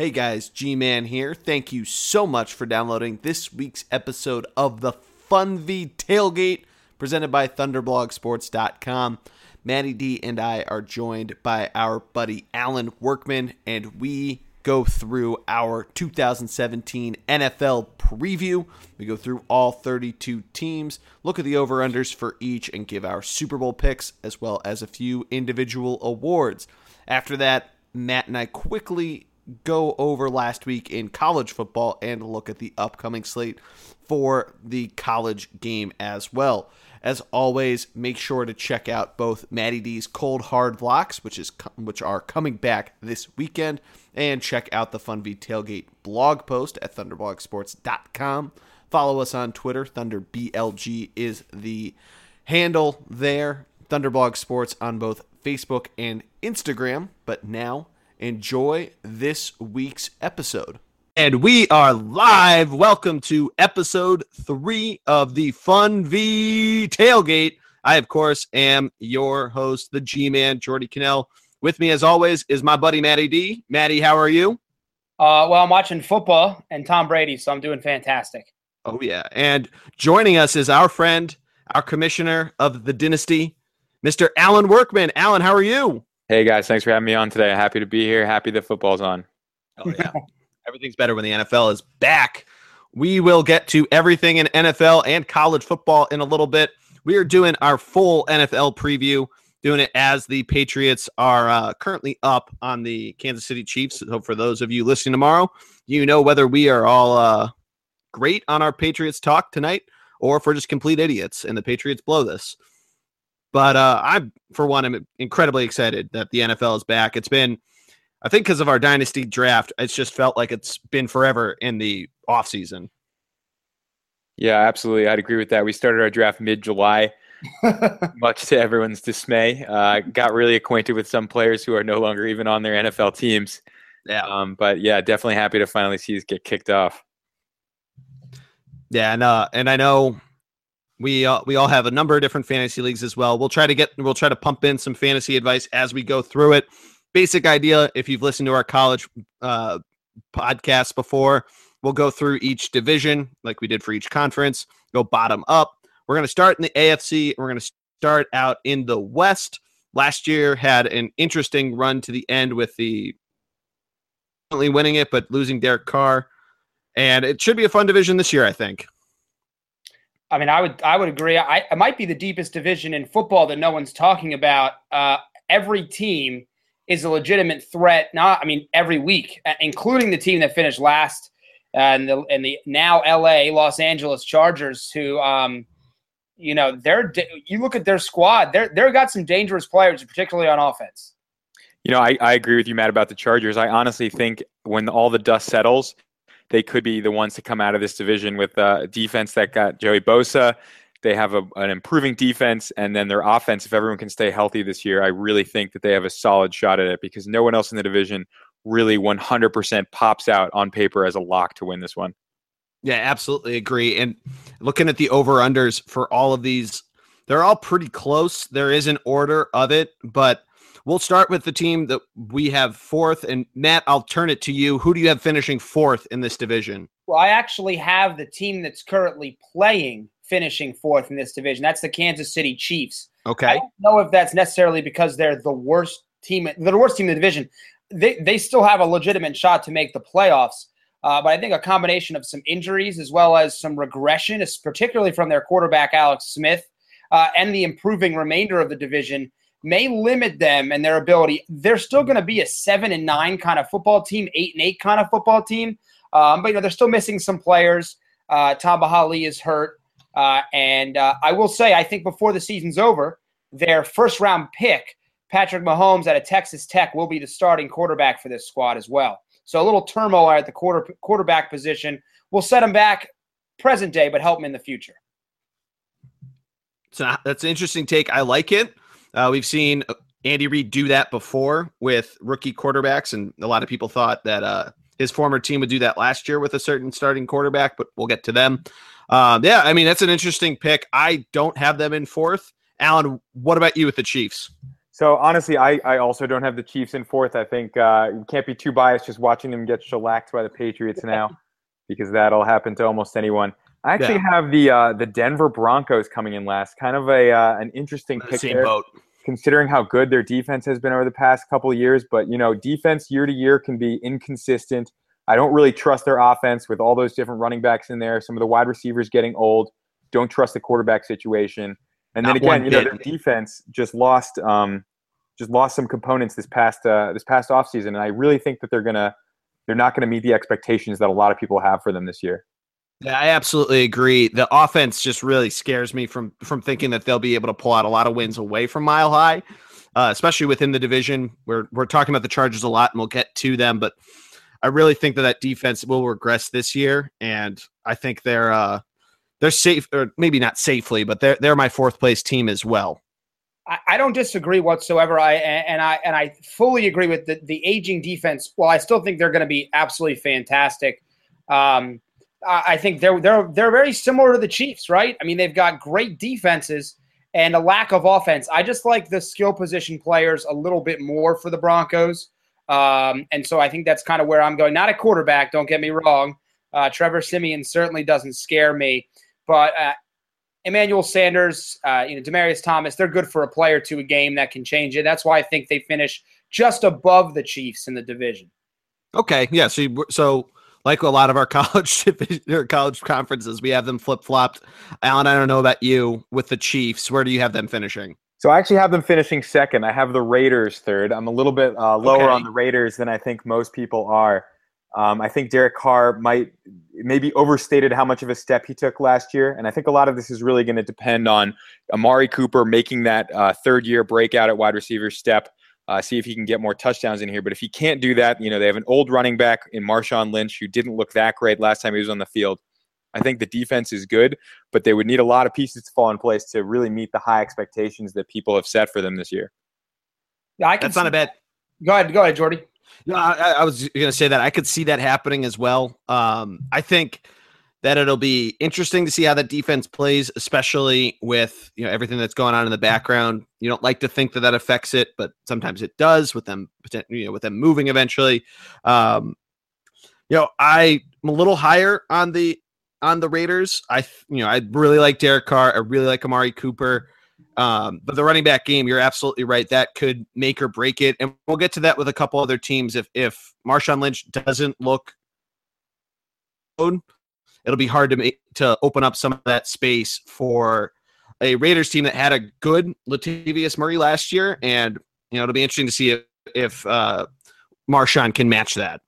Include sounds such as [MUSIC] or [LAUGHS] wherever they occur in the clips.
Hey guys, G Man here. Thank you so much for downloading this week's episode of the Funvee Tailgate presented by ThunderblogSports.com. Matty D and I are joined by our buddy Alan Workman, and we go through our 2017 NFL preview. We go through all 32 teams, look at the over unders for each, and give our Super Bowl picks as well as a few individual awards. After that, Matt and I quickly go over last week in college football and look at the upcoming slate for the college game as well. As always, make sure to check out both Matty D's Cold Hard Locks, which is which are coming back this weekend, and check out the Funvee Tailgate blog post at thunderblogsports.com. Follow us on Twitter. ThunderBLG is the handle there. Thunderblog Sports on both Facebook and Instagram. But now, enjoy this week's episode. And we are live. Welcome to episode three of the Funvee Tailgate. I, of course, am your host, the G Man, Jordy Cannell. With me, as always, is my buddy Matty D. Matty, how are you? Uh, well, I'm watching football and Tom Brady, so I'm doing fantastic. Oh, yeah. And joining us is our friend, our commissioner of the dynasty, Mr. Alan Workman. Alan, how are you? Hey, guys. Thanks for having me on today. Happy to be here. Happy the football's on. Oh, yeah. Everything's better when the NFL is back. We will get to everything in NFL and college football in a little bit. We are doing our full NFL preview, doing it as the Patriots are uh, currently up on the Kansas City Chiefs. So, for those of you listening tomorrow, you know whether we are all uh, great on our Patriots talk tonight or if we're just complete idiots and the Patriots blow this. But uh, I, for one, am incredibly excited that the NFL is back. It's been I think because of our dynasty draft, it's just felt like it's been forever in the off season. Yeah, absolutely. I'd agree with that. We started our draft mid July, [LAUGHS] much to everyone's dismay. Uh, got really acquainted with some players who are no longer even on their NFL teams. Yeah. Um, but yeah, definitely happy to finally see this get kicked off. Yeah, and uh, and I know we uh, we all have a number of different fantasy leagues as well. We'll try to get we'll try to pump in some fantasy advice as we go through it. Basic idea if you've listened to our college uh, podcast before we'll go through each division like we did for each conference go bottom up. We're going to start in the afc we're going to start out in the west. Last year had an interesting run to the end with the winning it but losing derek carr. And it should be a fun division this year i think I mean, I would I would agree. I, might be the deepest division in football that no one's talking about. Uh, every team is a legitimate threat. Not, I mean, every week, uh, including the team that finished last uh, and the and the now L.A. Los Angeles Chargers, who, um, you know, they're you look at their squad, they're they've got some dangerous players, particularly on offense. You know, I, I agree with you, Matt, about the Chargers. I honestly think when all the dust settles, they could be the ones to come out of this division with a defense that got Joey Bosa, they have a, an improving defense, and then their offense. If everyone can stay healthy this year, I really think that they have a solid shot at it because no one else in the division really 100% pops out on paper as a lock to win this one. Yeah, absolutely agree. And looking at the over unders for all of these, they're all pretty close. There is an order of it, but we'll start with the team that we have fourth. And Matt, I'll turn it to you. Who do you have finishing fourth in this division? Well, I actually have the team that's currently playing finishing fourth in this division. That's the Kansas City Chiefs. Okay. I don't know if that's necessarily because they're the worst team, they're the worst team in the division. They they still have a legitimate shot to make the playoffs. Uh, but I think a combination of some injuries as well as some regression, particularly from their quarterback Alex Smith, uh, and the improving remainder of the division, may limit them and their ability. They're still going to be a seven and nine kind of football team, eight and eight kind of football team. Um, but you know they're still missing some players. Uh, Tamba Hali is hurt. Uh, and uh, I will say, I think before the season's over, their first round pick, Patrick Mahomes out of Texas Tech, will be the starting quarterback for this squad as well. So a little turmoil at the quarter, quarterback position will set him back present day, but help him in the future. So that's an interesting take. I like it. Uh, we've seen Andy Reid do that before with rookie quarterbacks, and a lot of people thought that uh, his former team would do that last year with a certain starting quarterback, but we'll get to them. Um, yeah, I mean that's an interesting pick. I don't have them in fourth. Alan, what about you with the Chiefs? So honestly, I, I also don't have the Chiefs in fourth. I think uh, you can't be too biased just watching them get shellacked by the Patriots now, [LAUGHS] because that'll happen to almost anyone. I actually yeah. have the uh, the Denver Broncos coming in last. Kind of a uh, an interesting pick there, considering how good their defense has been over the past couple of years. But you know, defense year to year can be inconsistent. I don't really trust their offense with all those different running backs in there. Some of the wide receivers getting old. Don't trust the quarterback situation. And then again, you know, their defense just lost um, just lost some components this past uh, this past offseason. And I really think that they're gonna they're not gonna meet the expectations that a lot of people have for them this year. Yeah, I absolutely agree. The offense just really scares me from from thinking that they'll be able to pull out a lot of wins away from Mile High, uh, especially within the division. We're we're talking about the Chargers a lot, and we'll get to them, but I really think that that defense will regress this year, and I think they're uh, they're safe, or maybe not safely, but they're they're my fourth place team as well. I, don't disagree whatsoever. I and I and I fully agree with the the aging defense. Well, I still think they're going to be absolutely fantastic. Um, I think they're they're they're very similar to the Chiefs, right? I mean, they've got great defenses and a lack of offense. I just like the skill position players a little bit more for the Broncos, um, and so I think that's kind of where I'm going. Not a quarterback, don't get me wrong. Uh, Trevor Siemian certainly doesn't scare me, but uh, Emmanuel Sanders, uh, you know, Demaryius Thomas, they're good for a player to a game that can change it. That's why I think they finish just above the Chiefs in the division. Okay, yeah. So, you, so like a lot of our [LAUGHS] college or college conferences, we have them flip flopped. Alan, I don't know about you with the Chiefs. Where do you have them finishing? So I actually have them finishing second. I have the Raiders third. I'm a little bit uh, lower okay. on the Raiders than I think most people are. Um, I think Derek Carr might maybe overstated how much of a step he took last year, and I think a lot of this is really going to depend on Amari Cooper making that uh, third year breakout at wide receiver step uh, see if he can get more touchdowns in here. But if he can't do that, you know, they have an old running back in Marshawn Lynch who didn't look that great last time he was on the field. I think the defense is good, but they would need a lot of pieces to fall in place to really meet the high expectations that people have set for them this year. Yeah, I can That's not a bad. Go ahead, go ahead, Jordy. No, I, I was going to say that I could see that happening as well. Um, I think that it'll be interesting to see how that defense plays, especially with you know everything that's going on in the background. You don't like to think that that affects it, but sometimes it does with them, you know, with them moving eventually. Um, you know, I'm a little higher on the on the Raiders. I you know I really like Derek Carr. I really like Amari Cooper. Um, but the running back game, you're absolutely right. That could make or break it, and we'll get to that with a couple other teams. If if Marshawn Lynch doesn't look it'll be hard to make to open up some of that space for a Raiders team that had a good Latavius Murray last year, and you know it'll be interesting to see if if uh, Marshawn can match that.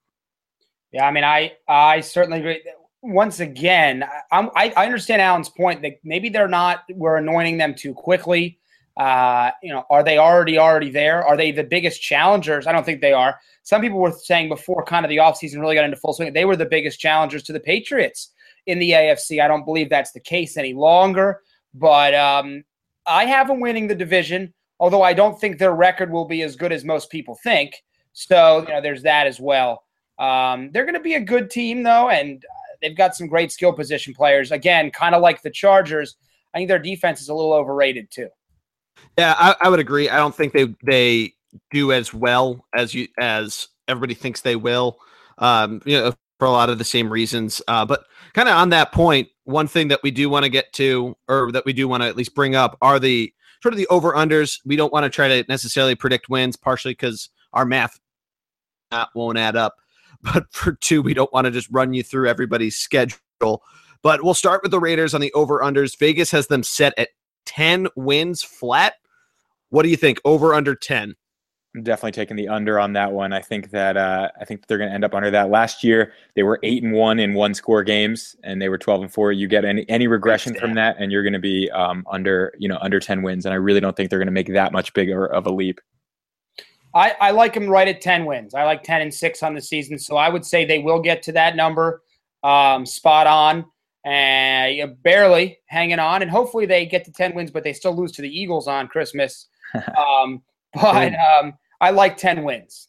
Yeah, I mean, I I certainly agree. Once again, I'm, I I understand Alan's point that maybe they're not we're anointing them too quickly. Uh, you know, are they already already there? Are they the biggest challengers? I don't think they are. Some people were saying before kind of the offseason really got into full swing, they were the biggest challengers to the Patriots in the AFC. I don't believe that's the case any longer, but um, I have them winning the division, although I don't think their record will be as good as most people think. So, you know, there's that as well. Um, they're going to be a good team, though, and they've got some great skill position players. Again, kind of like the Chargers, I think their defense is a little overrated, too. Yeah, I, I would agree. I don't think they they do as well as you as everybody thinks they will. Um, you know, for a lot of the same reasons. Uh, but kind of on that point, one thing that we do want to get to, or that we do want to at least bring up, are the sort of the over unders. We don't want to try to necessarily predict wins, partially because our math not won't add up. [LAUGHS] But for two, we don't want to just run you through everybody's schedule. But we'll start with the Raiders on the over unders. Vegas has them set at 10 wins flat. What do you think? Over under 10? Definitely taking the under on that one. I think that uh, I think they're going to end up under that. Last year they were eight and one in one score games, and they were twelve and four. You get any any regression from that, and you're going to be um, under you know under ten wins. And I really don't think they're going to make that much bigger of a leap. I, I like them right at ten wins. I like ten and six on the season, so I would say they will get to that number, um, spot on, and uh, barely hanging on, and hopefully they get to ten wins, but they still lose to the Eagles on Christmas. [LAUGHS] um, but um, I like 10 wins.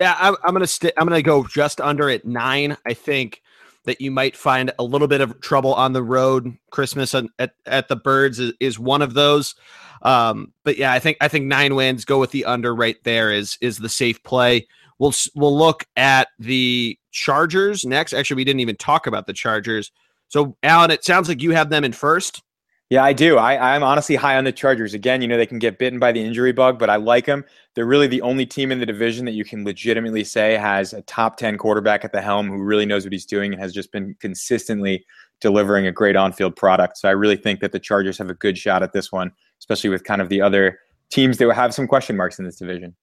Yeah, I'm, I'm gonna st- I'm gonna go just under at nine. I think that you might find a little bit of trouble on the road. Christmas at, at, at the Birds is, is one of those. Um, but yeah, I think I think nine wins. Go with the under right there is is the safe play. We'll we'll look at the Chargers next. Actually, we didn't even talk about the Chargers. So, Alan, it sounds like you have them in first. Yeah, I do. I, I'm honestly high on the Chargers. Again, you know, they can get bitten by the injury bug, but I like them. They're really the only team in the division that you can legitimately say has a top 10 quarterback at the helm who really knows what he's doing and has just been consistently delivering a great on field product. So I really think that the Chargers have a good shot at this one, especially with kind of the other teams that have some question marks in this division.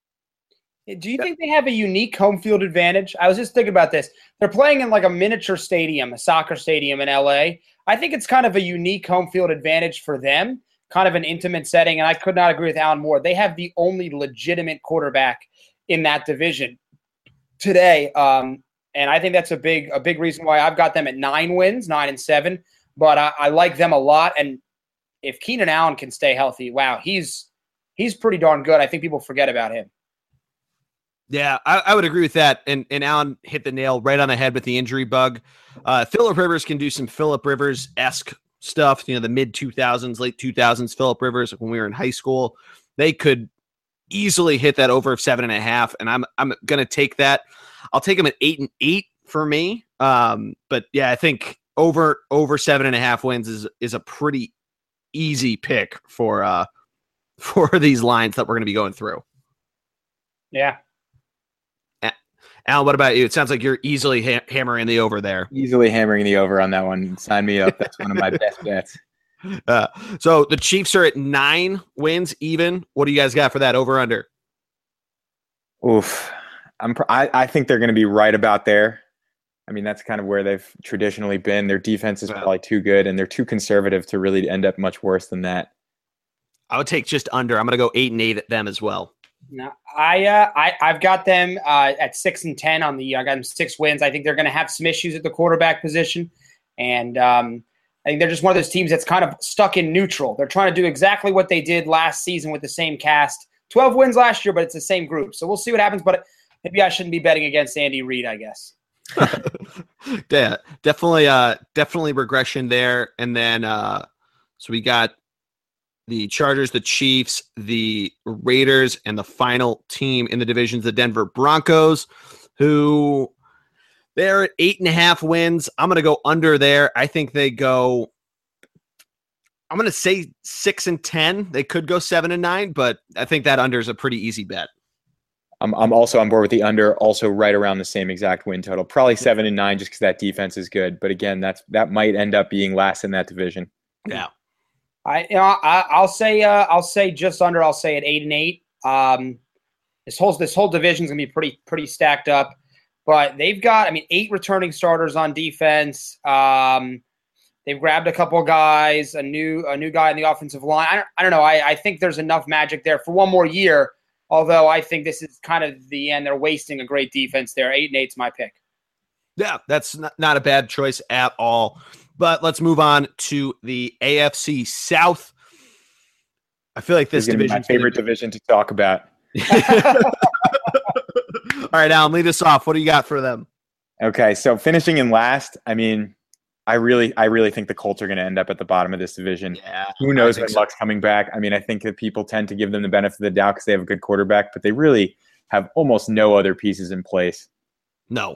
Do you think they have a unique home field advantage? I was just thinking about this. They're playing in like a miniature stadium, a soccer stadium in LA. I think it's kind of a unique home field advantage for them, kind of an intimate setting. And I could not agree with Alan Moore. They have the only legitimate quarterback in that division today. Um, and I think that's a big a big reason why I've got them at nine wins, nine and seven. But I, I like them a lot. And if Keenan Allen can stay healthy, wow, he's he's pretty darn good. I think people forget about him. Yeah, I, I, would agree with that. And and Alan hit the nail right on the head with the injury bug. Uh, Philip Rivers can do some Philip Rivers esque stuff. You know, the mid two thousands, late two thousands. Philip Rivers when we were in high school, they could easily hit that over of seven and a half. And I'm I'm gonna take that. I'll take them at eight and eight for me. Um, but yeah, I think over over seven and a half wins is is a pretty easy pick for uh [LAUGHS] for these lines that we're gonna be going through. Yeah, Al, what about you? It sounds like you're easily ha- hammering the over there. Easily hammering the over on that one. Sign me up. That's one of my [LAUGHS] best bets. Uh, so the Chiefs are at nine wins even. What do you guys got for that over under? Oof, I'm. I, I think they're going to be right about there. I mean, that's kind of where they've traditionally been. Their defense is probably too good, and they're too conservative to really end up much worse than that. I would take just under. I'm going to go eight and eight at them as well. No, I, uh, I I've got them uh, at six and ten on the. I got them six wins. I think they're going to have some issues at the quarterback position, and um, I think they're just one of those teams that's kind of stuck in neutral. They're trying to do exactly what they did last season with the same cast. Twelve wins last year, but it's the same group. So we'll see what happens. But maybe I shouldn't be betting against Andy Reid. I guess. [LAUGHS] yeah, definitely, uh, definitely regression there. And then, uh, so we got the Chargers, the Chiefs, the Raiders, and the final team in the divisions, the Denver Broncos, who they're at eight and a half wins. I'm going to go under there. I think they go. I'm going to say six and ten. They could go seven and nine, but I think that under is a pretty easy bet. I'm, I'm also on board with the under, also right around the same exact win total, probably seven and nine, just because that defense is good. But again, that's that might end up being last in that division. Yeah. I, you know, I will say uh, I'll say just under. I'll say at eight and eight. Um, this whole this whole division is gonna be pretty pretty stacked up, but they've got I mean eight returning starters on defense. Um, they've grabbed a couple guys, a new a new guy in the offensive line. I don't, I don't know. I, I think there's enough magic there for one more year. Although I think this is kind of the end. They're wasting a great defense there. Eight and eight's my pick. Yeah, that's not, not a bad choice at all. But let's move on to the AFC South. I feel like this division my favorite division to talk about. [LAUGHS] All right, Alan, lead us off. What do you got for them? Okay, so finishing in last, I mean, I really, I really think the Colts are going to end up at the bottom of this division. Yeah, Who knows when so. Luck's coming back? I mean, I think that people tend to give them the benefit of the doubt because they have a good quarterback, but they really have almost no other pieces in place. No,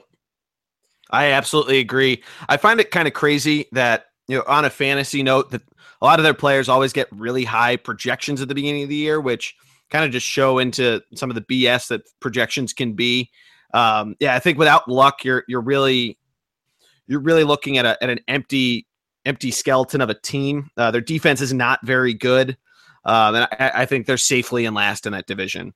I absolutely agree. I find it kind of crazy that, you know, on a fantasy note, that a lot of their players always get really high projections at the beginning of the year, which kind of just show into some of the BS that projections can be. Um, yeah, I think without luck, you're you're really you're really looking at a at an empty empty skeleton of a team. Uh, their defense is not very good, um, and I, I think they're safely in last in that division.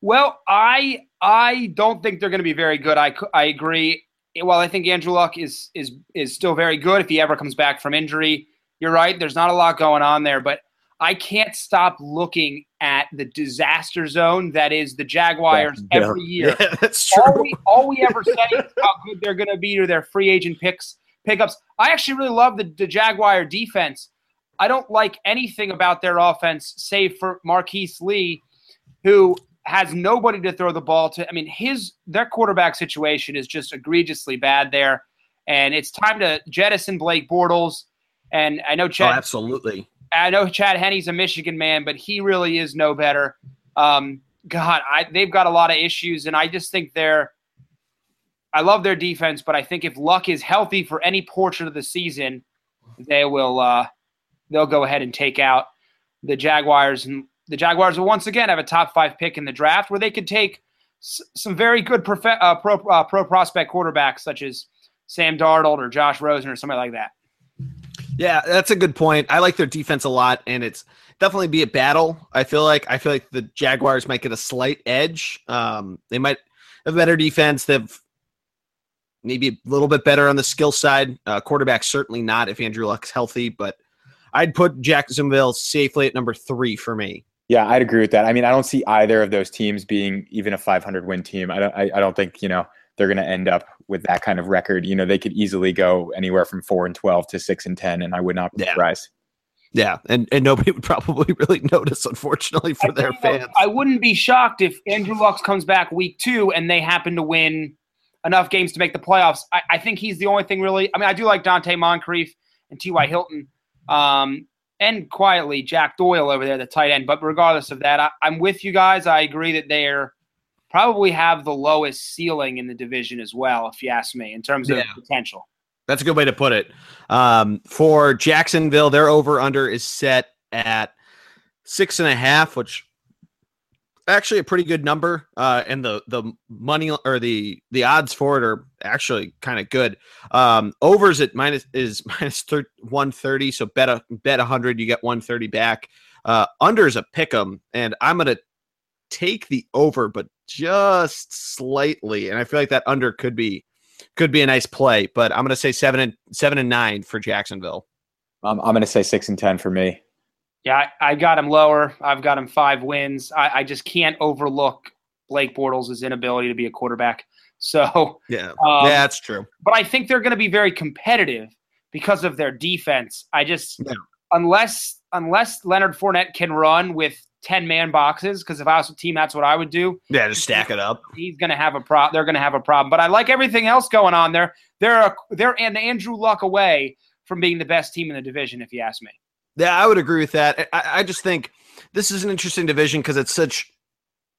Well, I I don't think they're going to be very good. I I agree. Well, I think Andrew Luck is is is still very good if he ever comes back from injury. You're right. There's not a lot going on there, but I can't stop looking at the disaster zone that is the Jaguars yeah, every year. [LAUGHS] Yeah, that's true. All we, all we ever say is how good they're going to be to their free agent picks pickups. I actually really love the, the Jaguar defense. I don't like anything about their offense, save for Marquise Lee, who has nobody to throw the ball to. I mean, his their quarterback situation is just egregiously bad there, and it's time to jettison Blake Bortles. And I know Chad. Oh, absolutely. I know Chad Henne's a Michigan man, but he really is no better. Um, God, I, they've got a lot of issues, and I just think they're. I love their defense, but I think if Luck is healthy for any portion of the season, they will. Uh, they'll go ahead and take out the Jaguars, and the Jaguars will once again have a top five pick in the draft, where they could take s- some very good uh, pro uh, pro prospect quarterbacks such as Sam Darnold or Josh Rosen or somebody like that. Yeah, that's a good point. I like their defense a lot, and it's definitely be a battle. I feel like I feel like the Jaguars might get a slight edge. Um, they might have better defense. They've maybe a little bit better on the skill side. Uh, quarterback certainly not if Andrew Luck's healthy, but I'd put Jacksonville safely at number three for me. Yeah, I'd agree with that. I mean, I don't see either of those teams being even a 500 win team. I don't. I, I don't think you know they're going to end up with that kind of record. You know, they could easily go anywhere from four and 12 to six and 10, and I would not be Yeah. surprised. Yeah, and and nobody [LAUGHS] would probably really notice, unfortunately, for I their tell you fans. I wouldn't be shocked if Andrew Luck comes back week two and they happen to win enough games to make the playoffs. I, I think he's the only thing really. I mean, I do like Donte Moncrief and T.Y. Hilton, um, and quietly Jack Doyle over there, the tight end. But regardless of that, I, I'm with you guys. I agree that they're probably have the lowest ceiling in the division as well, if you ask me, in terms of Yeah. potential. That's a good way to put it. Um, for Jacksonville, their over under is set at six and a half, which actually a pretty good number. Uh, and the the money or the the odds for it are actually kind of good. Um, overs at minus is [LAUGHS] minus thir- one thirty, so bet a bet hundred, you get one thirty back. Uh, under is a pick 'em, and I'm gonna take the over, but just slightly. And I feel like that under could be could be a nice play, but I'm to say seven and seven and nine for Jacksonville. I'm to say six and 10 for me. Yeah, I, I got him lower. I've got him five wins. I, I just can't overlook Blake Bortles' inability to be a quarterback. [LAUGHS] So, Yeah, um, yeah, that's true. but I think they're going to be very competitive because of their defense. I just Yeah. unless unless Leonard Fournette can run with ten man boxes, because if I was a team, that's what I would do. Yeah, just stack it up. He's going to have a pro. They're going to have a problem. But I like everything else going on there. They're a, they're an Andrew Luck away from being the best team in the division, if you ask me. Yeah, I would agree with that. I, I just think this is an interesting division because it's such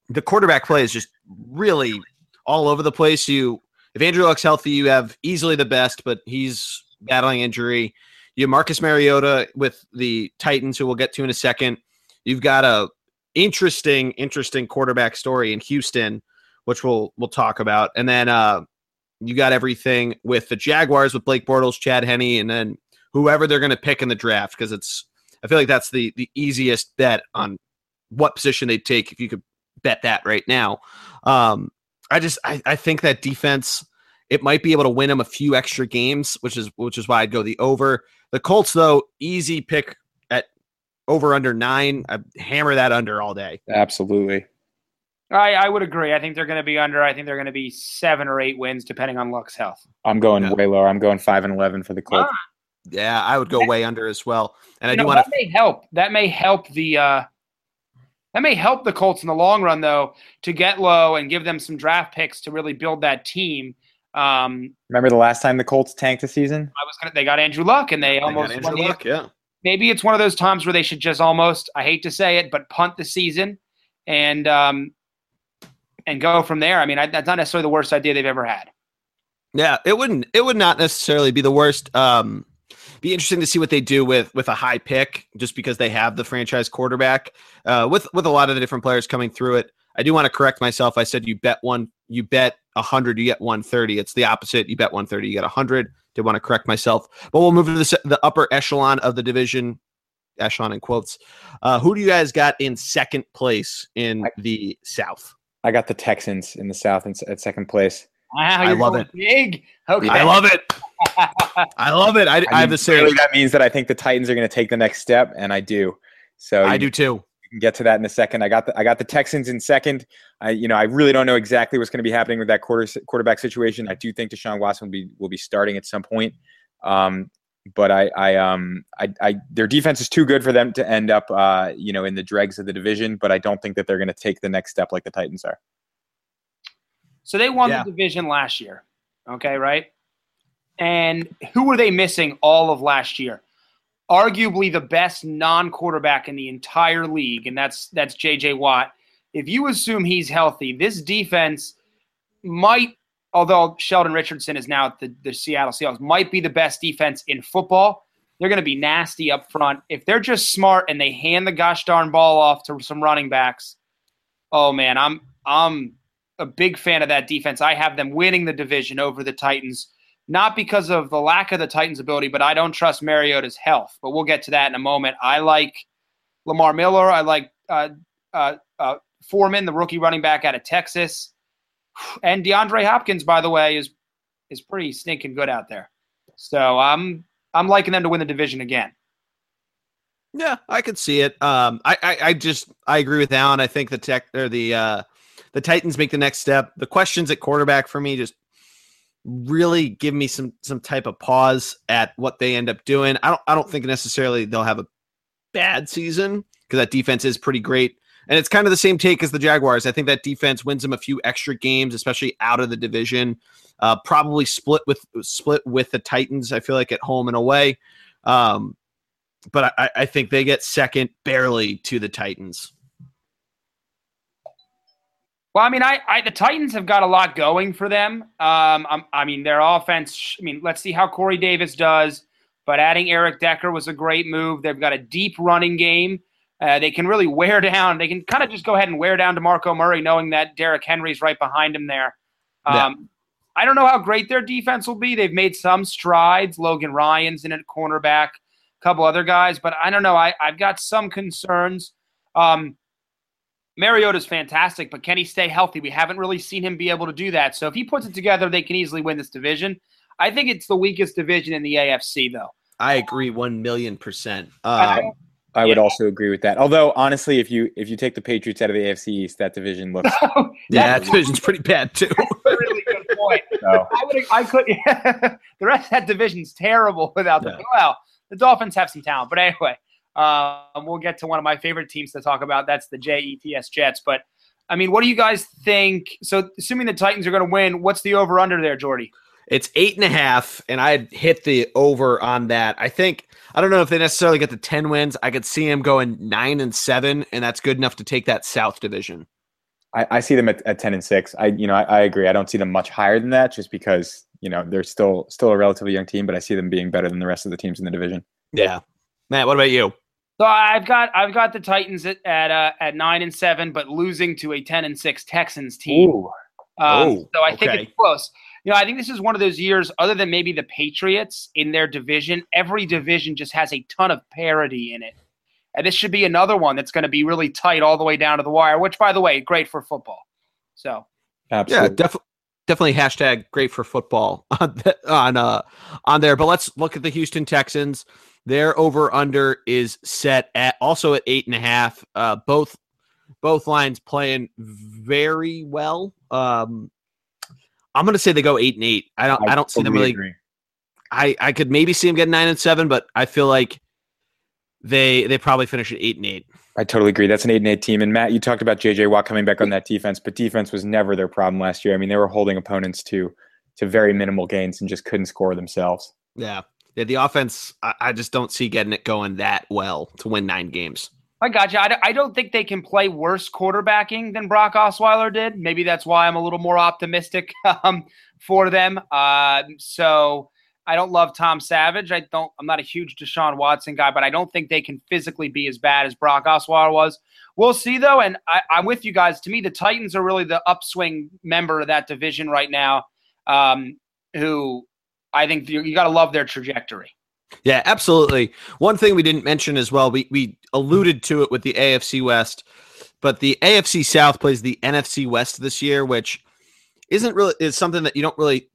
the quarterback play is just really all over the place. You if Andrew Luck's healthy, you have easily the best, but he's battling injury. You have Marcus Mariota with the Titans, who we'll get to in a second. You've got a interesting, interesting quarterback story in Houston, which we'll we'll talk about, and then uh, you got everything with the Jaguars with Blake Bortles, Chad Henne, and then whoever they're going to pick in the draft because it's I feel like that's the the easiest bet on what position they'd take if you could bet that right now. Um, I just I, I think that defense it might be able to win them a few extra games, which is which is why I'd go the over. The Colts though easy pick at over under nine. I hammer that under all day. Absolutely. I, I would agree. I think they're going to be under. I think they're going to be seven or eight wins, depending on Luck's health. I'm going Yeah. way lower. I'm going five and 11 for the Colts. Yeah, I would go way under as well. And I You do know, want that may help. That may help the. Uh, that may help the Colts in the long run, though, to get low and give them some draft picks to really build that team. Um, Remember the last time the Colts tanked a season? I was gonna. They got Andrew Luck, and they to almost won Andrew the- Luck, yeah. maybe it's one of those times where they should just almost. I hate to say it, but punt the season and um, and go from there. I mean, I, that's not necessarily the worst idea they've ever had. Yeah, it wouldn't. It would not necessarily be the worst. Um, be interesting to see what they do with with a high pick, just because they have the franchise quarterback. Uh, with with a lot of the different players coming through it, I do want to correct myself. I said you bet one, you bet a hundred, you get one thirty. It's the opposite. You bet one thirty, you get a hundred. Did want to correct myself, but we'll move to the the upper echelon of the division. Echelon in quotes. Uh, who do you guys got in second place in the South? I got the Texans in the South in, at second place. Wow, I love it. Big. Okay. I love it. I love it. I, I, I have mean, the same. clearly that means that I think the Titans are going to take the next step, and I do. So I you- do too. we can get to that in a second. I got the I got the Texans in second. I you know I really don't know exactly what's going to be happening with that quarter quarterback situation. I do think Deshaun Watson will be will be starting at some point. Um, but I, I, um, I, I, their defense is too good for them to end up, uh, you know, in the dregs of the division. But I don't think that they're going to take the next step like the Titans are. So they won Yeah. the division last year. Okay, right? And who were they missing all of last year? Arguably the best non-quarterback in the entire league, and that's that's JJ Watt. If you assume he's healthy, this defense might, although Sheldon Richardson is now at the, the Seattle Seahawks, might be the best defense in football. They're going to be nasty up front. If they're just smart and they hand the gosh darn ball off to some running backs, oh man, I'm I'm a big fan of that defense. I have them winning the division over the Titans, not because of the lack of the Titans' ability, but I don't trust Mariota's health. But we'll get to that in a moment. I like Lamar Miller. I like uh, uh, uh, Foreman, the rookie running back out of Texas, and DeAndre Hopkins. By the way, is is pretty stinking good out there. So I'm I'm liking them to win the division again. Yeah, I could see it. Um, I, I, I just I agree with Alan. I think the tech or the uh, the Titans make the next step. The questions at quarterback for me just really give me some some type of pause at what they end up doing. I don't I don't think necessarily they'll have a bad season because that defense is pretty great. And it's kind of the same take as the Jaguars. I think that defense wins them a few extra games, especially out of the division. Uh, probably split with split with the Titans. I feel like at home and away. Um, but I, I think they get second barely to the Titans. Well, I mean, I, I the Titans have got a lot going for them. Um, I'm, I mean, their offense. I mean, let's see how Corey Davis does. But adding Eric Decker was a great move. They've got a deep running game. Uh, they can really wear [LAUGHS] down. They can kind of just go ahead and wear down DeMarco Murray, knowing that Derrick Henry's right behind him there. Um, Yeah. I don't know how great their defense will be. They've made some strides. Logan Ryan's in at cornerback, a couple other guys, but I don't know. I, I've got some concerns. Um, Mariota's fantastic, but can he stay healthy? We haven't really seen him be able to do that. So if he puts it together, they can easily win this division. I think it's the weakest division in the AFC, though. I agree one million percent. I- Um, I would Yeah. also agree with that. Although honestly, if you if you take the Patriots out of the AFC East, that division looks [LAUGHS] yeah, that division's pretty bad too. [LAUGHS] really good point. [LAUGHS] so. I would, I could. the rest of that division's terrible without them. Yeah. Well, the Dolphins have some talent, but anyway, um, we'll get to one of my favorite teams to talk about. That's the Jets Jets. But I mean, what do you guys think? So, assuming the Titans are going to win, what's the over under there, Jordy? It's eight and a half, and I'd hit the over on that. I think I don't know if they necessarily get the ten wins. I could see them going nine and seven, and that's good enough to take that South division. I, I see them at, at ten and six. I you know I, I agree. I don't see them much higher than that, just because you know they're still still a relatively young team, but I see them being better than the rest of the teams in the division. Yeah, Matt. What about you? So I've got I've got the Titans at at, uh, at nine and seven, but losing to a ten and six Texans team. Um, Oh, so I think okay. it's close. You know, I think this is one of those years, other than maybe the Patriots in their division, every division just has a ton of parity in it. And this should be another one that's going to be really tight all the way down to the wire, which, by the way, great for football. So, Yeah, Absolutely. definitely. Definitely hashtag great for football [LAUGHS] on the, on uh on there. But let's look at the Houston Texans. Their over under is set at also at eight and a half. Uh, both both lines playing very well. Um, I'm gonna say they go eight and eight. I don't. I, don't see them really. agree. I I could maybe see them get nine and seven, but I feel like they they probably finish at eight and eight. I totally agree. That's an eight and eight team. And Matt, you talked about JJ Watt coming back on that defense, but defense was never their problem last year. I mean, they were holding opponents to to very minimal gains and just couldn't score themselves. Yeah. Yeah, the offense, I, I just don't see getting it going that well to win nine games. I got you. I, don't- I don't think they can play worse quarterbacking than Brock Osweiler did. Maybe that's why I'm a little more optimistic [LAUGHS] um, for them. Uh, so I don't love Tom Savage. I don't. I'm not a huge Deshaun Watson guy, but I don't think they can physically be as bad as Brock Osweiler was. We'll see though, and I, I'm with you guys. To me, the Titans are really the upswing member of that division right now. Um, who I think you, you got to love their trajectory. Yeah, absolutely. One thing we didn't mention as well, we, we alluded to it with the AFC West, but the AFC South plays the NFC West this year, which isn't really is something that you don't really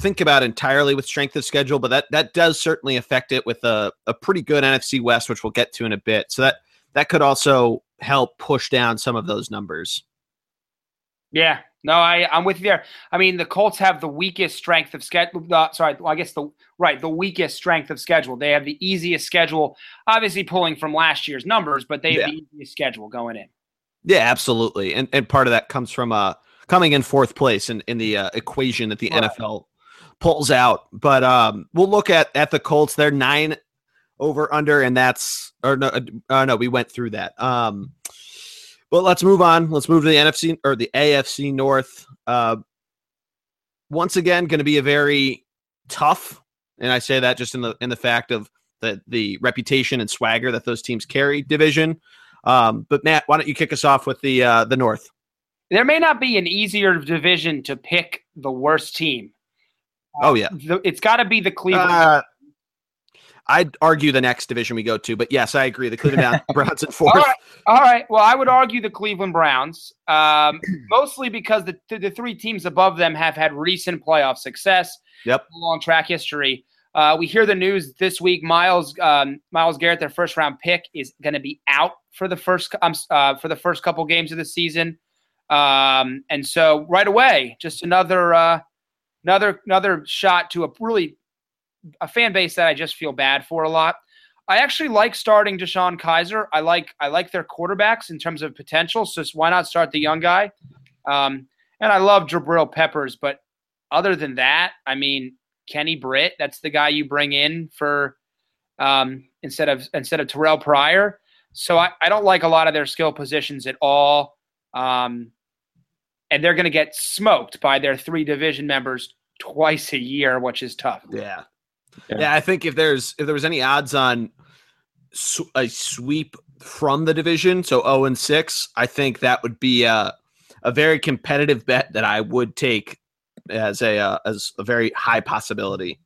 think about entirely with strength of schedule, but that that does certainly affect it with a, a pretty good NFC West, which we'll get to in a bit. So that that could also help push down some of those numbers. Yeah, No, I I'm with you there. I mean, the Colts have the weakest strength of schedule. Uh, sorry, well, I guess the right the weakest strength of schedule. They have the easiest schedule, obviously pulling from last year's numbers, but they have yeah. the easiest schedule going in. Yeah, absolutely, and and part of that comes from uh coming in fourth place in in the uh, equation that the right. NFL pulls out. But um, we'll look at at the Colts. They're nine over under, and that's or no, uh, no, we went through that. Um, but let's move on. Let's move to the NFC or the AFC North. Uh, once again, going to be a very tough, and I say that just in the in the fact of the the reputation and swagger that those teams carry division. Um, but Matt, why don't you kick us off with the uh, the North? There may not be an easier division to pick the worst team. oh yeah, the, it's got to be the Cleveland. I'd argue the next division we go to, but yes, I agree. The Cleveland Browns [LAUGHS] at fourth. All right. All right. Well, I would argue the Cleveland Browns, um, [CLEARS THROAT] mostly because the, the three teams above them have had recent playoff success. Yep. Long track history. Uh, we hear the news this week. Miles um, Myles Garrett, their first round pick, is going to be out for the first um, uh, for the first couple games of the season, um, and so right away, just another uh, another another shot to a really a fan base that I just feel bad for a lot. I actually like starting DeShone Kizer. I like I like their quarterbacks in terms of potential. So why not start the young guy? Um, and I love Jabril Peppers, but other than that, I mean Kenny Britt. That's the guy you bring in for um, instead of instead of Terrelle Pryor. So I, I don't like a lot of their skill positions at all. Um, and they're going to get smoked by their three division members twice a year, which is tough. Yeah. Yeah. yeah. I think if there's if there was any odds on a sweep from the division, so 0 and 6, I think that would be a, a very competitive bet that I would take as a uh, as a very high possibility.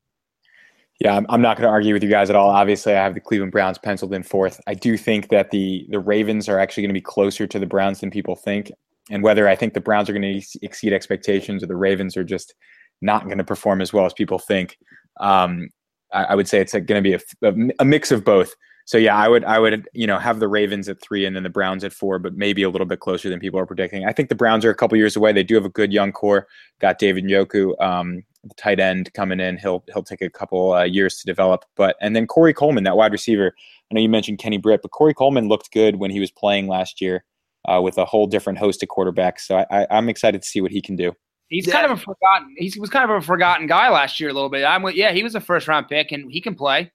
Yeah, I'm, I'm not going to argue with you guys at all. Obviously, I have the Cleveland Browns penciled in fourth. I do think that the the Ravens are actually going to be closer to the Browns than people think. And whether I think the Browns are going to exceed expectations or the Ravens are just not going to perform as well as people think, um, I, I would say it's going to be a, a, mix of both. So yeah, I would I would you know have the Ravens at three and then the Browns at four, but maybe a little bit closer than people are predicting. I think the Browns are a couple years away. They do have a good young core. Got David Njoku, um, the tight end coming in. He'll he'll take a couple uh, years to develop. But and then Corey Coleman, that wide receiver. I know you mentioned Kenny Britt, but Corey Coleman looked good when he was playing last year uh, with a whole different host of quarterbacks. So I, I, I'm excited to see what he can do. He's yeah. kind of a forgotten. He was kind of a forgotten guy last year a little bit. I'm with, yeah, he was a first round pick and he can play.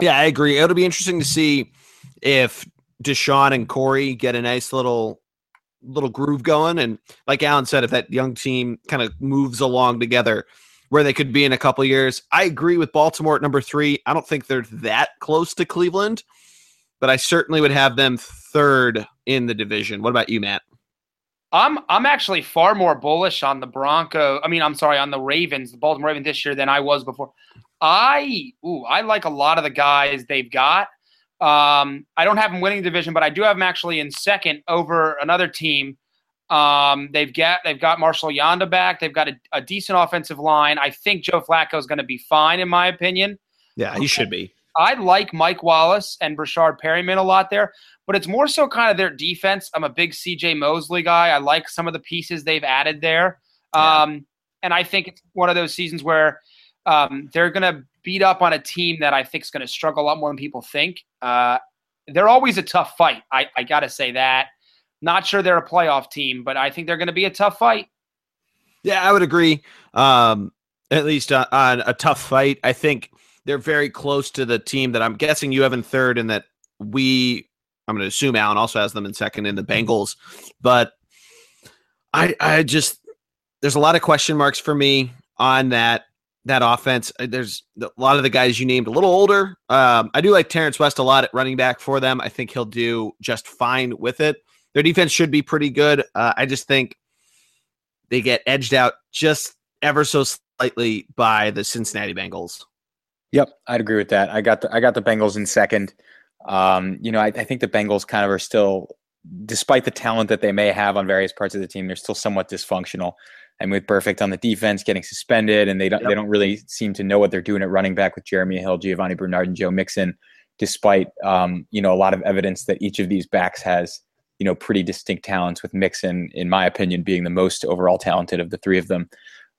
Yeah, I agree. It'll be interesting to see if Deshaun and Corey get a nice little little groove going, and like Alan said, if that young team kind of moves along together, where they could be in a couple years. I agree with Baltimore at number three. I don't think they're that close to Cleveland, but I certainly would have them third in the division. What about you, Matt? I'm I'm actually far more bullish on the Bronco. I mean, I'm sorry, on the Ravens, the Baltimore Ravens this year than I was before. I ooh, I like a lot of the guys they've got. Um, I don't have them winning the division, but I do have them actually in second over another team. Um, they've got they've got Marshall Yanda back. They've got a, a decent offensive line. I think Joe Flacco is going to be fine, in my opinion. Yeah, he should be. I like Mike Wallace and Breshad Perriman a lot there but it's more so kind of their defense. I'm a big CJ Mosley guy. I like some of the pieces they've added there. Yeah. Um, and I think it's one of those seasons where um, they're going to beat up on a team that I think is going to struggle a lot more than people think. Uh, they're always a tough fight. I, I got to say that. Not sure they're a playoff team, but I think they're going to be a tough fight. Yeah, I would agree. Um, at least on, on a tough fight. I think they're very close to the team that I'm guessing you have in third, and that we I'm going to assume Alan also has them in second in the Bengals, but I I just there's a lot of question marks for me on that that offense. Uh, there's a lot of the guys you named a little older. Um, I do like Terrence West a lot at running back for them. I think he'll do just fine with it. Their defense should be pretty good. Uh, I just think they get edged out just ever so slightly by the Cincinnati Bengals. Yep, I'd agree with that. I got the I got the Bengals in second. Um, you know, I, I, think the Bengals kind of are still, despite the talent that they may have on various parts of the team, they're still somewhat dysfunctional. And with Burfict on the defense getting suspended, and they don't yep. they don't really seem to know what they're doing at running back with Jeremy Hill, Giovani Bernard, and Joe Mixon, despite um, you know a lot of evidence that each of these backs has you know, pretty distinct talents with Mixon, in my opinion, being the most overall talented of the three of them.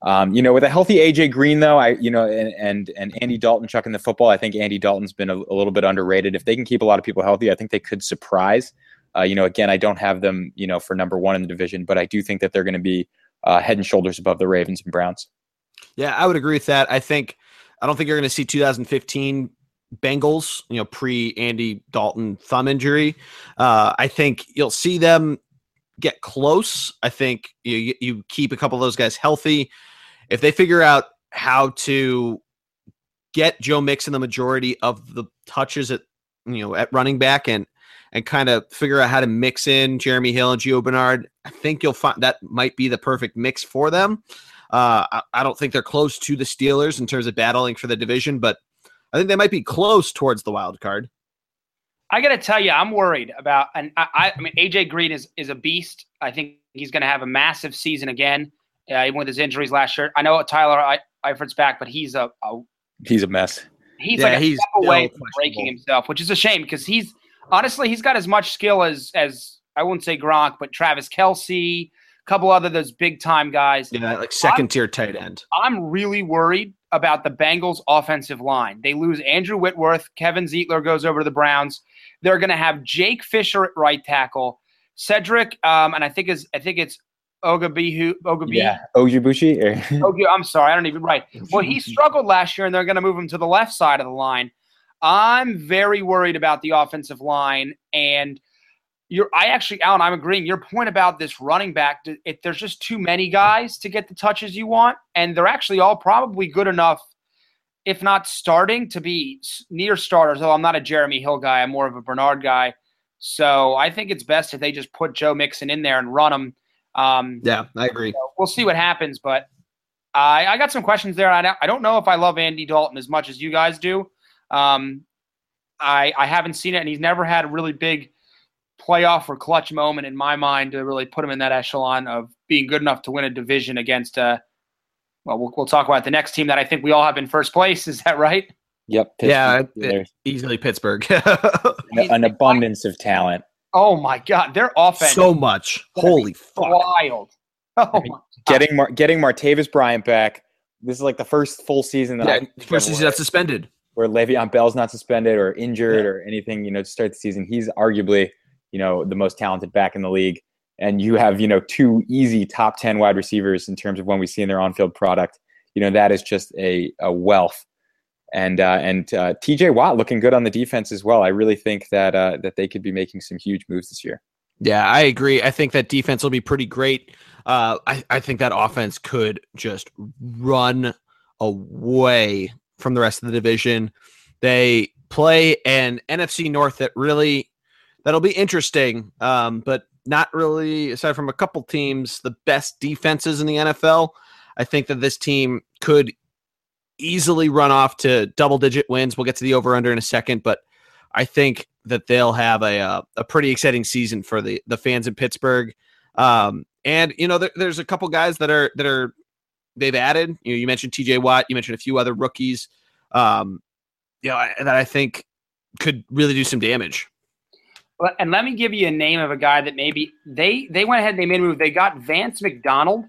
Um, you know, with a healthy AJ Green though, I you know, and and, and Andy Dalton chucking the football, I think Andy Dalton's been a, a little bit underrated. If they can keep a lot of people healthy, I think they could surprise. Uh, you know, again, I don't have them, you know, for number one in the division, but I do think that they're going to be uh, head and shoulders above the Ravens and Browns. Yeah, I would agree with that. I think I don't think you're going to see 2015 Bengals, you know, pre Andy Dalton thumb injury. Uh, I think you'll see them get close. I think you you keep a couple of those guys healthy. If they figure out how to get Joe Mixon the majority of the touches at you know at running back and and kind of figure out how to mix in Jeremy Hill and Gio Bernard, I think you'll find that might be the perfect mix for them. Uh, I, I don't think they're close to the Steelers in terms of battling for the division, but I think they might be close towards the wild card. I got to tell you, I'm worried about, and I, I, mean, AJ Green is is a beast. I think he's going to have a massive season again, uh, even with his injuries last year. I know Tyler I, Eifert's back, but he's a, a he's a mess. He's yeah, like a he's step away from breaking himself, which is a shame because he's honestly he's got as much skill as as I wouldn't say Gronk, but Travis Kelce, a couple other those big time guys. Yeah, like 2nd tier tight end. I'm really worried about the Bengals offensive line. They lose Andrew Whitworth. Kevin Zeitler goes over to the Browns. They're going to have Jake Fisher at right tackle. Cedric, um, and I think is I think it's Ogabihu, Ogabi. Yeah, Ojibushi. Ogi, [LAUGHS] I'm sorry, I don't even right. Well, he struggled last year, and they're going to move him to the left side of the line. I'm very worried about the offensive line, and you're. I actually, Alan, I'm agreeing. Your point about this running back, if there's just too many guys to get the touches you want, and they're actually all probably good enough, if not starting, to be near starters. Though I'm not a Jeremy Hill guy, I'm more of a Bernard guy. So I think it's best if they just put Joe Mixon in there and run him. Um, yeah, I agree. So we'll see what happens, but I, I got some questions there. I, I don't know if I love Andy Dalton as much as you guys do. Um, I I haven't seen it, and he's never had a really big playoff or clutch moment in my mind to really put him in that echelon of being good enough to win a division against. Uh, well, well, we'll talk about the next team that I think we all have in first place. [LAUGHS] Is that right? Yep. Pittsburgh. Yeah, easily Pittsburgh. [LAUGHS] An abundance of talent. Oh my God, their offense so much. Holy fuck, wild. [LAUGHS] Oh I mean, getting Mar- getting Martavis Bryant back. This is like the first full season that yeah, first season that's suspended where Le'Veon Bell's not suspended or injured yeah. or anything, you know, to start the season. He's arguably, you know, the most talented back in the league. And you have, you know, two easy top 10 wide receivers in terms of when we see in their on field product. You know, that is just a, a wealth. And uh, and uh, TJ Watt looking good on the defense as well. I really think that uh, that they could be making some huge moves this year. Yeah, I agree. I think that defense will be pretty great. Uh, I, I think that offense could just run away from the rest of the division. They play an NFC North that really that'll be interesting, um, but not really aside from a couple teams, the best defenses in the NFL. I think that this team could easily run off to double digit wins. We'll get to the over under in a second, but I think that they'll have a uh, a pretty exciting season for the the fans in Pittsburgh. Um, and you know, there, there's a couple guys that are that are they've added. You know, you mentioned T.J. Watt, you mentioned a few other rookies, um, you know, that I think could really do some damage. And let me give you a name of a guy that maybe they they went ahead and they made a move. They got Vance McDonald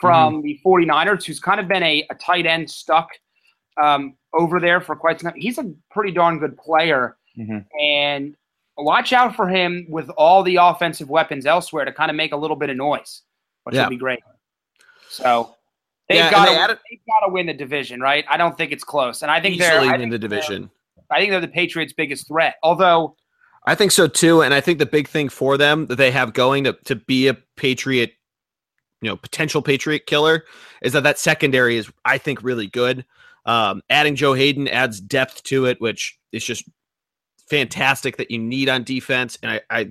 from mm-hmm. the 49ers, who's kind of been a, a tight end stuck um, over there for quite some time. He's a pretty darn good player. Mm-hmm. And watch out for him with all the offensive weapons elsewhere to kind of make a little bit of noise, which yeah. would be great. So They've yeah, got to added- they've got to win the division, right? I don't think it's close, and I think they're I in the division. I think they're the Patriots' biggest threat. Although I think so too, and I think the big thing for them that they have going to to be a Patriot, you know, potential Patriot killer is that that secondary is I think really good. Um, adding Joe Haden adds depth to it, which is just fantastic that you need on defense, and I, I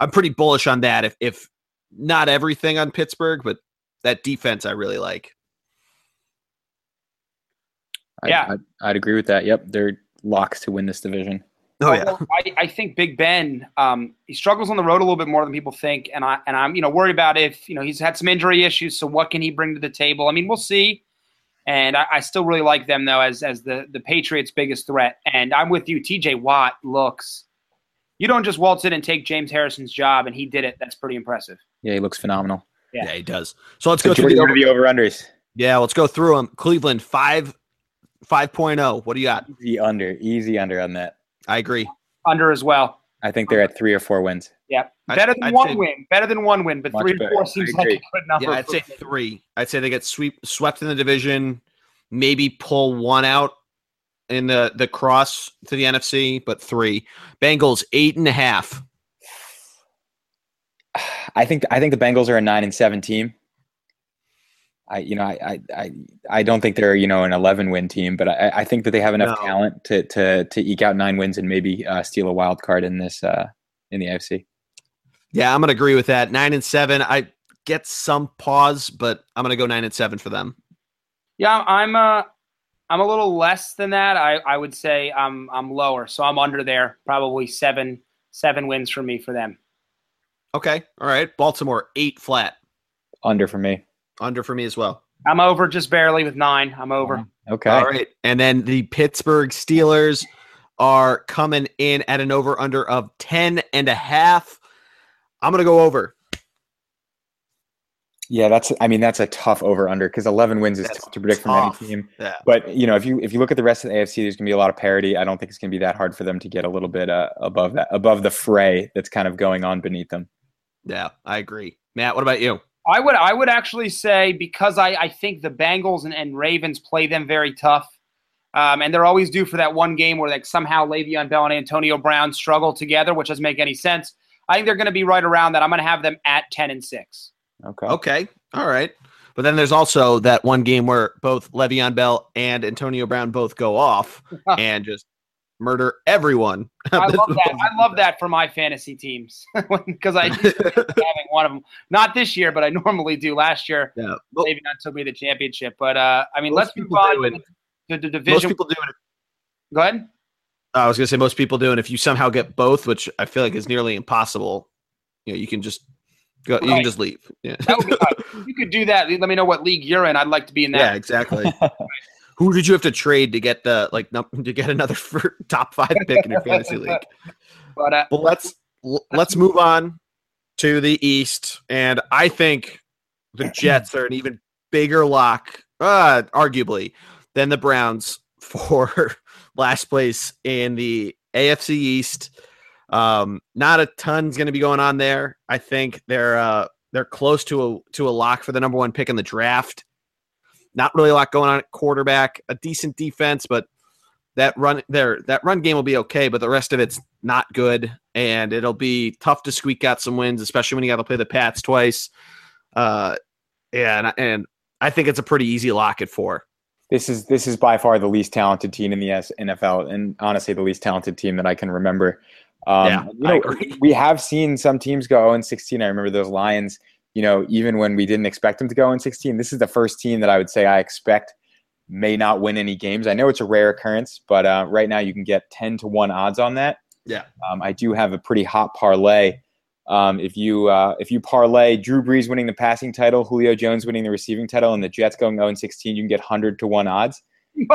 I'm pretty bullish on that. If if not everything on Pittsburgh, but that defense I really like. I'd, yeah, I'd, I'd, agree with that. Yep, they're locks to win this division. Oh yeah, I, I think Big Ben um, he struggles on the road a little bit more than people think, and I and I'm you know worried about if you know he's had some injury issues. So what can he bring to the table? I mean, we'll see. And I, I still really like them though as as the the Patriots' biggest threat. And I'm with you. T.J. Watt looks you don't just waltz in and take James Harrison's job, and he did it. That's pretty impressive. Yeah, he looks phenomenal. Yeah. Yeah, he does. So let's So go through the over. the over unders? Yeah, let's go through them. Cleveland five, five oh. What do you got? Easy under, easy under on that. I agree. Under as well. I think they're at three or four wins. Yeah, I'd- better than I'd one win. Better than one win, but three or four seems like a good number. Yeah, I'd say me. three. I'd say they get sweep swept in the division, maybe pull one out in the the cross to the NFC, but three. Bengals eight and a half. [SIGHS] I think I think the Bengals are a nine and seven team. I you know I I I, I don't think they're you know an eleven win team, but I, I think that they have enough No. talent to to to eke out nine wins and maybe uh, steal a wild card in this uh, in the AFC. Yeah, I'm gonna agree with that. Nine and seven. I get some pause, but I'm gonna go nine and seven for them. Yeah, I'm uh I'm a little less than that. I, I would say I'm I'm lower, so I'm under there. Probably seven seven wins for me for them. Okay, all right. Baltimore eight flat. Under for me. Under for me as well. I'm over just barely with nine. I'm over. Okay. All right. And then the Pittsburgh Steelers are coming in at an over under of 10 and a half. I'm going to go over. Yeah, that's I mean that's a tough over under because eleven wins is That's tough to predict from any team. Yeah. But you know, if you if you look at the rest of the AFC, there's going to be a lot of parity. I don't think it's going to be that hard for them to get a little bit uh, above that, above the fray that's kind of going on beneath them. Yeah, I agree. Matt, what about you? I would I would actually say because I, I think the Bengals and, and Ravens play them very tough. Um, and they're always due for that one game where like somehow Le'Veon Bell and Antonio Brown struggle together, which doesn't make any sense. I think they're going to be right around that. I'm going to have them at ten and six. Okay. Okay. All right. But then there's also that one game where both Le'Veon Bell and Antonio Brown both go off [LAUGHS] and just murder everyone. [LAUGHS] I love that. I love that for my fantasy teams [LAUGHS] because I [LAUGHS] having one of them. Not this year, but I normally do. Last year, Yeah. Well, maybe not took me the championship. But uh, I mean, let's move people on to the, the most division. people do it. Go ahead. I was going to say most people do. And if you somehow get both, which I feel like is nearly impossible, you know, you can just go, you can just leave. Yeah. Be you could do that. Let me know what league you're in. I'd like to be in that. Yeah, exactly. Who did you have to trade to get the like num- [LAUGHS] to get another [LAUGHS] top five pick in your fantasy [LAUGHS] league? But uh, Well, let's let's move on to the East, and I think the [CLEARS THROAT] Jets are an even bigger lock, uh, arguably, than the Browns for last place in the AFC East. Um, not a ton's going to be going on there. I think they're uh, they're close to a to a lock for the number one pick in the draft. Not really a lot going on at quarterback. A decent defense, but that run there that run game will be okay, but the rest of it's not good, and it'll be tough to squeak out some wins, especially when you got to play the Pats twice. Uh, and and I think it's a pretty easy lock at four. this is this is by far the least talented team in the NFL, and honestly, the least talented team that I can remember. Um, Yeah, you I know, agree. we have seen some teams go 0 16. I remember those Lions. You know, even when we didn't expect them to go in 16, this is the first team that I would say I expect may not win any games. I know it's a rare occurrence, but uh, right now you can get 10 to one odds on that. Yeah. Um, I do have a pretty hot parlay. Um, if you uh, if you parlay Drew Brees winning the passing title, Julio Jones winning the receiving title, and the Jets going 0 16, you can get 100 to one odds. [LAUGHS]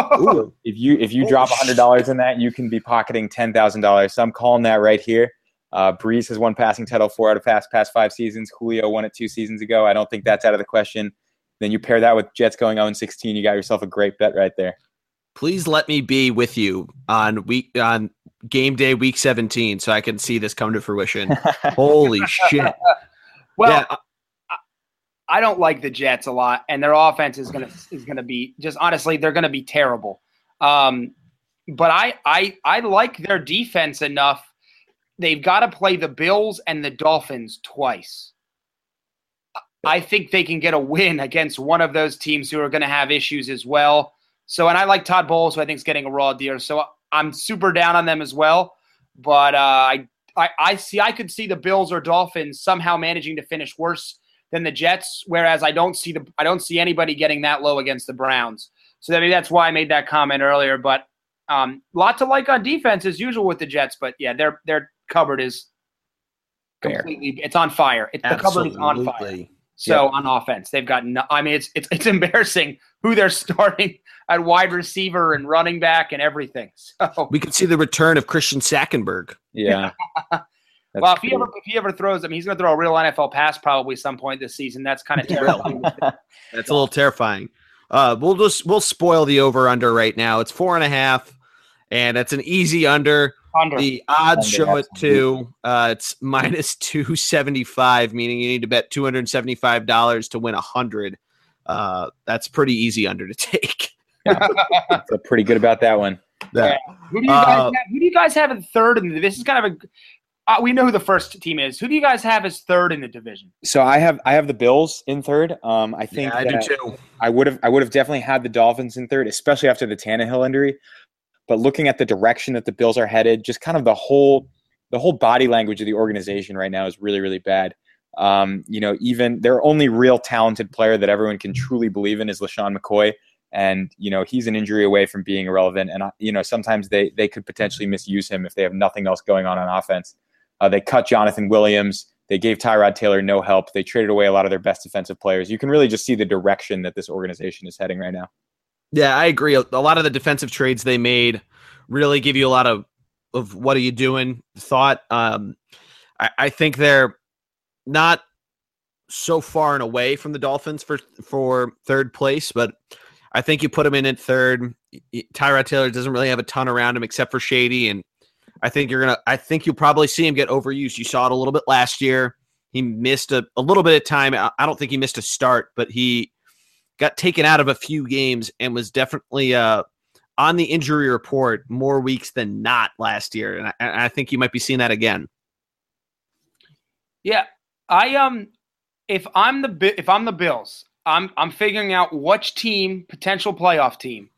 If you if you drop hundred dollars in that, you can be pocketing ten thousand dollars. So I'm calling that right here. Uh, Brees has won passing title four out of past past five seasons. Julio won it two seasons ago. I don't think that's out of the question. Then you pair that with Jets going 0 16, you got yourself a great bet right there. Please let me be with you on week on game day week 17 so I can see this come to fruition. [LAUGHS] Holy shit. well, yeah, uh, I don't like the Jets a lot, and their offense is gonna is gonna be just honestly they're gonna be terrible. Um, but I I I like their defense enough. They've got to play the Bills and the Dolphins twice. I think they can get a win against one of those teams who are going to have issues as well. So, and I like Todd Bowles, who I think is getting a raw deal. So I'm super down on them as well. But uh, I, I I see I could see the Bills or Dolphins somehow managing to finish worse than the Jets, whereas I don't see the I don't see anybody getting that low against the Browns. So maybe that's why I made that comment earlier. But um, lot to like on defense as usual with the Jets. But yeah, their their cupboard is Fair. completely it's on fire. It, the cupboard is on fire. absolutely. So on offense, they've got no. I mean, it's it's it's embarrassing who they're [LAUGHS] starting at wide receiver and running back and everything. [LAUGHS] So We could see the return of Christian Hackenberg. Yeah. [LAUGHS] That's well, if he ever if he ever throws, I mean, he's going to throw a real NFL pass probably some point this season. That's kind of terrible. That's a little terrifying. Uh, we'll just we'll spoil the over under right now. It's four and a half, and it's an easy under. Under. The odds Under, show it absolutely. to uh, it's [LAUGHS] minus two seventy five, meaning you need to bet two hundred seventy five dollars to win a hundred. Uh, that's pretty easy under to [LAUGHS] take. feel pretty good about that one. Yeah. Who do you guys Uh, have? Who do you guys have in third? And this is kind of a. Uh, we know who the first team is. Who do you guys have as third in the division? So I have I have the Bills in third. Um, I think Yeah, I do too. I would have I would have definitely had the Dolphins in third, especially after the Tannehill injury. But looking at the direction that the Bills are headed, just kind of the whole the whole body language of the organization right now is really really bad. Um, you know, even their only real talented player that everyone can truly believe in is LeSean McCoy, and you know he's an injury away from being irrelevant. And you know sometimes they they could potentially misuse him if they have nothing else going on on offense. Uh, they cut Jonathan Williams. They gave Tyrod Taylor no help. They traded away a lot of their best defensive players. You can really just see the direction that this organization is heading right now. Yeah, I agree. A lot of the defensive trades they made really give you a lot of of what are you doing thought. Um, I, I think they're not so far and away from the Dolphins for for third place, but I think you put them in at third. Tyrod Taylor doesn't really have a ton around him except for Shady, and I think you're gonna. I think you'll probably see him get overused. You saw it a little bit last year. He missed a, a little bit of time. I don't think he missed a start, but he got taken out of a few games and was definitely uh, on the injury report more weeks than not last year. And I, and I think you might be seeing that again. Yeah, I um, if I'm the if I'm the Bills, I'm I'm figuring out which team, potential playoff team,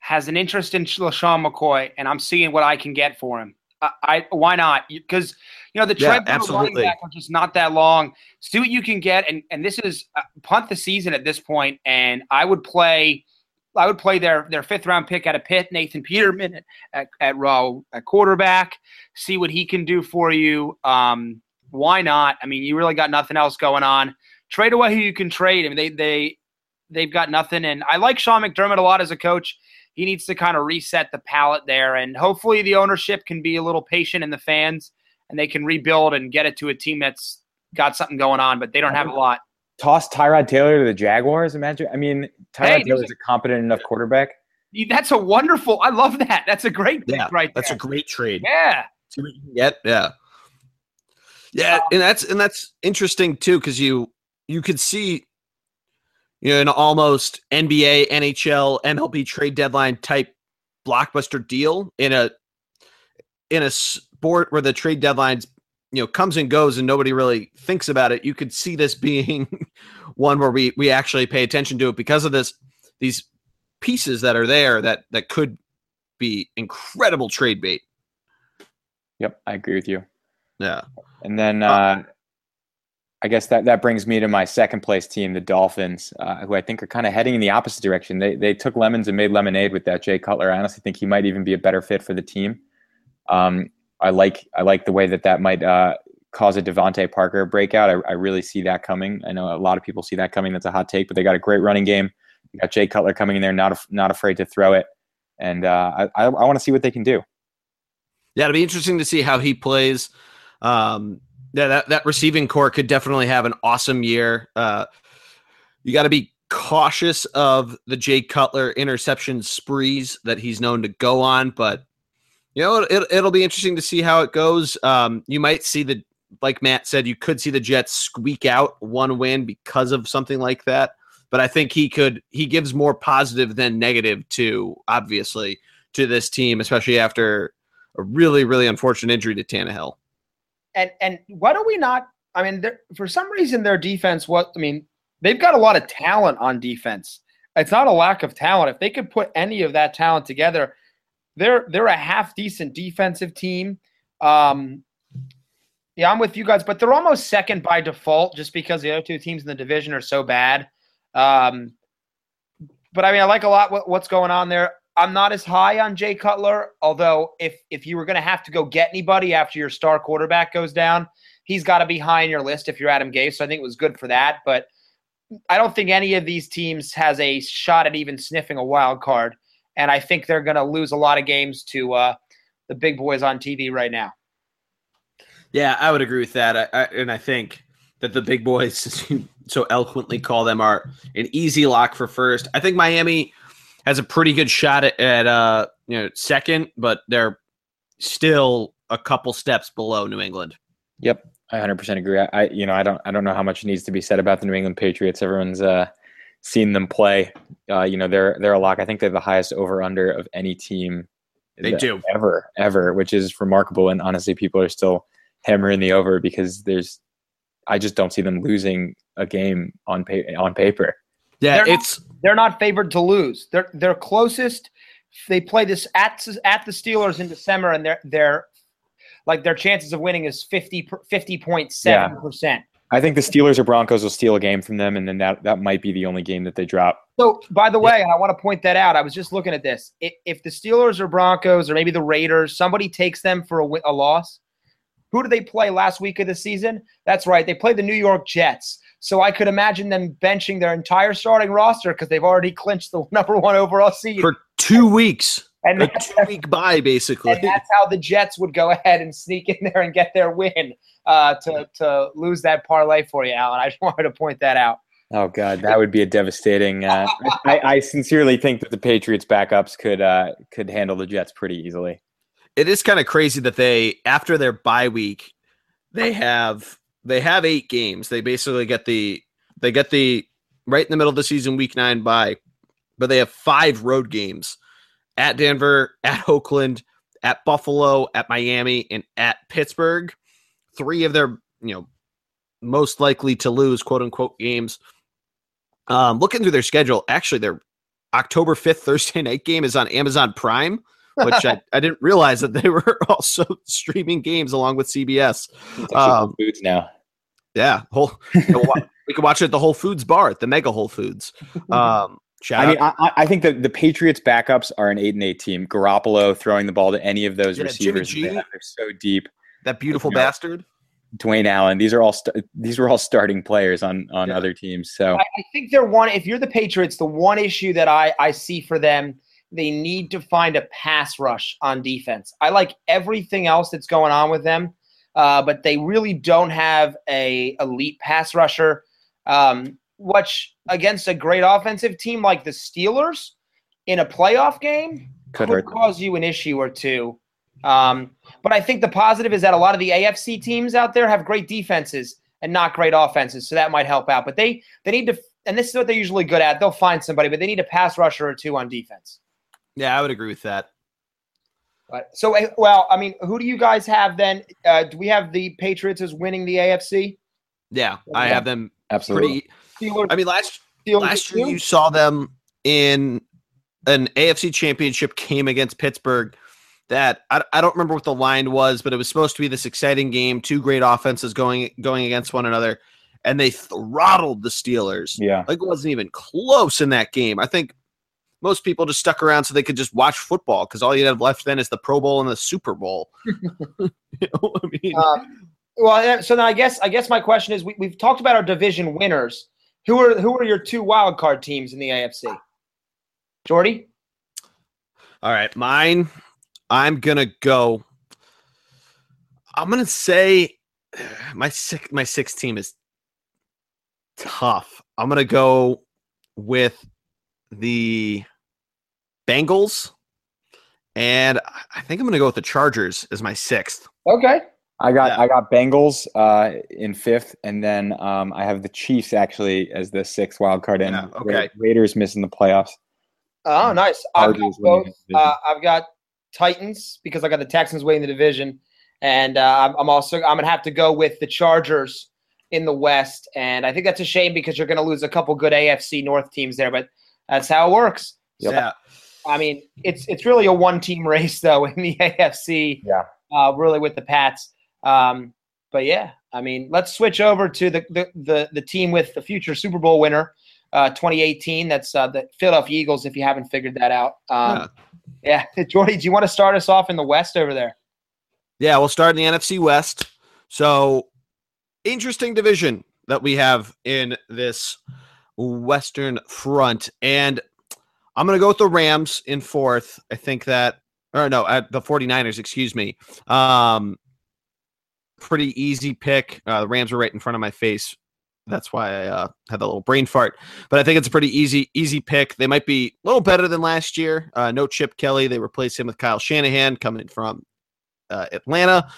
has an interest in LeSean McCoy, and I'm seeing what I can get for him. I, I why not? Because you know the Yeah, trade for the running absolutely. back, which is not that long. See what you can get, and and this is uh, punt the season at this point, and I would play. I would play their their fifth round pick out of Pitt, Nathan Peterman at at, at, row, at quarterback. See what he can do for you. Um, why not? I mean, you really got nothing else going on. Trade away who you can trade. I mean, they they they've got nothing. And I like Sean McDermott a lot as a coach. He needs to kind of reset the palette there, and hopefully the ownership can be a little patient and the fans, and they can rebuild and get it to a team that's got something going on. But they don't have a lot. Toss Tyrod Taylor to the Jaguars. Imagine. I mean, Tyrod Hey, is a competent enough quarterback. That's a wonderful. I love that. That's a great pick Yeah, right That's there. a great trade. yeah. See what you can get. Yeah. Yeah, and that's and that's interesting too because you you could see you know an almost NBA, NHL, MLB trade deadline type blockbuster deal in a in a sport where the trade deadlines you know comes and goes and nobody really thinks about it. You could see this [LAUGHS] being one where we we actually pay attention to it because of this these pieces that are there that that could be incredible trade bait. Yep, I agree with you. Yeah. And then uh, I guess that, that brings me to my second place team, the Dolphins, uh, who I think are kind of heading in the opposite direction. They they took lemons and made lemonade with that Jay Cutler. I honestly think he might even be a better fit for the team. Um, I like I like the way that that might uh, cause a DeVante Parker breakout. I, I really see that coming. I know a lot of people see that coming. That's a hot take, but they got a great running game. You got Jay Cutler coming in there, not af- not afraid to throw it, and uh, I I, I want to see what they can do. Yeah, it'll be interesting to see how he plays. Um, yeah, that, that receiving corps could definitely have an awesome year. Uh, you got to be cautious of the Jay Cutler interception sprees that he's known to go on, but you know it, it'll be interesting to see how it goes. Um, you might see the, like Matt said, you could see the Jets squeak out one win because of something like that. But I think he could. He gives more positive than negative to obviously to this team, especially after a really, really unfortunate injury to Tannehill. And and why do we not? I mean, for some reason, their defense. What I mean, they've got a lot of talent on defense. It's not a lack of talent. If they could put any of that talent together, they're they're a half decent defensive team. Um, yeah, I'm with you guys, but they're almost second by default just because the other two teams in the division are so bad. Um, but I mean, I like a lot what, what's going on there. I'm not as high on Jay Cutler, although if if you were going to have to go get anybody after your star quarterback goes down, he's got to be high on your list if you're Adam Gase. So I think it was good for that. But I don't think any of these teams has a shot at even sniffing a wild card. And I think they're going to lose a lot of games to uh, the big boys on TV right now. Yeah, I would agree with that. I, I, and I think that the big boys, as [LAUGHS] you so eloquently call them, are an easy lock for first. I think Miami has a pretty good shot at, at uh, you know second, but they're still a couple steps below New England. Yep, I 100% agree. I, I, you know I don't I don't know how much needs to be said about the New England Patriots. Everyone's uh, seen them play. Uh, you know they're they're a lock. I think they're the highest over under of any team. They do ever ever, which is remarkable. And honestly, people are still hammering the over because there's I just don't see them losing a game on pa- on paper. Yeah, They're not- it's They're not favored to lose. They're they're closest. They play this at at the Steelers in December, and they're they're like their chances of winning is 50 50.7 percent. I think the Steelers or Broncos will steal a game from them, and then that that might be the only game that they drop. So, by the way, and I want to point that out. I was just looking at this. If, if the Steelers or Broncos or maybe the Raiders, somebody takes them for a, wi- a loss, who do they play last week of the season? That's right, they play the New York Jets. So I could imagine them benching their entire starting roster because they've already clinched the [LAUGHS] number one overall seed. for two weeks, and a two week bye, basically. and that's how the Jets would go [LAUGHS] ahead and sneak in there and get their win uh, to to lose that parlay for you, Alan. I just [LAUGHS] wanted to point that out. Oh God, that would be a devastating. Uh, [LAUGHS] I, I sincerely think that the Patriots backups could uh, could handle the Jets pretty easily. it is kind of crazy that they after their bye week they have they have eight games they basically get the they get the right in the middle of the season week nine bye but they have five road games at denver at oakland at buffalo at miami and at pittsburgh three of their you know most likely to lose quote unquote games um looking through their schedule actually their october 5th thursday [LAUGHS] night game is on amazon prime which I, I didn't realize that they [LAUGHS] were also streaming games along with CBS. Um, Whole foods now. Yeah, whole, we can watch it at the Whole Foods bar at the Mega Whole Foods. [LAUGHS] Um, shout I mean, I, I- I think that the Patriots backups are an eight and eight team. Garoppolo throwing the ball to any of those Yeah, receivers, G. they have- they're so deep. that beautiful you know, bastard. Dwayne Allen, these are all st- these were all starting players on on Yeah. other teams. So I, I think they're one. If you're the Patriots, the one issue that I I see for them, they need to find a pass rush on defense. I like everything else that's going on with them, uh, but they really don't have a elite pass rusher. Um, which against a great offensive team like the Steelers in a playoff game could could cause you an issue or two. Um, but I think the positive is that a lot of the AFC teams out there have great defenses and not great offenses, so that might help out. But they they need to, and this is what they're usually good at. They'll find somebody, but they need a pass rusher or two on defense. Yeah, I would agree with that. But so, eh, well, I mean, who do you guys have then? Uh, do we have the Patriots as winning the AFC? Yeah, I have them Absolutely. pretty. Steelers, I mean, last Steelers last year you saw them in an AFC championship game against Pittsburgh that I, I don't remember what the line was, but it was supposed to be this exciting game, two great offenses going going against one another, and they throttled the Steelers. Yeah. Like it wasn't even close in that game. I think most people just stuck around so they could just watch football because all you have left then is the Pro Bowl and the Super Bowl. [LAUGHS] [LAUGHS] you know, I mean, Um, well, so then I guess I guess my question is: we, we've talked about our division winners. Who are who are your two wild card teams in the AFC? Jordy, All right, mine. I'm gonna go. I'm gonna say [SIGHS] my six my sixth team is tough. I'm gonna go with the Bengals, and I- think I'm gonna go with the Chargers as my sixth. okay. I got Yeah. I got Bengals uh, in fifth, and then um, I have the Chiefs actually as the sixth wild card, and Yeah, okay. Raiders missing the playoffs. Oh, nice. I've got both. Uh, I've got Titans because I got the Texans winning the division, and uh, I'm, I'm also I'm gonna have to go with the Chargers in the West, and I think that's a shame because you're gonna lose a couple good AFC North teams there, but that's how it works. Yep. Yeah, I mean, it's it's really a one team race though [LAUGHS] in the AFC. Yeah. Uh, really with the Pats. Um, but yeah, I mean, let's switch over to the the the, the team with the future Super Bowl winner, uh, 2018. That's uh, the Philadelphia Eagles. If you haven't figured that out. Um, yeah. [LAUGHS] Jordy, do you want to start us off in the West over there? yeah. We'll start in the NFC West. So interesting division that we have in this Western front. And I'm going to go with the Rams in fourth. I think that, or no, at the 49ers, excuse me. Um, pretty easy pick. Uh, the Rams were right in front of my face. That's why I uh, had that little brain fart. But I think it's a pretty easy, easy pick. They might be a little better than last year. Uh, no Chip Kelly. They replaced him with Kyle Shanahan coming from uh, Atlanta.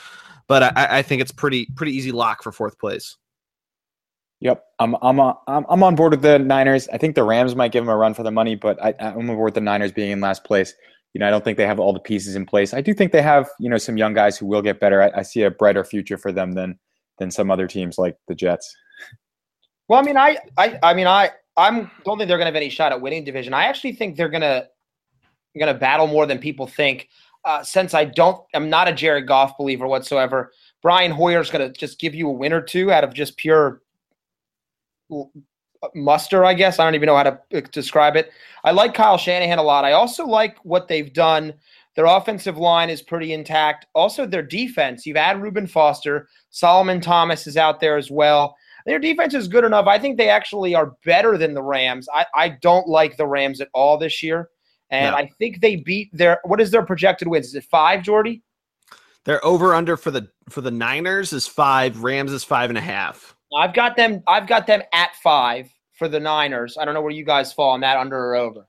But I, I think it's pretty, pretty easy lock for fourth place. Yep, I'm I'm uh, I'm I'm on board with the Niners. I think the Rams might give them a run for the money, but I, I'm on board with the Niners being in last place. You know, I don't think they have all the pieces in place. I do think they have you know some young guys who will get better. I, I see a brighter future for them than than some other teams like the Jets. Well, I mean, I I I mean, I I'm don't think they're going to have any shot at winning division. I actually think they're going to going to battle more than people think. Uh, since I don't, I'm not a Jared Goff believer whatsoever. Brian Hoyer's going to just give you a win or two out of just pure muster, I guess. I don't even know how to uh, describe it. I like Kyle Shanahan a lot. I also like what they've done. Their offensive line is pretty intact. Also, their defense. You've had Reuben Foster. Solomon Thomas is out there as well. Their defense is good enough. I think they actually are better than the Rams. I, I don't like the Rams at all this year. And no. I think they beat their what is their projected wins? Is it five, Jordy? Their over under for the for the Niners is five, Rams is five and a half. I've got them. I've got them at five for the Niners. I don't know where you guys fall on that, under or over.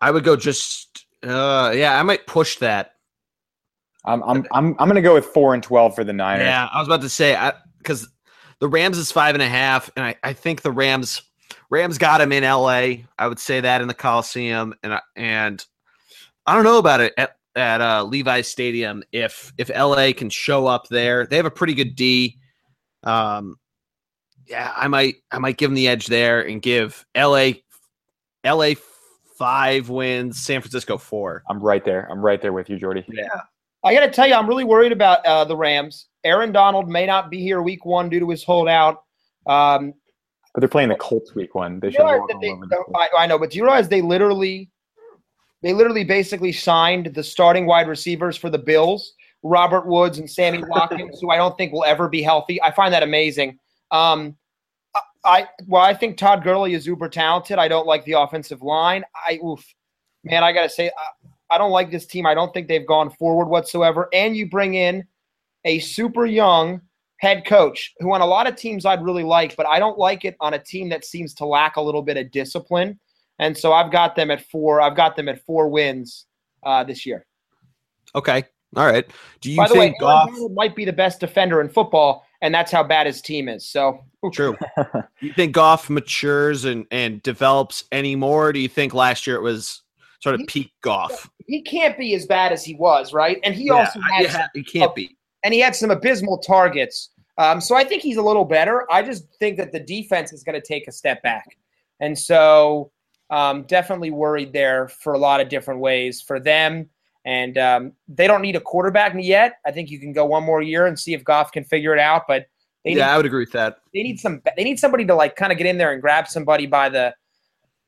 I would go just. Uh, yeah, I might push that. I'm I'm I'm I'm gonna go with four and twelve for the Niners. Yeah, I was about to say because the Rams is five and a half, and I, I think the Rams Rams got him in L.A. I would say that in the Coliseum, and and I don't know about it at at uh, Levi's Stadium if if L.A. can show up there. They have a pretty good D. Um, yeah, I might I might give them the edge there and give LA LA five wins, San Francisco four. I'm right there. I'm right there with you, Jordy. Yeah. I got to tell you, I'm really worried about uh, the Rams. Aaron Donald may not be here week one due to his holdout. Um, but they're playing the Colts week one. They should. They, I, I know, but do you realize they literally, they literally basically signed the starting wide receivers for the Bills, Robert Woods and Sammy [LAUGHS] Watkins, who I don't think will ever be healthy. I find that amazing. Um, I well, I think Todd Gurley is uber talented. I don't like the offensive line. I oof, man, I gotta say, I, I don't like this team. I don't think they've gone forward whatsoever. And you bring in a super young head coach who on a lot of teams I'd really like, but I don't like it on a team that seems to lack a little bit of discipline. And so I've got them at four. I've got them at four wins uh, this year. Okay. All right. Do you By the think way, Goff might be the best defender in football? And that's how bad his team is. So true. [LAUGHS] you think Goff matures and and develops anymore? Do you think last year it was sort of he, peak Goff? He can't be as bad as he was, right? And he yeah, also had yeah, he can't be. And he had some abysmal targets. Um, so I think he's a little better. I just think that the defense is going to take a step back, and so um, definitely worried there for a lot of different ways for them and um, they don't need a quarterback yet. I think you can go one more year and see if Goff can figure it out. But yeah, I would agree with that. They need some. They need somebody to like kind of get in there and grab somebody by the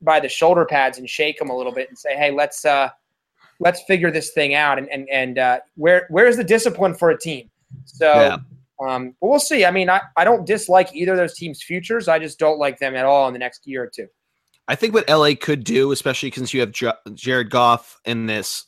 by the shoulder pads and shake them a little bit and say, "Hey, let's uh, let's figure this thing out." And and and uh, where where's the discipline for a team? So. Yeah. Um, but we'll see. I mean, I, I don't dislike either of those teams' futures. I just don't like them at all in the next year or two. I think what LA could do, especially since you have J- Jared Goff in this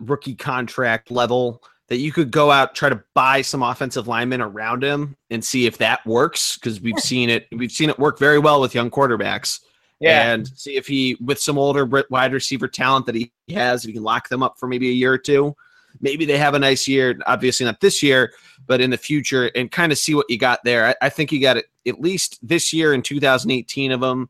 rookie contract level that you could go out try to buy some offensive linemen around him and see if that works because we've seen it we've seen it work very well with young quarterbacks. Yeah. And see if he with some older wide receiver talent that he has if he can lock them up for maybe a year or two. Maybe they have a nice year obviously not this year but in the future and kind of see what you got there. I, I think you got it at least this year in 2018 of them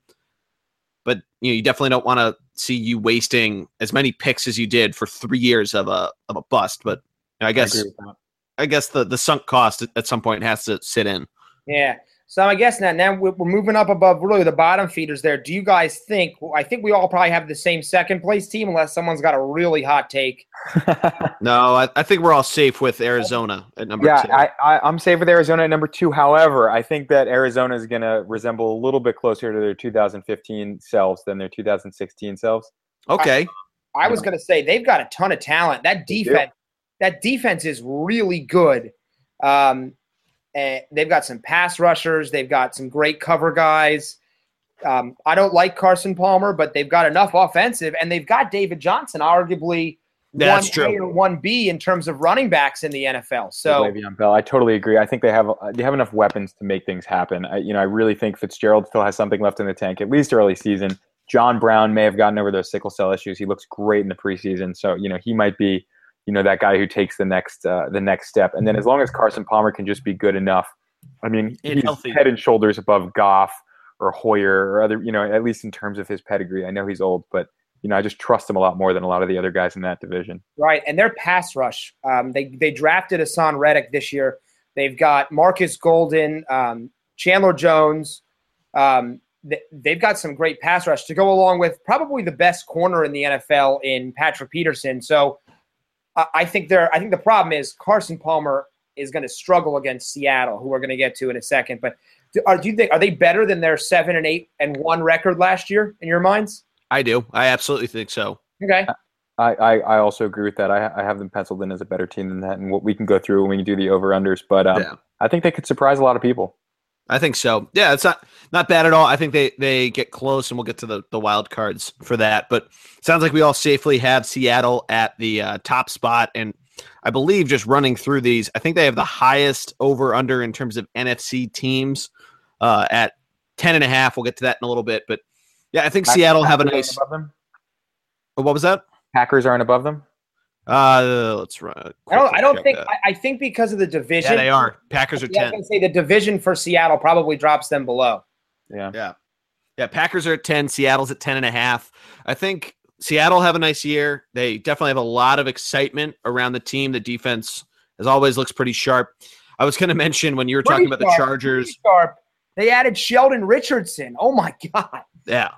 but you know you definitely don't want to see you wasting as many picks as you did for three years of a of a bust. But I guess I, I guess the the sunk cost at some point has to sit in. Yeah. So I guess now now we're moving up above really the bottom feeders there. Do you guys think? I think we all probably have the same second place team, unless someone's got a really hot take. [LAUGHS] no, I, I, think we're all safe with Arizona at number yeah, two. Yeah, I, I, am safe with Arizona at number two. However, I think that Arizona is going to resemble a little bit closer to their 2015 selves than their 2016 selves. Okay. I, I was going to say they've got a ton of talent. That defense, that defense is really good. Um, and they've got some pass rushers. They've got some great cover guys. Um, I don't like Carson Palmer, but they've got enough offensive, and they've got David Johnson, arguably That's one A or one B in terms of running backs in the NFL. So Le'Veon Bell. I totally agree. I think they have they have enough weapons to make things happen. I, you know, I really think Fitzgerald still has something left in the tank, at least early season. John Brown may have gotten over those sickle cell issues. He looks great in the preseason, so you know he might be, you know, that guy who takes the next uh, the next step. And then as long as Carson Palmer can just be good enough, I mean, And he's healthy. head and shoulders above Goff or Hoyer or other, you know, at least in terms of his pedigree. I know he's old, but you know, I just trust him a lot more than a lot of the other guys in that division. Right, and their pass rush. Um, they they drafted Haason Reddick this year. They've got Markus Golden, um, Chandler Jones. Um, th- they've got some great pass rush to go along with probably the best corner in the NFL in Patrick Peterson. So I I think they're. I think the problem is Carson Palmer is going to struggle against Seattle, who we're going to get to in a second. But do, are, do you think are they better than their seven and eight and one record last year in your minds? I do. I absolutely think so. Okay. I, I, I also agree with that. I, I have them penciled in as a better team than that, and what we can go through when we do the over unders. But um, Yeah. I think they could surprise a lot of people. I think so. Yeah, it's not not bad at all. I think they they get close, and we'll get to the the wild cards for that. But sounds like we all safely have Seattle at the uh, top spot, and I believe just running through these, I think they have the highest over under in terms of NFC teams uh, at ten and a half. We'll get to that in a little bit, but yeah, I think Seattle have a nice. above them. What was that? Packers aren't above them. Uh, let's run. I don't. I don't think. I, I think because of the division. Yeah, they are. Packers are Yeah, I was ten. gonna say the division for Seattle probably drops them below. Yeah. Yeah, Yeah. Packers are at 10, Seattle's at 10 and a half. I think Seattle have a nice year. They definitely have a lot of excitement around the team. The defense, as always, looks pretty sharp. I was going [LAUGHS] to mention when you were talking about Pretty the Chargers. Sharp. They added Sheldon Richardson. Oh my god, Yeah.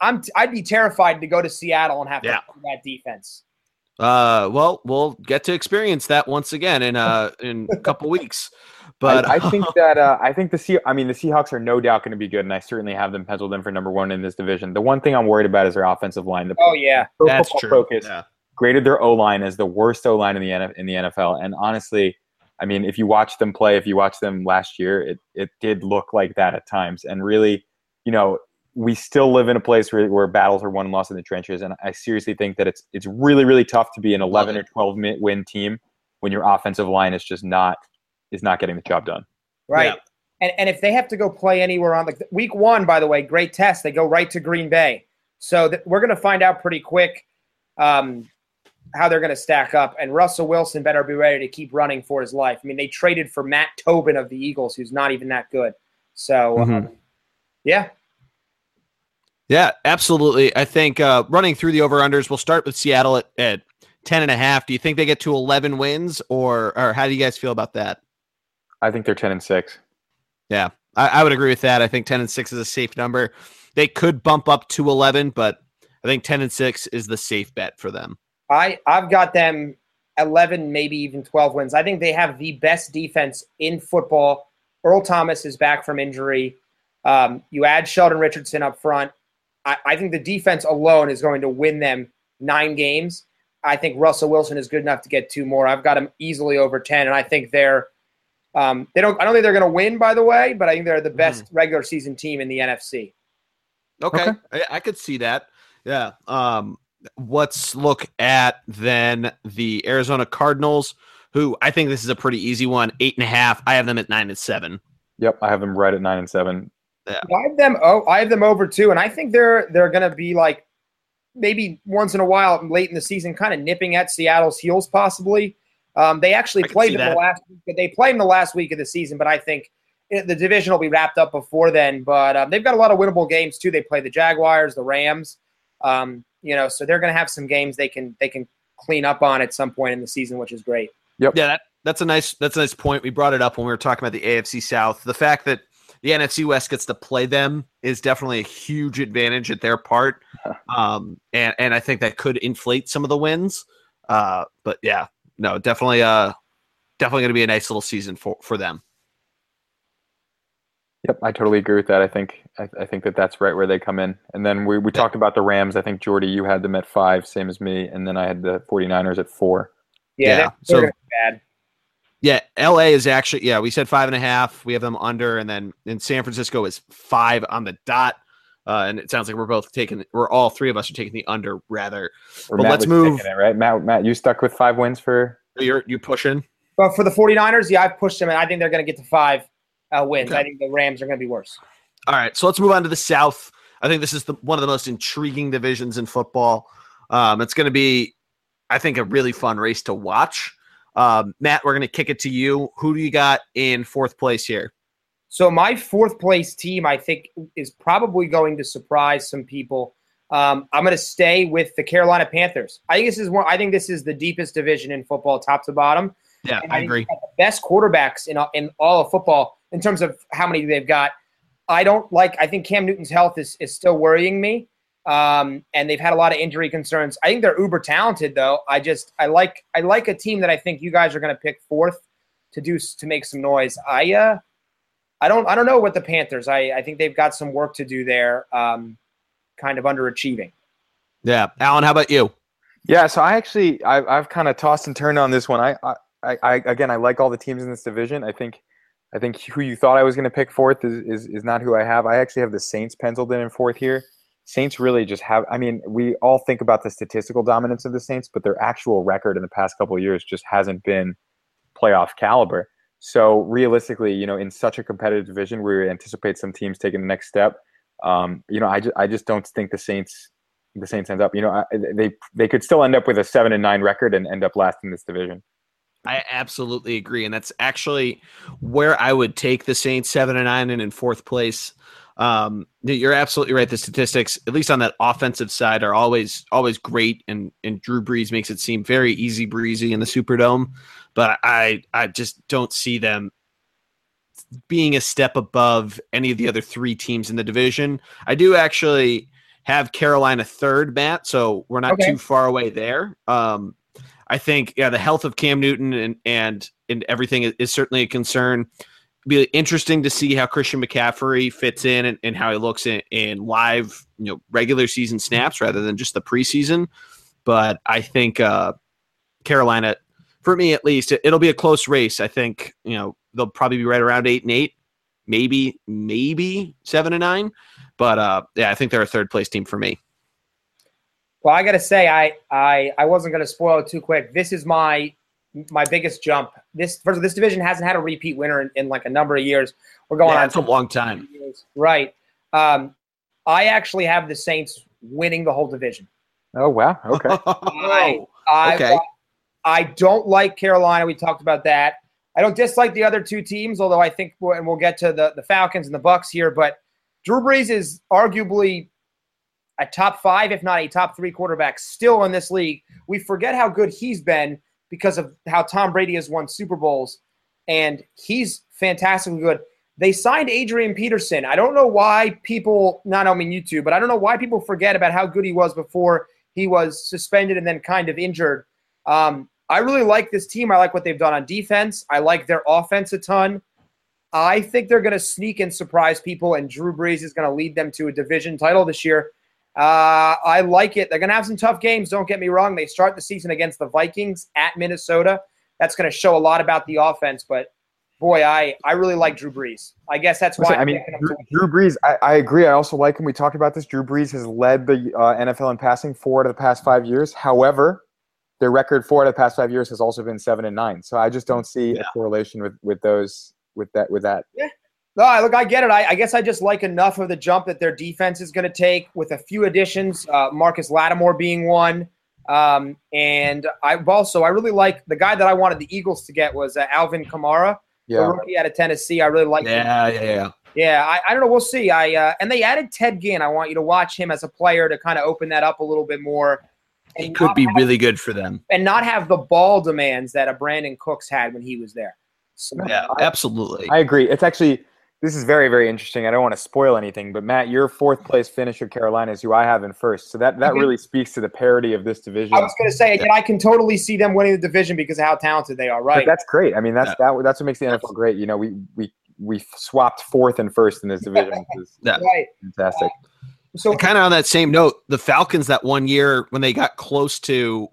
I'm. I'd be terrified to go to Seattle and have Yeah. to that defense. Uh, well, we'll get to experience that once again in uh in a couple weeks. But I, I think [LAUGHS] that uh, I think the Sea. I mean, the Seahawks are no doubt going to be good, and I certainly have them penciled in for number one in this division. The one thing I'm worried about is their offensive line. The Oh yeah, Pro that's true. Focus Yeah. graded their O line as the worst O line in the NF in the NFL, and honestly, I mean, if you watch them play, if you watch them last year, it it did look like that at times, and really, you know. We still live in a place where, where battles are won and lost in the trenches, and I seriously think that it's it's really really tough to be an 11 or 12 min- win team when your offensive line is just not is not getting the job done. right. Yeah. And and if they have to go play anywhere on like week one, by the way, great test. They go right to Green Bay, so th- we're going to find out pretty quick um, how they're going to stack up. And Russell Wilson better be ready to keep running for his life. I mean, they traded for Matt Tobin of the Eagles, who's not even that good. So um, Mhm. yeah, Yeah, absolutely. I think uh, running through the over unders, we'll start with Seattle at, at 10 and a half. Do you think they get to 11 wins or, or how do you guys feel about that? I think they're 10 and 6. I, I would agree with that. I think 10 and 6 is a safe number. They could bump up to 11, but I think 10 and 6 is the safe bet for them. I I've got them 11, maybe even 12 wins. I think they have the best defense in football. Earl Thomas is back from injury. Um, you add Sheldon Richardson up front. I, I think the defense alone is going to win them nine games. I think Russell Wilson is good enough to get two more. I've got them easily over 10, and I think they're um, they don't. I don't think they're going to win, by the way, but I think they're the best regular season team in the NFC. Okay. Okay. I, I could see that. Yeah. Um, let's look at then the Arizona Cardinals, who I think this is a pretty easy one. Eight and a half. I have them at nine and seven. Yep, I have them right at 9 and 7. I have them. Oh, I have them over too, and I think they're they're going to be like maybe once in a while, late in the season, kind of nipping at Seattle's heels, possibly. Um, they actually I played see them the that. last. They played them the last week of the season, but I think it, the division will be wrapped up before then. But um, they've got a lot of winnable games too. They play the Jaguars, the Rams. Um, you know, so they're going to have some games they can they can clean up on at some point in the season, which is great. Yep. Yeah, that, that's a nice that's a nice point. We brought it up when we were talking about the AFC South. The fact that the NFC West gets to play them is definitely a huge advantage at their part, um, and and I think that could inflate some of the wins. Uh, but yeah, no, definitely, uh, definitely going to be a nice little season for for them. Yep, I totally agree with that. I think I, I think that that's right where they come in. And then we, we talked about the Rams. I think Jordy, you had them at 5, same as me, and then I had the 49ers at 4. Yeah, Yeah, they're, so- they're gonna be bad. Yeah, LA is actually yeah. We said five and a half. We have them under, and then in San Francisco is five on the dot. Uh, and it sounds like we're both taking. We're all three of us are taking the under rather. Or But Matt let's move- It, right, Matt. Matt, you stuck with five wins for. You're you pushing. But for the 49ers, yeah, I've pushed them, and I think they're going to get to five uh, wins. Okay. I think the Rams are going to be worse. All right, so let's move on to the South. I think this is the one of the most intriguing divisions in football. Um, it's going to be, I think, a really fun race to watch. Um, Matt, we're going to kick it to you. Who do you got in fourth place here? So my fourth place team, I think, is probably going to surprise some people. Um, I'm going to stay with the Carolina Panthers. I think this is one. I think this is the deepest division in football, top to bottom. Yeah, I think agree. best quarterbacks in all- in all of football in terms of how many they've got. I don't like. I think Cam Newton's health is is still worrying me, um, and they've had a lot of injury concerns. I think they're uber talented, though. I just I like I like a team that I think you guys are going to pick fourth to do to make some noise. I uh, I don't I don't know what the Panthers. I I think they've got some work to do there. Um, kind of underachieving. Yeah, Alan, how about you? Yeah, so I actually I've, I've kind of tossed and turned on this one. I, I I I again I like all the teams in this division. I think I think who you thought I was going to pick fourth is, is is not who I have. I actually have the Saints penciled in in fourth here. Saints really just have. I mean, we all think about the statistical dominance of the Saints, but their actual record in the past couple of years just hasn't been playoff caliber. So realistically, you know, in such a competitive division we anticipate some teams taking the next step, um, you know, I just I just don't think the Saints the Saints end up. You know, I, they they could still end up with a seven and nine record and end up last in this division. I absolutely agree, and that's actually where I would take the Saints seven and nine and in fourth place. Um, you're absolutely right. The statistics, at least on that offensive side, are always always great, and and Drew Brees makes it seem very easy breezy in the Superdome. But I I just don't see them being a step above any of the other three teams in the division. I do actually have Carolina third, Matt, so we're not Okay. too far away there. Um, I think yeah, the health of Cam Newton and and and everything is, is certainly a concern. Be interesting to see how Christian McCaffrey fits in and, and how he looks in, in live, you know, regular season snaps rather than just the preseason. But I think uh, Carolina, for me at least, it, it'll be a close race. I think you know they'll probably be right around eight and eight, maybe maybe seven and nine. But uh, yeah, I think they're a third place team for me. Well, I got to say, I I I wasn't to spoil it too quick. This is my my biggest jump. This first of all, this division hasn't had a repeat winner in, in like a number of years. We're going Yeah, on it's a long time. years. Right. Um, I actually have the Saints winning the whole division. Oh wow, okay. [LAUGHS] Oh, I, Okay. I don't like Carolina. We talked about that. I don't dislike the other two teams, although I think, we'll, and we'll get to the, the Falcons and the Bucks here. But Drew Brees is arguably a top five, if not a top three quarterback, still in this league. We forget how good he's been because of how Tom Brady has won Super Bowls, and he's fantastically good. They signed Adrian Peterson. I don't know why people, not I mean you two, but I don't know why people forget about how good he was before he was suspended and then kind of injured. Um, I really like this team. I like what they've done on defense. I like their offense a ton. I think they're going to sneak and surprise people, and Drew Brees is going to lead them to a division title this year. Uh, I like it. They're going to have some tough games. Don't get me wrong. They start the season against the Vikings at Minnesota. That's going to show a lot about the offense. But boy, I I really like Drew Brees. I guess that's why Listen, I mean, Drew. Drew Brees. I, I agree. I also like him. We talked about this. Drew Brees has led the uh, NFL in passing four out of the past five years. However, their record four out of the past five years has also been seven and nine. So I just don't see Yeah. a correlation with with those with that with that. No, I- look, I get it. I, I guess I just like enough of the jump that their defense is going to take with a few additions, uh, Marshon Lattimore being one. Um, and I also, I really like the guy that I wanted the Eagles to get was uh, Alvin Kamara, the Yeah. rookie out of Tennessee. I really like him. Yeah, yeah, yeah. Yeah, I, I don't know. We'll see. I uh, and they added Ted Ginn. I want you to watch him as a player to kind of open that up a little bit more. It could be have- really good for them. and not have the ball demands that a Brandin Cooks had when he was there. So, Yeah, absolutely. I agree. It's actually this is very very interesting. I don't want to spoil anything, but Matt, your fourth place finish of Carolina is who I have in first. So that that Okay. really speaks to the parity of this division. I was going to say again, I can totally see them winning the division because of how talented they are. But Right. that's great. I mean, that's that, that's what makes the NFL great. You know, we we we swapped fourth and first in this division, which Yeah. Right. fantastic. So kind of on that same note, the Falcons that one year when they got close to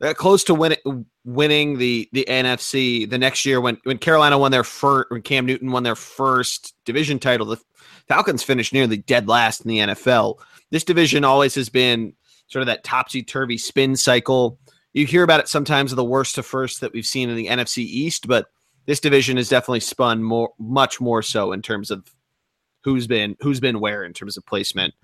uh, close to winning winning the the NFC the next year when when Carolina won their first when Cam Newton won their first division title. The Falcons finished nearly dead last in the NFL. This division always has been sort of that topsy turvy spin cycle. You hear about it sometimes the worst to first that we've seen in the NFC East, but this division has definitely spun more, much more so in terms of who's been who's been where in terms of placement.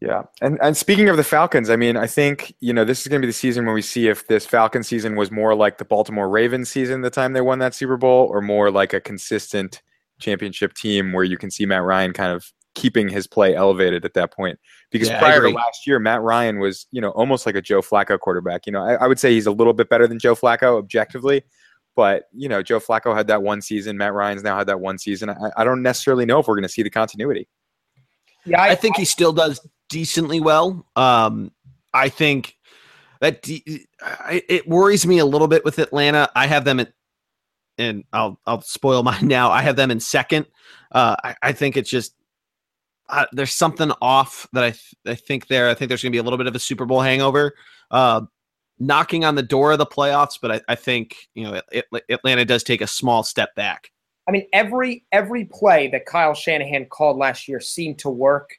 Yeah, and and speaking of the Falcons, I mean, I think you know this is going to be the season when we see if this Falcon season was more like the Baltimore Ravens season, the time they won that Super Bowl, or more like a consistent championship team where you can see Matt Ryan kind of keeping his play elevated at that point. Because Yeah, prior to last year, Matt Ryan was you know almost like a Joe Flacco quarterback. You know, I, I would say he's a little bit better than Joe Flacco objectively. But you know, Joe Flacco had that one season. Matt Ryan's now had that one season. I, I don't necessarily know if we're going to see the continuity. Yeah, I think he still does decently well. Um, I think that de- I, it worries me a little bit with Atlanta. I have them in, and I'll I'll spoil [LAUGHS] mine now. I have them in second. Uh, I, I think it's just uh, there's something off that I th- I think there. I think there's going to be a little bit of a Super Bowl hangover. Uh, knocking on the door of the playoffs, but I, I think you know it, it, Atlanta does take a small step back. I mean, every every play that Kyle Shanahan called last year seemed to work.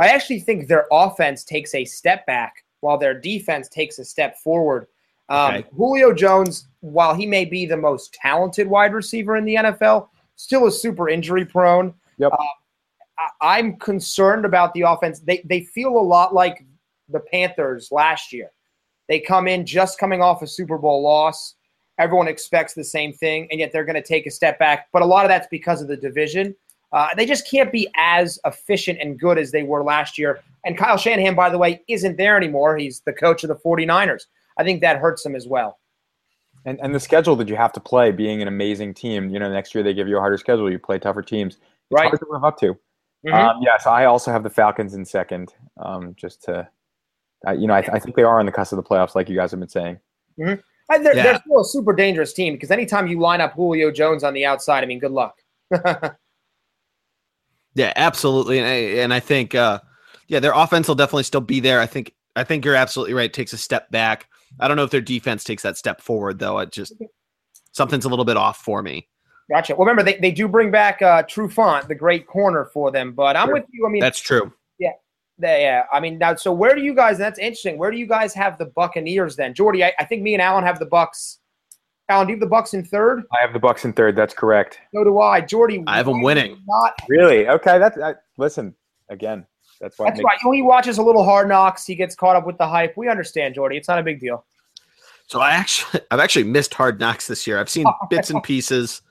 I actually think their offense takes a step back while their defense takes a step forward. Um, Okay. Julio Jones, while he may be the most talented wide receiver in the NFL, still is super injury prone. Yep. Uh, I, I'm concerned about the offense. They they feel a lot like the Panthers last year. They come in just coming off a Super Bowl loss. Everyone expects the same thing, and yet they're going to take a step back. But a lot of that's because of the division. Uh, they just can't be as efficient and good as they were last year. And Kyle Shanahan, by the way, isn't there anymore. He's the coach of the 49ers. I think that hurts them as well. And and the schedule that you have to play, being an amazing team, you know, next year they give you a harder schedule. You play tougher teams. It's Right. hard to live up to. Mhm. Um, yes, I also have the Falcons in second. Um, just to, uh, you know, I, I think they are on the cusp of the playoffs, like you guys have been saying. And they're, Yeah. they're still a super dangerous team because anytime you line up Julio Jones on the outside, I mean, good luck. [LAUGHS] Yeah, absolutely, and I, and I think uh, yeah, their offense will definitely still be there. I think I think you're absolutely right. It takes a step back. I don't know if their defense takes that step forward though. It just something's a little bit off for me. gotcha. Well, remember, they, they do bring back uh, Trufant, the great corner for them. But I'm Sure. with you. I mean, That's true. Yeah, they- yeah, I mean, now, so where do you guys, that's interesting. Where do you guys have the Buccaneers then? Jordy, I, I think me and Alan have the Bucks. Alan, do you have the Bucks in third? I have the Bucks in third. That's correct. So do I. Jordy, I have them winning. Not Really? Okay. That's I, listen again. That's why. That's makes, right. When he watches a little hard knocks, he gets caught up with the hype. We understand, Jordy. It's not a big deal. So I actually [LAUGHS] I've actually missed Hard Knocks this year. I've seen [LAUGHS] bits and pieces.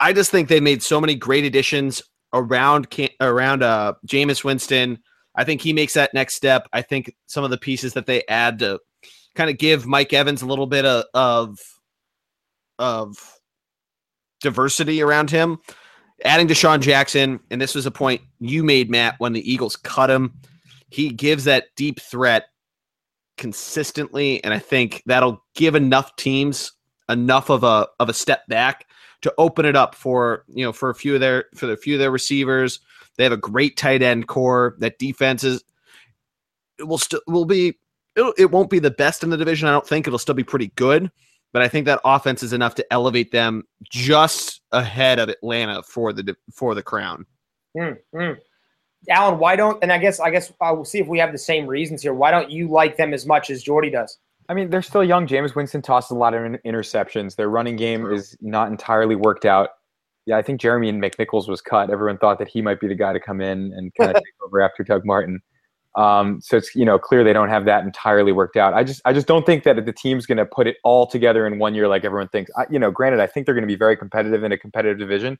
I just think they made so many great additions around around uh Jameis Winston. I think he makes that next step. I think some of the pieces that they add to kind of give Mike Evans a little bit of of, of diversity around him. Adding DeSean Jackson, and this was a point you made, Matt, when the Eagles cut him. He gives that deep threat consistently, and I think that'll give enough teams enough of a of a step back to open it up for you know for a few of their for a few of their receivers. They have a great tight end corps. That defense is it will still will be it'll, it won't be the best in the division. I don't think it'll still be pretty good, but I think that offense is enough to elevate them just ahead of Atlanta for the for the crown. Mm, mm. Alan, why don't? And I guess I guess I will see if we have the same reasons here. Why don't you like them as much as Jordy does? I mean, they're still young. Jameis Winston tosses a lot of interceptions. Their running game is not entirely worked out. Yeah, I think Jeremy and McNichols was cut. Everyone thought that he might be the guy to come in and kind of [LAUGHS] take over after Doug Martin. Um, so it's you know clear they don't have that entirely worked out. I just I just don't think that the team's going to put it all together in one year like everyone thinks. I, you know, granted, I think they're going to be very competitive in a competitive division,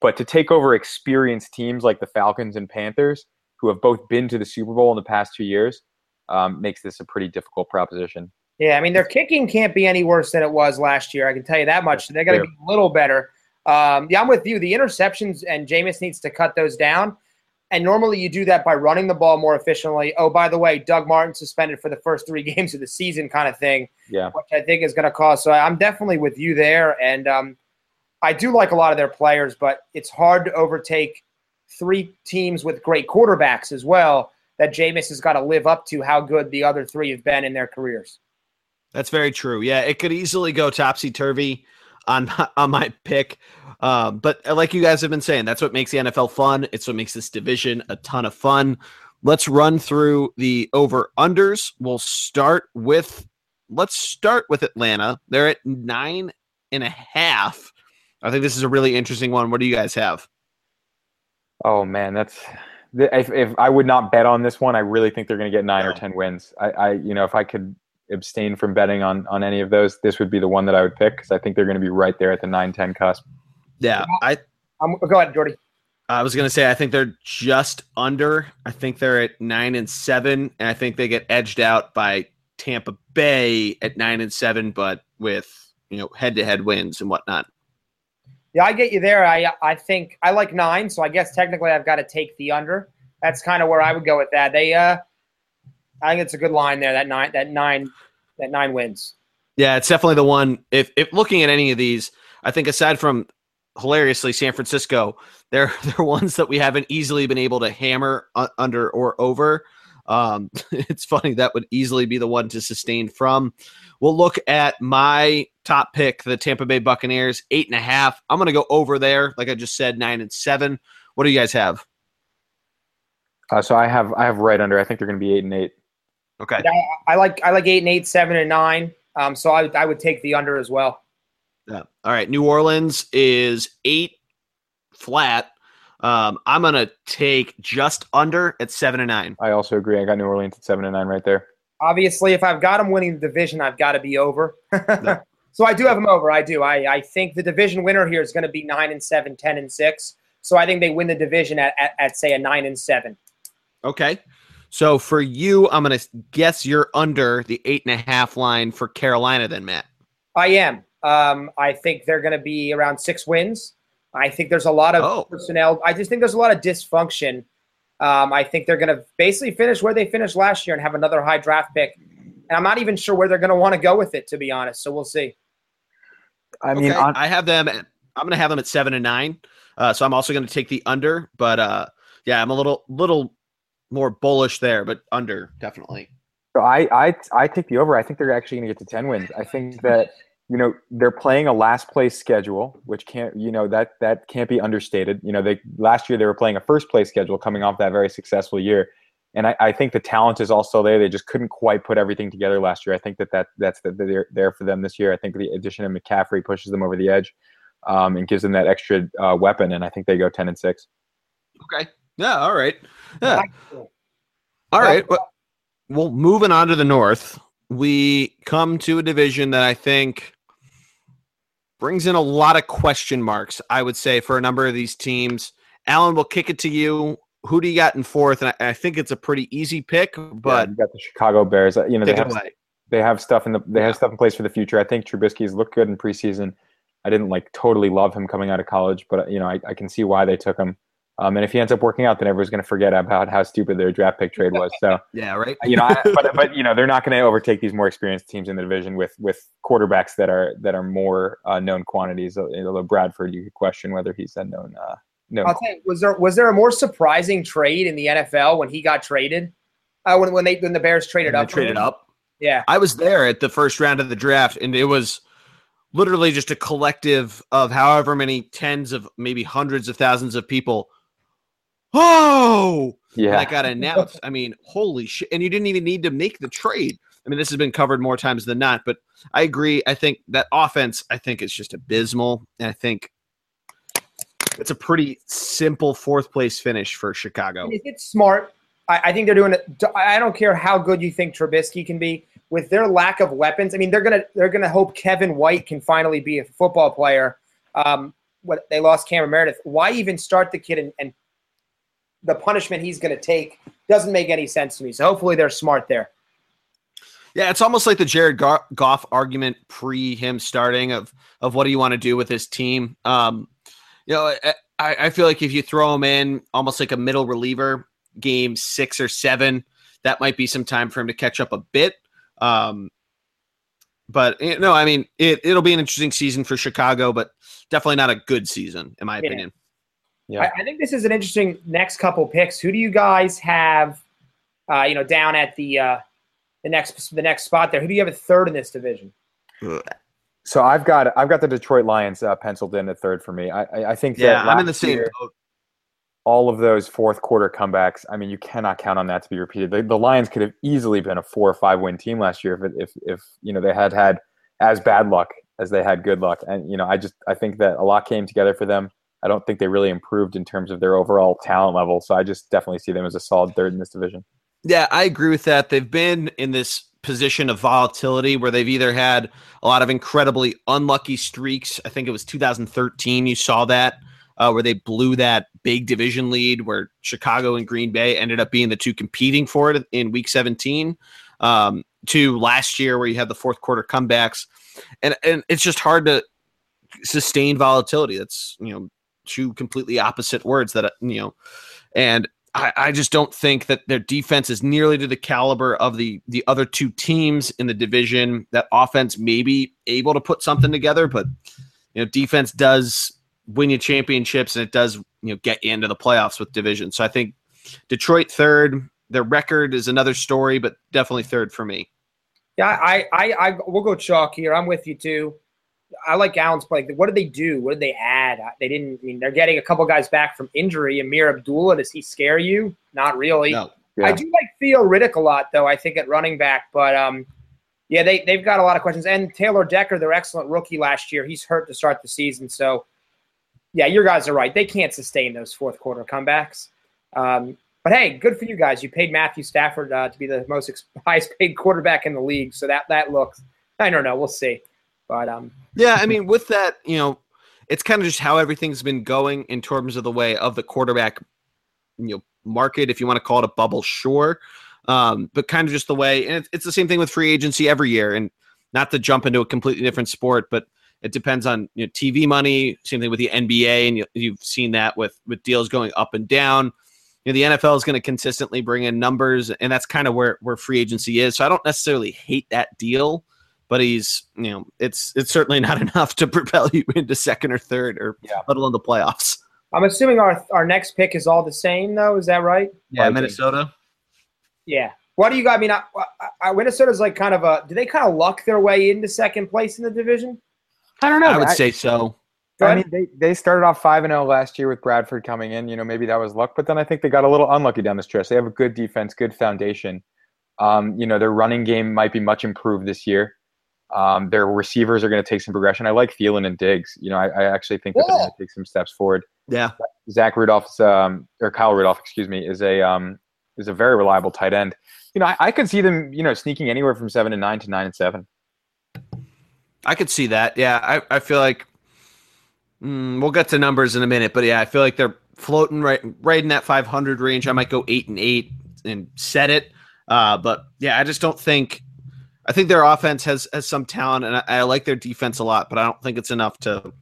but to take over experienced teams like the Falcons and Panthers, who have both been to the Super Bowl in the past two years, um, makes this a pretty difficult proposition. Yeah, I mean their kicking can't be any worse than it was last year. I can tell you that much. They're going to be a little better. Um, yeah, I'm with you. The interceptions and Jameis needs to cut those down. And normally you do that by running the ball more efficiently. Oh, by the way, Doug Martin suspended for the first three [LAUGHS] games of the season, kind of thing, Yeah. which I think is going to cause. So I'm definitely with you there. And um, I do like a lot of their players, but it's hard to overtake three teams with great quarterbacks as well. That Jameis has got to live up to how good the other three have been in their careers. That's very true. Yeah, it could easily go topsy turvy on my, [LAUGHS] on my pick. Um, but like you guys have been saying, that's what makes the NFL fun. It's what makes this division a ton of fun. Let's run through the over unders. We'll start with let's start with Atlanta. They're at nine and a half. I think this is a really interesting one. What do you guys have? Oh man, that's if, if I would not bet on this one, I really think they're going to get nine no. or ten wins. I, I, you know, if I could abstain from betting on on any of those, this would be the one that I would pick because I think they're going to be right there at the 9-10 cusp. Yeah, I. I'm, go ahead, Jordy. I was going to say I think they're just under. I think they're at nine and seven, and I think they get edged out by Tampa Bay at nine and seven, but with you know head to head wins and whatnot. Yeah, I get you there. I I think I like nine, so I guess technically I've got to take the under. That's kind of where I would go with that. They uh I think it's a good line there. That nine, that nine, that nine wins. Yeah, it's definitely the one. If if looking at any of these, I think aside from hilariously San Francisco, they're [LAUGHS] they're ones that we haven't easily been able to hammer under or over. Um, [LAUGHS] it's funny that would easily be the one to sustain from. We'll look at my top pick, the Tampa Bay Buccaneers, eight and a half. I'm going to go over there, like I just said, nine and seven. What do you guys have? Uh, so I have I have right under. I think they're going to be eight and eight. Okay. Yeah, I like I like eight and eight, seven and nine. Um, so I I would take the under as well. Yeah. All right. New Orleans is eight flat. Um, I'm gonna take just under at seven and nine. I also agree. I got New Orleans at seven and nine right there. Obviously, if I've got them winning the division, I've got to be over. no. [LAUGHS] So I do have them over. I do. I, I think the division winner here is going to be nine and seven, 10 and six. So I think they win the division at, at, at say a nine and seven. Okay. So for you, I'm going to guess you're under the eight and a half line for Carolina, then, Matt. I am. Um, I think they're going to be around six wins. I think there's a lot of oh. personnel. I just think there's a lot of dysfunction. Um, I think they're going to basically finish where they finished last year and have another high draft pick. And I'm not even sure where they're going to want to go with it, to be honest. So we'll see. I mean, okay. on- I have them. At, I'm going to have them at seven and nine. Uh, so I'm also going to take the under. But uh, yeah, I'm a little little more bullish there, but under definitely. So I I I take the over. I think they're actually going to get to ten wins. I think that you know they're playing a last place schedule, which can't you know that that can't be understated. You know, they last year they were playing a first place schedule coming off that very successful year, and I, I think the talent is also there. They just couldn't quite put everything together last year. I think that, that that's the, they're there for them this year. I think the addition of McCaffrey pushes them over the edge um, and gives them that extra uh, weapon, and I think they go ten and six. Okay. Yeah. All right. Yeah. All right. Well, well, moving on to the north, we come to a division that I think brings in a lot of question marks. I would say for a number of these teams. Alan, we'll kick it to you. Who do you got in fourth? And I, I think it's a pretty easy pick, but yeah, you got the Chicago Bears. You know, they have, they have stuff in the they have stuff in place for the future. I think Trubisky's looked good in preseason. I didn't like totally love him coming out of college, but you know, I, I can see why they took him. Um, and if he ends up working out, then everyone's going to forget about how stupid their draft pick trade was. So [LAUGHS] yeah, right. You know, I, [LAUGHS] but but you know, they're not going to overtake these more experienced teams in the division with with quarterbacks that are that are more uh, known quantities. Although Bradford, you could question whether he's a known. Uh, known I'll tell you, was there was there a more surprising trade in the NFL when he got traded? Uh, when when they when the Bears traded when up, traded up. Yeah, I was there at the first round of the draft, and it was literally just a collective of however many tens of maybe hundreds of thousands of people oh, yeah, that got announced. I mean, holy shit! And you didn't even need to make the trade. I mean, this has been covered more times than not, but I agree. I think that offense, I think, is just abysmal. And I think it's a pretty simple fourth place finish for Chicago. It's smart. I, I think they're doing it. I don't care how good you think Trubisky can be with their lack of weapons. I mean, they're gonna they're gonna hope Kevin White can finally be a football player. Um, what they lost Cameron Meredith. Why even start the kid and, and the punishment he's going to take doesn't make any sense to me. So hopefully they're smart there. Yeah, it's almost like the Jared Goff argument pre him starting of of what do you want to do with his team. Um, you know, I, I feel like if you throw him in almost like a middle reliever, game six or seven, that might be some time for him to catch up a bit. Um, but know, I mean, it it'll be an interesting season for Chicago, but definitely not a good season in my yeah. opinion. Yeah. I, I, think this is an interesting next couple picks. Who do you guys have, uh, you know, down at the uh, the next the next spot there. Who do you have at third in this division? So I've got I've got the Detroit Lions uh, penciled in at third for me. I I, I think Yeah, that I'm in the same year, boat. all of those fourth quarter comebacks. I mean, you cannot count on that to be repeated. The, the Lions could have easily been a four or five win team last year if it, if if you know they had had as bad luck as they had good luck. And you know, I just I think that a lot came together for them. I don't think they really improved in terms of their overall talent level. So I just definitely see them as a solid third in this division. Yeah, I agree with that. They've been in this position of volatility where they've either had a lot of incredibly unlucky streaks. I think it was 2013. You saw that uh, where they blew that big division lead, where Chicago and Green Bay ended up being the two competing for it in Week 17. Um, to last year where you had the fourth quarter comebacks, and and it's just hard to sustain volatility. That's you know two completely opposite words that uh, you know, and I, I just don't think that their defense is nearly to the caliber of the the other two teams in the division. That offense may be able to put something together, but you know, defense does win you championships and it does you know get you into the playoffs with division. So I think Detroit third. Their record is another story, but definitely third for me. Yeah, I, I, I, we'll go chalk here. I'm with you too. I like Alan's play. What did they do? What did they add? They didn't. I mean, they're getting a couple guys back from injury. Ameer Abdullah, does he scare you? Not really. No. Yeah. I do like Theo Riddick a lot, though. I think at running back, but um, yeah, they they've got a lot of questions. And Taylor Decker, their excellent rookie last year, he's hurt to start the season. So, yeah, your guys are right. They can't sustain those fourth quarter comebacks. Um, but hey, good for you guys. You paid Matthew Stafford uh, to be the most ex- [LAUGHS] highest paid quarterback in the league. So that that looks. I don't know. We'll see. But um, Yeah, I mean, with that, you know, it's kind of just how everything's been going in terms of the way of the quarterback, you know, market, if you want to call it a bubble, sure. Um, but kind of just the way, and it's, the same thing with free agency every year. And not to jump into a completely different sport, but it depends on you know, TV money. Same thing with the NBA, and you, you've seen that with with deals going up and down. You know, the NFL is going to consistently bring in numbers, and that's kind of where where free agency is. So I don't necessarily hate that deal but he's you know it's it's certainly not [LAUGHS] enough to propel you into second or third or Yeah. let alone the playoffs. I'm assuming our our next pick is all the same, though. Is that right? Yeah, Vikings. Minnesota. Yeah. What do you got? I mean, I, I, I, Minnesota's like kind of a. Do they kind of luck their way into second place in the division? I don't know. I would say so. I mean, they, they started off five and zero last year with Bradford coming in. You know, maybe that was luck, but then I think they got a little unlucky down the stretch. They have a good defense, good foundation. Um, you know, their running game might be much improved this year. Um, their receivers are going to take some progression. I like Thielen and Diggs. You know, I, I actually think that they're going to take some steps forward. Yeah, Zach Rudolph's um, or Kyle Rudolph, excuse me, is a um, is a very reliable tight end. You know, I, I could see them, you know, sneaking anywhere from seven and nine to nine and seven. I could see that. Yeah, I, I feel like mm, we'll get to numbers in a minute, but yeah, I feel like they're floating right right in that 500 range. I might go eight and eight and set it. Uh, but yeah, I just don't think. I think their offense has has some talent, and I, I like their defense a lot, but I don't think it's enough to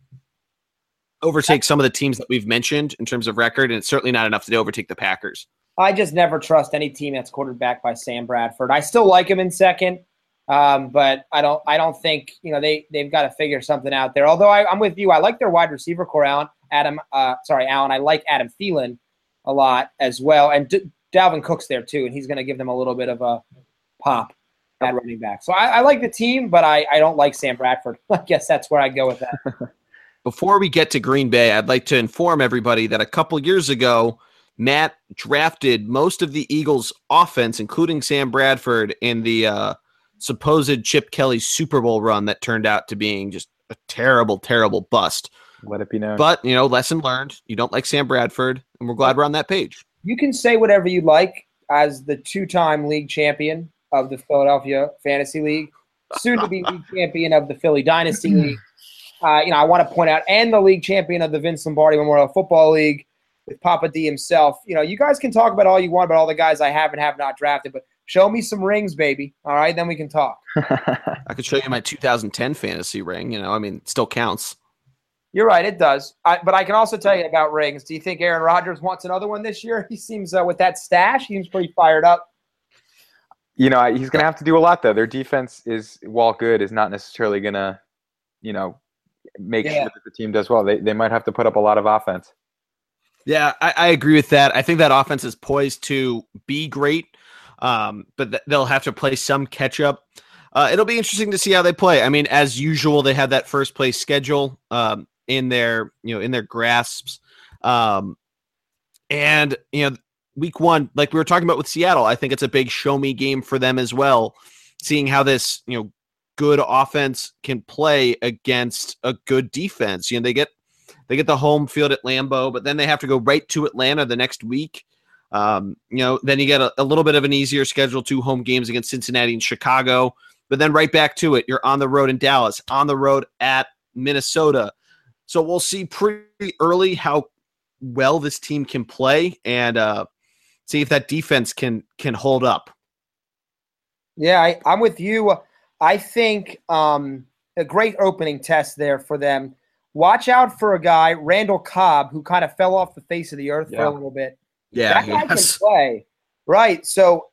overtake some of the teams that we've mentioned in terms of record, and it's certainly not enough to overtake the Packers. I just never trust any team that's quarterbacked by Sam Bradford. I still like him in second, um, but I don't. I don't think you know they they've got to figure something out there. Although I, I'm with you, I like their wide receiver corps, Alan. Adam, uh, sorry, Alan. I like Adam Thielen a lot as well, and D- Dalvin Cook's there too, and he's going to give them a little bit of a pop at running back. So I, I like the team, but I, I don't like Sam Bradford. [LAUGHS] I guess that's where I go with that. [LAUGHS] Before we get to Green Bay, I'd like to inform everybody that a couple years ago, Matt drafted most of the Eagles' offense, including Sam Bradford, in the uh, supposed Chip Kelly Super Bowl run that turned out to being just a terrible, terrible bust. Let it be known. But you know, lesson learned. You don't like Sam Bradford, and we're glad we're on that page. you can say whatever you like as the two-time league champion of the Philadelphia Fantasy League, soon to be league champion of the Philly Dynasty League. Uh, you know, I want to point out, and the league champion of the Vince Lombardi Memorial Football League with Papa D himself. You know, you guys can talk about all you want about all the guys I have and have not drafted, but show me some rings, baby. All right, then we can talk. [LAUGHS] I could show you my 2010 fantasy ring. You know, I mean, it still counts. You're right, it does. I, but I can also tell you about rings. Do you think Aaron Rodgers wants another one this year? [LAUGHS] He seems uh, with that stash, he seems pretty fired up. You know, he's going to have to do a lot though. Their defense is, while good, is not necessarily going to, you know, make Yeah. sure that the team does well. They they might have to put up a lot of offense. Yeah, I, I agree with that. I think that offense is poised to be great. um, but th- they'll have to play some catch up. Uh, it'll be interesting to see how they play. I mean, as usual, they have that first place schedule um, in their you know in their grasps, um, and you know week one, like we were talking about with Seattle, I think it's a big show me game for them as well. Seeing how this you know good offense can play against a good defense. You know, they get they get the home field at Lambeau, but then they have to go right to Atlanta the next week. Um, you know, then you get a, a, little bit of an easier schedule, two home games against Cincinnati and Chicago, but then right back to it. You're on the road in Dallas, on the road at Minnesota. So we'll see pretty early how well this team can play and uh, see if that defense can can hold up. Yeah, I, I'm with you. I think um, a great opening test there for them. Watch out for a guy, Randall Cobb, who kind of fell off the face of the earth yeah. for a little bit. Yeah, that guy can play. Right. So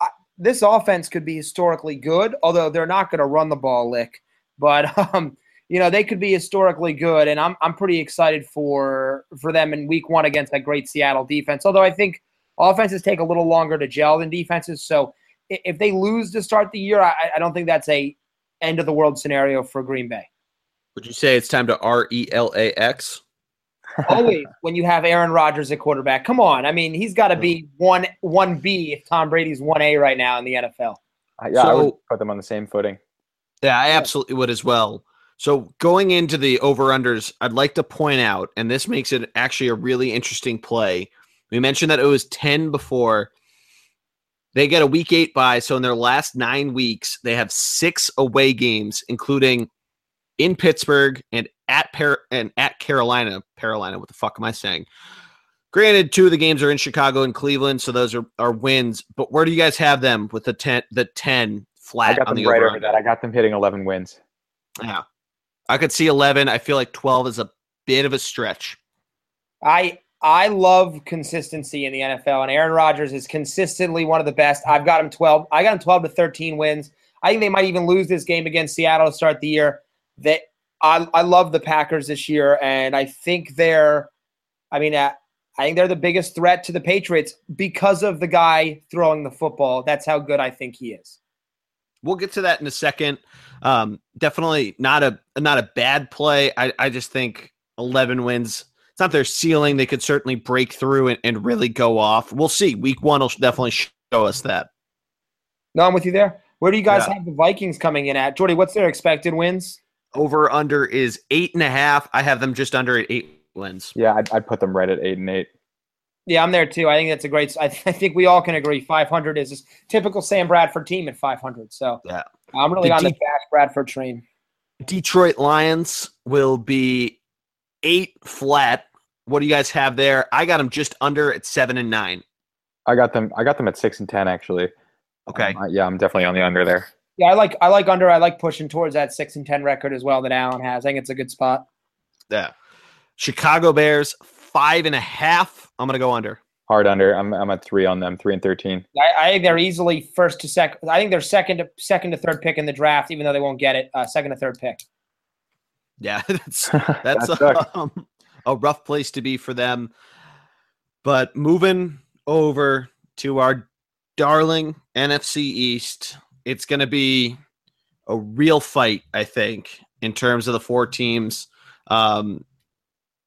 uh, this offense could be historically good, although they're not going to run the ball lick. But [LAUGHS] um, you know they could be historically good, and I'm I'm pretty excited for for them in Week One against that great Seattle defense. Although I think offenses take a little longer to gel than defenses, so if they lose to start the year, I, I don't think that's a end of the world scenario for Green Bay. Would you say it's time to R E L A X? [LAUGHS] Always when you have Aaron Rodgers at quarterback. Come on. I mean, he's got to be one one B if Tom Brady's one A right now in the NFL. Uh, yeah, so, I would put them on the same footing. Yeah, I absolutely would as well. So going into the over unders, I'd like to point out, and this makes it actually a really interesting play. We mentioned that it was 10 before. They get a week eight bye. So in their last nine weeks, they have six away games, including in Pittsburgh and at Par- and at Carolina. Carolina, what the fuck am I saying? Granted, two of the games are in Chicago and Cleveland, so those are, are wins. But where do you guys have them with the ten the ten flat? I got them the right over that. I got them hitting eleven wins. Yeah, I could see eleven. I feel like twelve is a bit of a stretch. I I love consistency in the NFL, and Aaron Rodgers is consistently one of the best. I've got him 12. I got him 12 to 13 wins. I think they might even lose this game against Seattle to start the year. That I, I love the Packers this year, and I think they're, I mean, uh, I think they're the biggest threat to the Patriots because of the guy throwing the football. That's how good I think he is. We'll get to that in a second. Um, definitely not a not a bad play. I, I just think 11 wins it's not their ceiling. They could certainly break through and, and really go off. We'll see. Week one will definitely show us that. No, I'm with you there. Where do you guys yeah. have the Vikings coming in at? Jordy, what's their expected wins? Over under is eight and a half. I have them just under at eight wins. Yeah, I'd, I'd put them right at eight and eight. Yeah, I'm there too. I think that's a great. I, th- I think we all can agree 500 is a typical Sam Bradford team at 500. So yeah, I'm really the on the Bash Bradford train. Detroit Lions will be eight flat. What do you guys have there? I got them just under at seven and nine. I got them. I got them at six and ten actually. Okay. Um, yeah, I'm definitely on the under there. Yeah, I like I like under. I like pushing towards that six and ten record as well that Alan has. I think it's a good spot. Yeah. Chicago Bears five and a half. I'm gonna go under. Hard under. I'm I'm at three on them. Three and thirteen. I, I think they're easily first to second. I think they're second to second to third pick in the draft, even though they won't get it. Uh, second to third pick. Yeah, [LAUGHS] that's [LAUGHS] that's [LAUGHS] a, um, a rough place to be for them. But moving over to our darling NFC East, it's going to be a real fight, I think, in terms of the four teams. Um,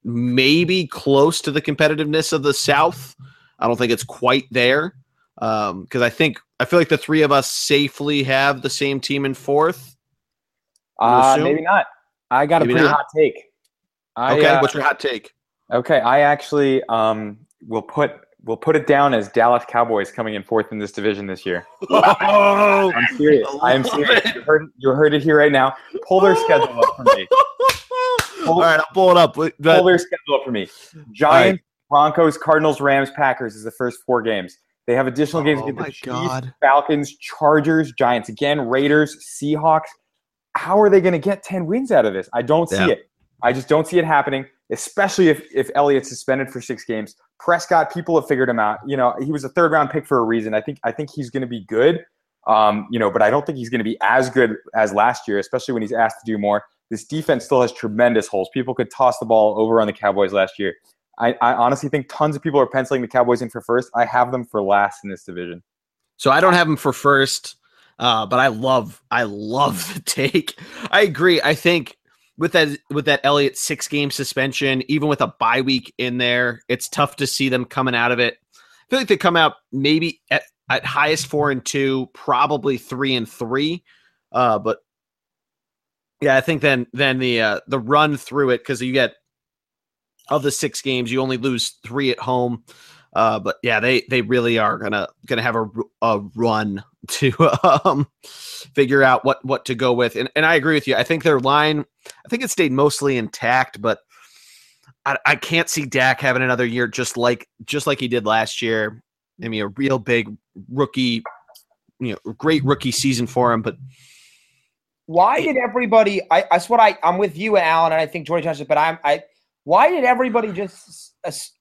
maybe close to the competitiveness of the South. I don't think it's quite there because um, I think I feel like the three of us safely have the same team in fourth. Uh, maybe not. I got Maybe a pretty not? hot take. I, okay, uh, what's your hot take? Okay, I actually um, will put we'll put it down as Dallas Cowboys coming in fourth in this division this year. [LAUGHS] Oh, I'm serious. I am serious. You heard, you heard it here right now. Pull their schedule up for me. Pull, [LAUGHS] All right, I'll pull it up. But, pull their schedule up for me. Giants, right. Broncos, Cardinals, Rams, Packers is the first four games. They have additional games oh, against the Chiefs, God. Falcons, Chargers, Giants again, Raiders, Seahawks, how are they going to get 10 wins out of this? I don't see yeah. it. I just don't see it happening, especially if, if Elliott's suspended for six games. Prescott, people have figured him out. You know, he was a third round pick for a reason. I think I think he's going to be good. Um, you know, but I don't think he's going to be as good as last year, especially when he's asked to do more. This defense still has tremendous holes. People could toss the ball over on the Cowboys last year. I, I honestly think tons of people are penciling the Cowboys in for first. I have them for last in this division. So I don't have them for first, uh, but I love I love [LAUGHS] the take. I agree. I think with that with that Elliott six game suspension, even with a bye week in there, it's tough to see them coming out of it. I feel like they come out maybe at, at highest four and two, probably three and three. Uh, but yeah, I think then then the uh, the run through it because you get of the six games, you only lose three at home. Uh, but yeah, they they really are gonna gonna have a, a run [LAUGHS] to um, figure out what what to go with. And and I agree with you. I think their line, I think it stayed mostly intact, but I, I can't see Dak having another year just like just like he did last year. I mean, a real big rookie, you know, great rookie season for him, but why did everybody? I that's what I I'm with you, Alan, and I think George touched it. But I'm I. Why did everybody just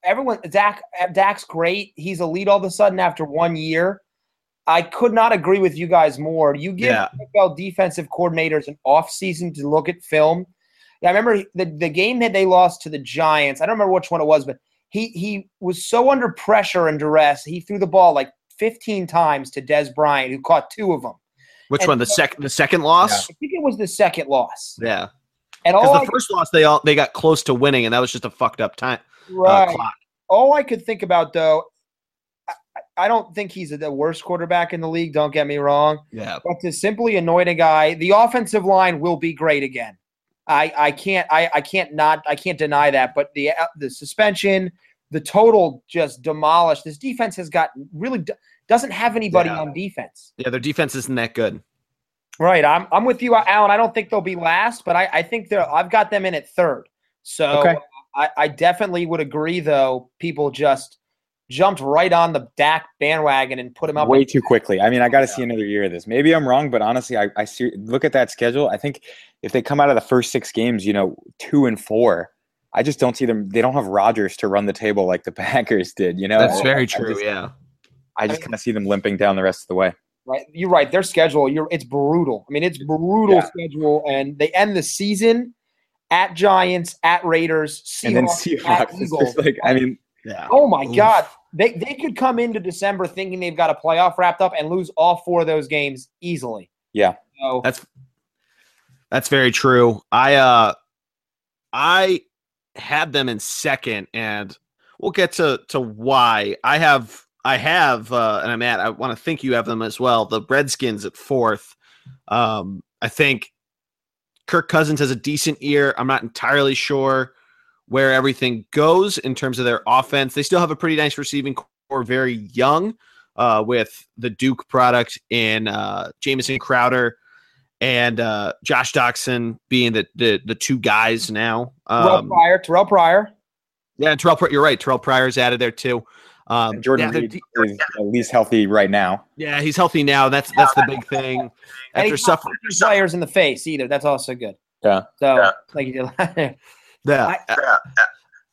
everyone Dak Dak's great? He's elite all of a sudden after one year. I could not agree with you guys more. You give yeah. NFL defensive coordinators an off season to look at film. Yeah, I remember the, the game that they lost to the Giants. I don't remember which one it was, but he he was so under pressure and duress. He threw the ball like 15 times to Dez Bryant, who caught two of them. Which and one? The second the second loss? I think it was the second loss. Yeah. All the I first loss they all they got close to winning, and that was just a fucked up time. Uh, right. Uh, all I could think about though, I, I don't think he's the worst quarterback in the league. Don't get me wrong. Yeah. But to simply annoy a guy, the offensive line will be great again. I, I can't I, I can't not I can't deny that. But the uh, the suspension, the total just demolished. This defense has got really doesn't have anybody yeah. on defense. Yeah, their defense isn't that good. Right. I'm I'm with you, Alan. I don't think they'll be last, but I, I think they're I've got them in at third. So okay. I, I definitely would agree though, people just jumped right on the Dak bandwagon and put him up way too quickly. I mean, I got to see another year of this. Maybe I'm wrong, but honestly, I, I see look at that schedule. I think if they come out of the first six games, you know, two and four, I just don't see them. They don't have Rodgers to run the table like the [LAUGHS] Packers did. You know, that's very true. Just, yeah, I just kind of see them limping down the rest of the way. Right, you're right. Their schedule, you're it's brutal. I mean, it's brutal yeah. schedule, and they end the season at Giants, at Raiders, Seahawks, and then Seahawks. Eagles. like, I mean, yeah. Oh my Oof. God, they they could come into December thinking they've got a playoff wrapped up and lose all four of those games easily. Yeah, so, that's that's very true. I uh, I had them in second, and we'll get to to why I have I have, uh, and I'm at. I want to think you have them as well. The Redskins at fourth. Um, I think Kirk Cousins has a decent year. I'm not entirely sure where everything goes in terms of their offense. They still have a pretty nice receiving corps, very young, uh, with the Duke product in uh, Jamison Crowder and uh, Josh Doctson being the, the the two guys now. Um, Terrelle Pryor, Terrelle Pryor. Yeah, Terrelle. You're right. Terrelle Pryor's added there too. Um, Jordan yeah, Reed is at least healthy right now. Yeah, he's healthy now. That's that's the big thing. After suffering players in the face either, that's also good. Yeah. So yeah. like you did. [LAUGHS] yeah. I,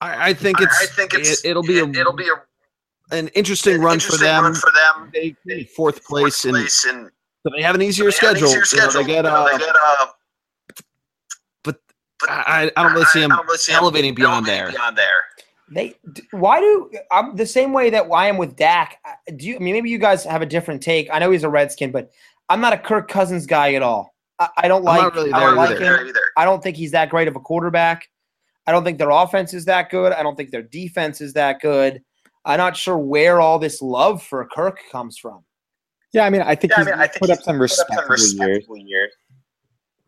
I, I, think it's. I think it's. It, will be. A, it'll be a, an interesting, an run, interesting for them. run for them. They fourth place, fourth place and, and so they have an easier schedule. An easier schedule. You know, they get. Uh, they get uh, but, but I, I don't really see them really elevating beyond there. Beyond there. They why do I'm the same way that I am with Dak. Do you I mean maybe you guys have a different take? I know he's a Redskin, but I'm not a Kirk Cousins guy at all. I, I don't like. Really I don't like him. Either. I don't think he's that great of a quarterback. I don't think their offense is that good. I don't think their defense is that good. I'm not sure where all this love for Kirk comes from. Yeah, I mean, I think yeah, he's I mean, I think put, up some, respectable, up some respectable years, years,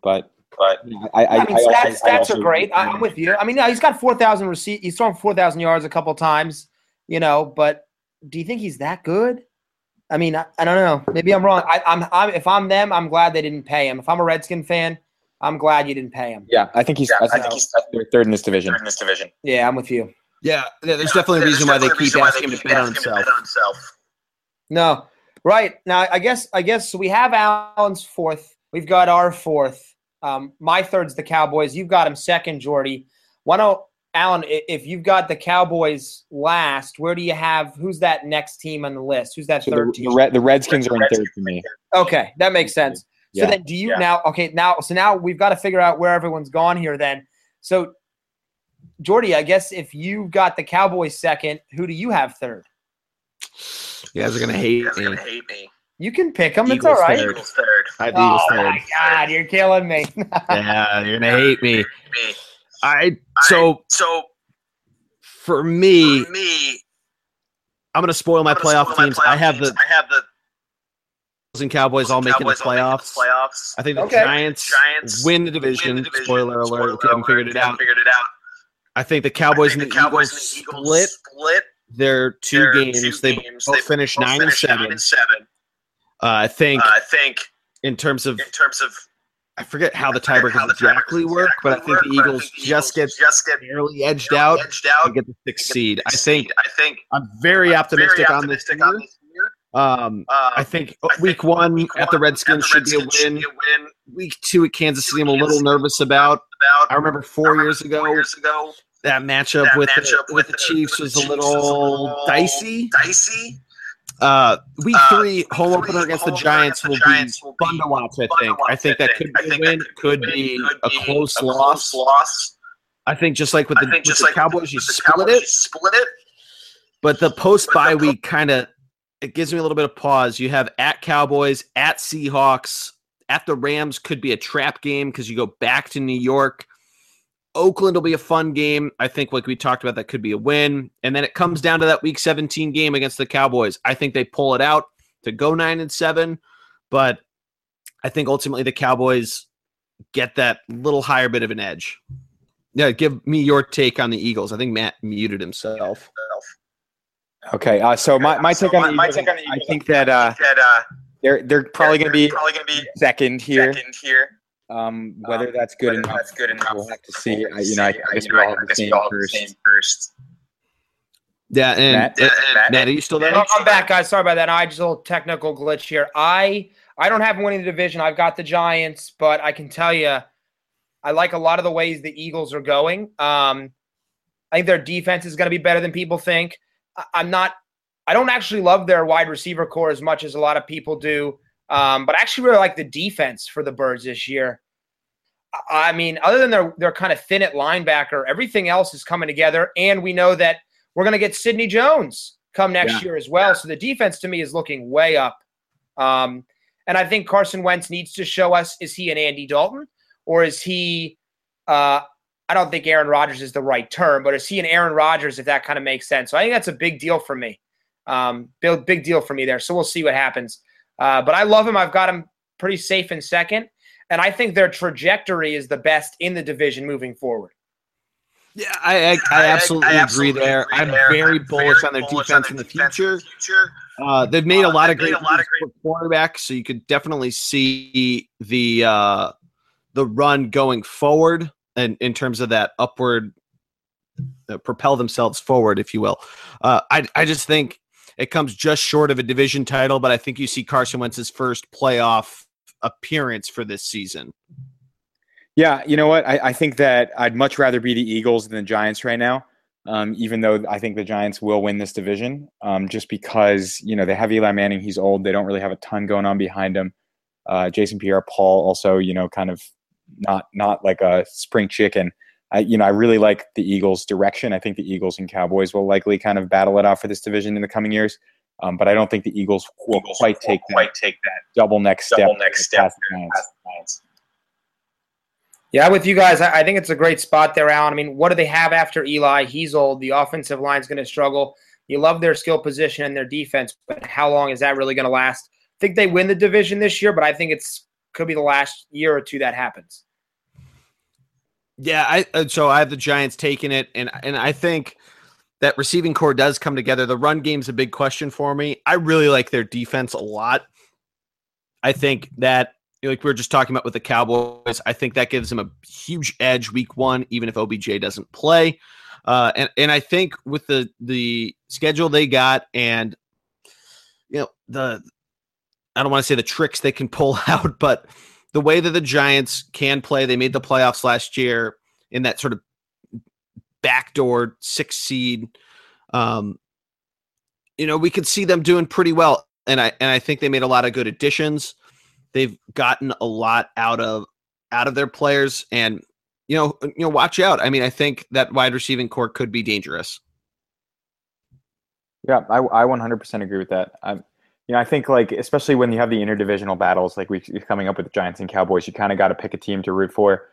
but but I, I, I mean, stats, also, stats are great. I'm with you. I mean, he's got four thousand receipt. He's thrown four thousand yards a couple times, you know. But do you think he's that good? I mean, I, I don't know. Maybe I'm wrong. I, am I'm, I'm if I'm them, I'm glad they didn't pay him. If I'm a Redskin fan, I'm glad you didn't pay him. Yeah, I think he's. Yeah, I, think he's third in this division. Third in this division. Yeah, I'm with you. Yeah, yeah there's yeah, definitely a reason why they keep asking him to bet on himself. No, right now I guess I guess we have Alan's fourth. We've got our fourth. Um, my third's the Cowboys. You've got them second, Jordy. Why don't Alan? If you've got the Cowboys last, where do you have? Who's that next team on the list? Who's that so third the, team? The, Red, the Redskins are in third for me. Okay, that makes sense. Yeah. So then, do you yeah. now? Okay, now so now we've got to figure out where everyone's gone here. Then, so Jordy, I guess if you got the Cowboys second, who do you have third? You guys are gonna hate me. Gonna hate me. You can pick them. It's Eagles all right. third. Eagles third. I have the Oh Eagles third. my god, you're killing me. [LAUGHS] Yeah, you're gonna hate me. Me. I so So for me, for me, I'm gonna spoil my I'm gonna playoff spoil my teams. playoff I have teams. the I have the Eagles and Cowboys all making the Cowboys the playoffs. playoffs. I think the Okay. Giants, Giants win the division. Win the division. Spoiler alert! if you haven't figured it out, Figured it out. I think the Cowboys I think and the, the Cowboys Eagles and the Eagles split split their two their games. two they games. both They finished both nine finished and seven. Nine and seven. Uh, I think Uh, I think in terms of in terms of I forget how the I tiebreakers the exactly work, but I think the I Eagles think the just get Eagles just get barely edged out edged out. to get the sixth seed. the I think. I think I'm very I'm optimistic, very on this year. on this year. Um, Uh, I think I think week one week at the Redskins at the should be a should win. be a win. Week two at Kansas City, I'm a little nervous about. About I remember I four remember years ago four years ago, that matchup that with the, matchup with the the- Chiefs with was the a Chiefs little dicey. Dicey. Uh, week Uh, three, home opener against the Giants against the will Giants be will be fun to watch. I think. I think that could be a win. Could be a close loss. loss. I think just like with the, with the Cowboys, you split it. split it. But the post bye week kind of it gives me a little bit of pause. You have at Cowboys, at Seahawks, at the Rams could be a trap game because you go back to New York. Oakland will be a fun game. I think, like we talked about, that could be a win. And then it comes down to that Week 17 game against the Cowboys. I think they pull it out to go nine and seven, but I think ultimately the Cowboys get that little higher bit of an edge. Yeah, give me your take on the Eagles. I think Matt muted himself. Okay, uh, so my, my So take on my- the my Eagles, take on the Eagles, I think that uh, That uh, they're they're probably going to be probably going to be second here. second here. Um, whether Um, that's good Whether enough, That's good enough. We'll have to see. I, you know, I, see. I guess you we know, all have I the same all the first. same first. Yeah, and Matt? Yeah, Matt, and- are you still there? I'm back, guys. Sorry about that. I just a little technical glitch here. I I don't have them winning the division. I've got the Giants, but I can tell you, I like a lot of the ways the Eagles are going. Um, I think their defense is going to be better than people think. I, I'm not. I don't actually love their wide receiver corps as much as a lot of people do. Um, but I actually really like the defense for the Birds this year. I- mean, other than their their kind of thin at linebacker, everything else is coming together, and we know that we're going to get Sidney Jones come next Yeah. year as well. So the defense to me is looking way up. Um, and I think Carson Wentz needs to show us is he an Andy Dalton or is he, uh, I don't think Aaron Rodgers is the right term, but is he an Aaron Rodgers if that kind of makes sense? So I think that's a big deal for me. Um, big, big deal for me there. So we'll see what happens. Uh, but I love him. I've got him pretty safe in second. And I think their trajectory is the best in the division moving forward. Yeah, I I, I absolutely I agree there. agree I'm there. very I'm bullish very on their bullish defense on in the defense future. future. Uh, they've made a Uh, lot of great a lot of great for quarterbacks, so you could definitely see the uh, the run going forward, and in terms of that upward uh, propel themselves forward, if you will. Uh, I I just think it comes just short of a division title, but I think you see Carson Wentz's first playoff appearance for this season. Yeah, you know what? I, I think that I'd much rather be the Eagles than the Giants right now. Um, even though I think the Giants will win this division, um, just because you know they have Eli Manning, he's old. They don't really have a ton going on behind him. Uh, Jason Pierre-Paul also, you know, kind of not not like a spring chicken. I, you know, I really like the Eagles' direction. I think the Eagles and Cowboys will likely kind of battle it out for this division in the coming years. Um, but I don't think the Eagles will Eagles quite will take that quite take that double next step. double next step past past the Giants. Yeah, with you guys, I I think it's a great spot there, Alan. I mean, what do they have after Eli? He's old. The offensive line's going to struggle. You love their skill position and their defense, but how long is that really going to last? I think they win the division this year, but I think it's could be the last year or two that happens. Yeah, I uh, so I have the Giants taking it, and and I think that receiving corps does come together. The run game's a big question for me. I really like their defense a lot. I think that like we were just talking about with the Cowboys, I think that gives them a huge edge week one, even if OBJ doesn't play. Uh, and and I think with the the schedule they got, and you know the I don't want to say the tricks they can pull [LAUGHS] out, but the way that the Giants can play, they made the playoffs last year in that sort of backdoor six seed. Um, you know, we could see them doing pretty well, and I and I think they made a lot of good additions. They've gotten a lot out of out of their players, and you know, you know, watch out. I mean, I think that wide receiving corps could be dangerous. Yeah, I, I 100% agree with that. I'm, you know, I think like especially when you have the interdivisional battles, like we coming up with the Giants and Cowboys, you kind of got to pick a team to root for.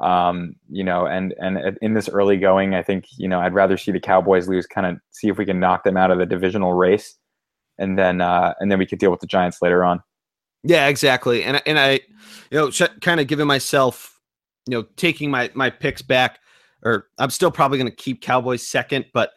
Um, you know, and and in this early going, I think you know I'd rather see the Cowboys lose, kind of see if we can knock them out of the divisional race, and then uh, and then we could deal with the Giants later on. Yeah, exactly. And and I, you know, kind of giving myself, you know, taking my my picks back, or I'm still probably going to keep Cowboys second, but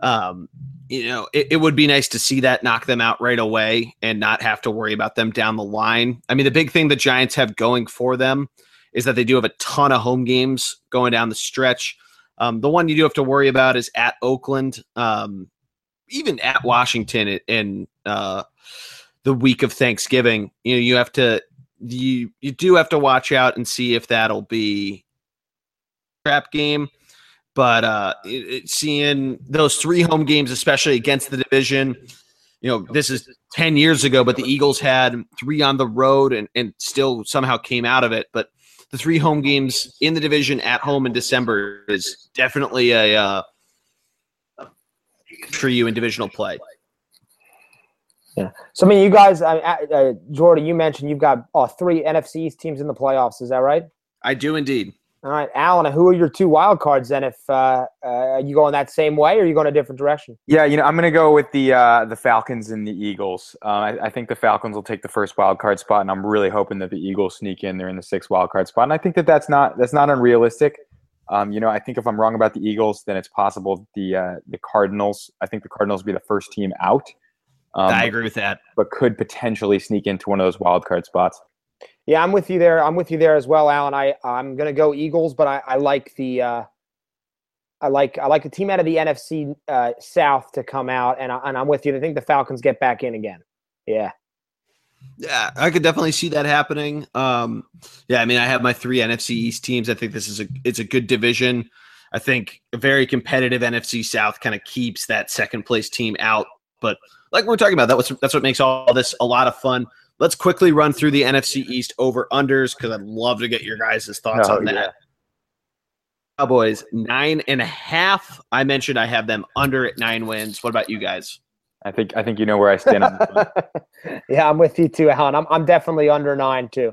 um, you know, it, it, would be nice to see that knock them out right away and not have to worry about them down the line. I mean, the big thing the Giants have going for them is that they do have a ton of home games going down the stretch. Um, the one you do have to worry about is at Oakland, um, even at Washington in uh, the week of Thanksgiving. You know, you have to you you do have to watch out and see if that'll be trap game. But uh, it, it, seeing those three home games, especially against the division, you know, this is 10 years ago, but the Eagles had three on the road and, and still somehow came out of it. But the three home games in the division at home in December is definitely a uh, for you in divisional play. Yeah. So, I mean, you guys, uh, uh, Jordan, you mentioned you've got uh, three NFC teams in the playoffs. Is that right? I do indeed. All right, Alan, who are your two wild cards then? If uh, uh, you going that same way, or you going a different direction? Yeah, you know, I'm going to go with the uh, the Falcons and the Eagles. Uh, I, I, think the Falcons will take the first wild card spot, and I'm really hoping that the Eagles sneak in. They're in the sixth wild card spot, and I think that that's not that's not unrealistic. Um, you know, I think if I'm wrong about the Eagles, then it's possible the uh, the Cardinals. I think the Cardinals will be the first team out. Um, I agree with that, but could potentially sneak into one of those wild card spots. Yeah, I'm with you there. I'm with you there as well, Alan. I I'm gonna go Eagles, but I, I like the uh, I like I like the team out of the NFC uh, South to come out, and I, and I'm with you. I think the Falcons get back in again. Yeah. Yeah, I could definitely see that happening. Um, yeah, I mean, I have my three NFC East teams. I think this is a it's a good division. I think a very competitive NFC South kind of keeps that second place team out. But like we're talking about, that was that's what makes all this a lot of fun. Let's quickly run through the NFC East over unders because I'd love to get your guys' thoughts oh, on that. Yeah. Cowboys nine and a half. I mentioned I have them under at nine wins. What about you guys? I think I think you know where I stand on this [LAUGHS] yeah, I'm with you too, Alan. I'm I'm definitely under nine too.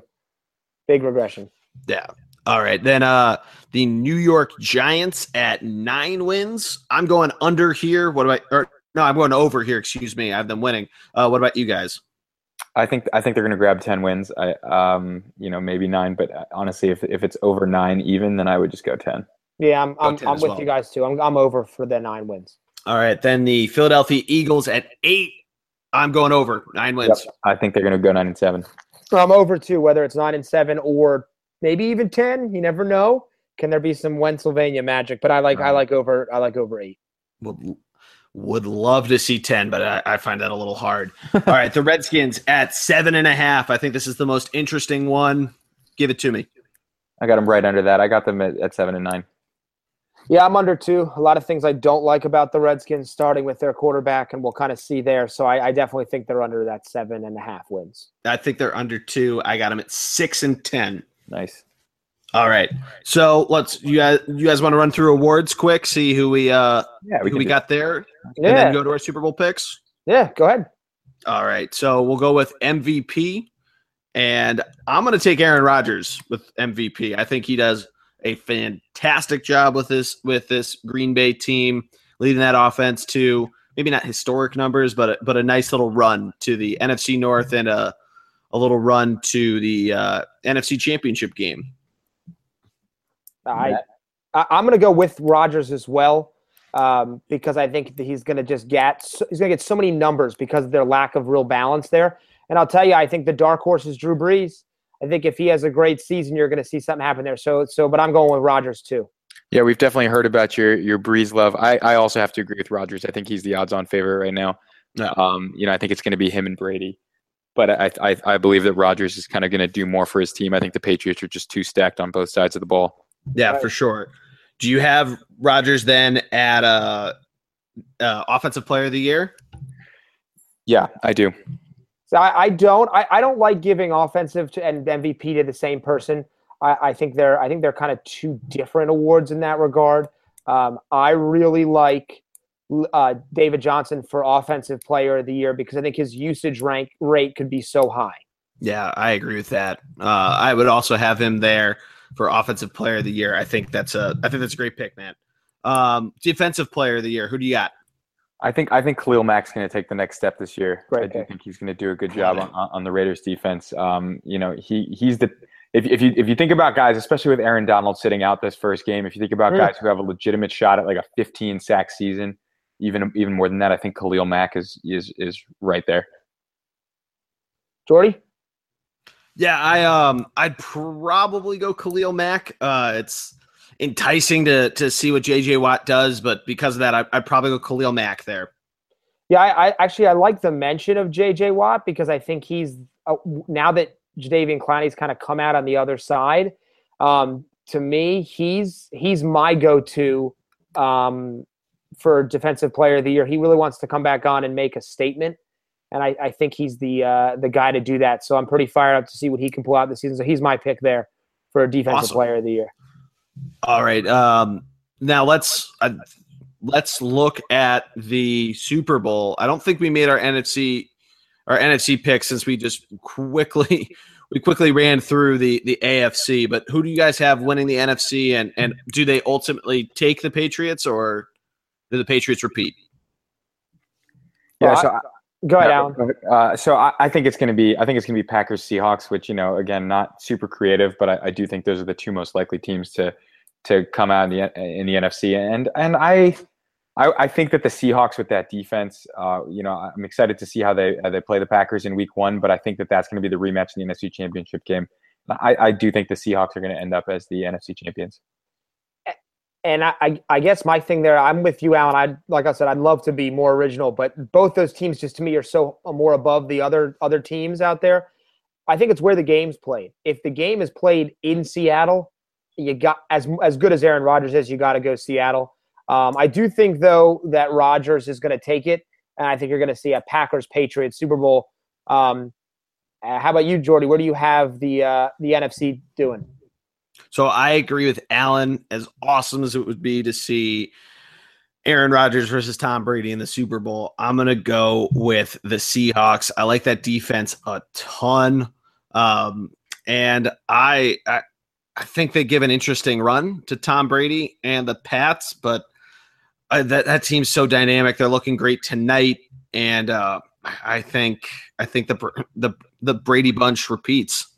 Big regression. Yeah. All right. Then uh the New York Giants at nine wins. I'm going under here. What about or no, I'm going over here, excuse me. I have them winning. Uh what about you guys? I think I think they're going to grab ten wins. I um you know maybe nine, but uh, honestly, if if it's over nine even, then I would just go ten. Yeah, I'm I'm, I'm with well. you guys too. I'm I'm over for the nine wins. All right, then the Philadelphia Eagles at eight. I'm going over nine wins. Yep. I think they're going to go nine and seven. I'm over too, whether it's nine and seven or maybe even ten. You never know. Can there be some Pennsylvania magic? But I like right. I like over I like over eight. Well, would love to see 10, but I, I find that a little hard. All right, the Redskins at seven and a half. I think this is the most interesting one. Give it to me. I got them right under that. I got them at, at seven and nine. Yeah, I'm under two. A lot of things I don't like about the Redskins, starting with their quarterback, and we'll kind of see there. So I, I, definitely think they're under that seven and a half wins. I think they're under two. I got them at six and ten. Nice. All right. So let's you guys you guys want to run through awards quick, see who we uh yeah, we who we got there, yeah. and then go to our Super Bowl picks. Yeah, go ahead. All right. So we'll go with MVP, and I'm going to take Aaron Rodgers with MVP. I think he does a fantastic job with this with this Green Bay team, leading that offense to maybe not historic numbers, but a, but a nice little run to the NFC North and a a little run to the uh, NFC Championship game. I, I am going to go with Rodgers as well um, because I think he's going to just get he's going to get so many numbers because of their lack of real balance there. And I'll tell you, I think the dark horse is Drew Brees. I think if he has a great season, you're going to see something happen there. So so, but I'm going with Rodgers too. Yeah, we've definitely heard about your your Brees love. I, I also have to agree with Rodgers. I think he's the odds-on favorite right now. No. Um, you know, I think it's going to be him and Brady, but I I, I believe that Rodgers is kind of going to do more for his team. I think the Patriots are just too stacked on both sides of the ball. Yeah, right. for sure. Do you have Rodgers then at a, uh, offensive player of the year? Yeah, I do. So I, I don't. I, I don't like giving offensive to, and MVP to the same person. I, I think they're. I think they're kind of two different awards in that regard. Um, I really like uh, David Johnson for offensive player of the year because I think his usage rank rate could be so high. Yeah, I agree with that. Uh, I would also have him there for offensive player of the year. I think that's a I think that's a great pick, man. Um, defensive player of the year. Who do you got? I think I think Khalil Mack's going to take the next step this year. Great I do pick. think he's going to do a good job on, on the Raiders defense. Um, you know, he he's the if, if you if you think about guys, especially with Aaron Donald sitting out this first game, if you think about Mm. guys who have a legitimate shot at like a 15 sack season, even even more than that, I think Khalil Mack is is is right there. Jordy? Yeah, I um I'd probably go Khalil Mack. Uh it's enticing to to see what JJ Watt does, but because of that, I, I'd probably go Khalil Mack there. Yeah, I, I actually I like the mention of J.J. Watt because I think he's uh, now that Jadeveon Clowney's kind of come out on the other side. Um, to me, he's he's my go-to um, for defensive player of the year. He really wants to come back on and make a statement, and I, I think he's the uh, the guy to do that. So I'm pretty fired up to see what he can pull out this season. So he's my pick there for a defensive Awesome. player of the year. All right. Um now let's uh, let's look at the Super Bowl. I don't think we made our NFC our NFC pick since we just quickly [LAUGHS] we quickly ran through the the AFC, but who do you guys have winning the NFC and and do they ultimately take the Patriots or do the Patriots repeat? Yeah, so I- Go ahead, Yeah, Alan. Uh, so I, I think it's going to be I think it's going to be Packers Seahawks, which you know again not super creative, but I, I do think those are the two most likely teams to to come out in the in the NFC, and and I. I, I think that the Seahawks with that defense, uh, you know, I'm excited to see how they how they play the Packers in Week One. But I think that that's going to be the rematch in the NFC Championship game. I, I do think the Seahawks are going to end up as the NFC champions. And I, I, guess my thing there, I'm with you, Alan. I like I said, I'd love to be more original, but both those teams just to me are so more above the other other teams out there. I think it's where the game's played. If the game is played in Seattle, you got as as good as Aaron Rodgers is, you got to go Seattle. Um, I do think though that Rodgers is going to take it, and I think you're going to see a Packers Patriots Super Bowl. Um, uh, how about you, Jordy? Where do you have the uh, the NFC doing? So I agree with Alan. As awesome as it would be to see Aaron Rodgers versus Tom Brady in the Super Bowl, I'm gonna go with the Seahawks. I like that defense a ton, um, and I, I I think they give an interesting run to Tom Brady and the Pats, but uh, that that team's so dynamic. They're looking great tonight, and uh, I think I think the the the Brady bunch repeats.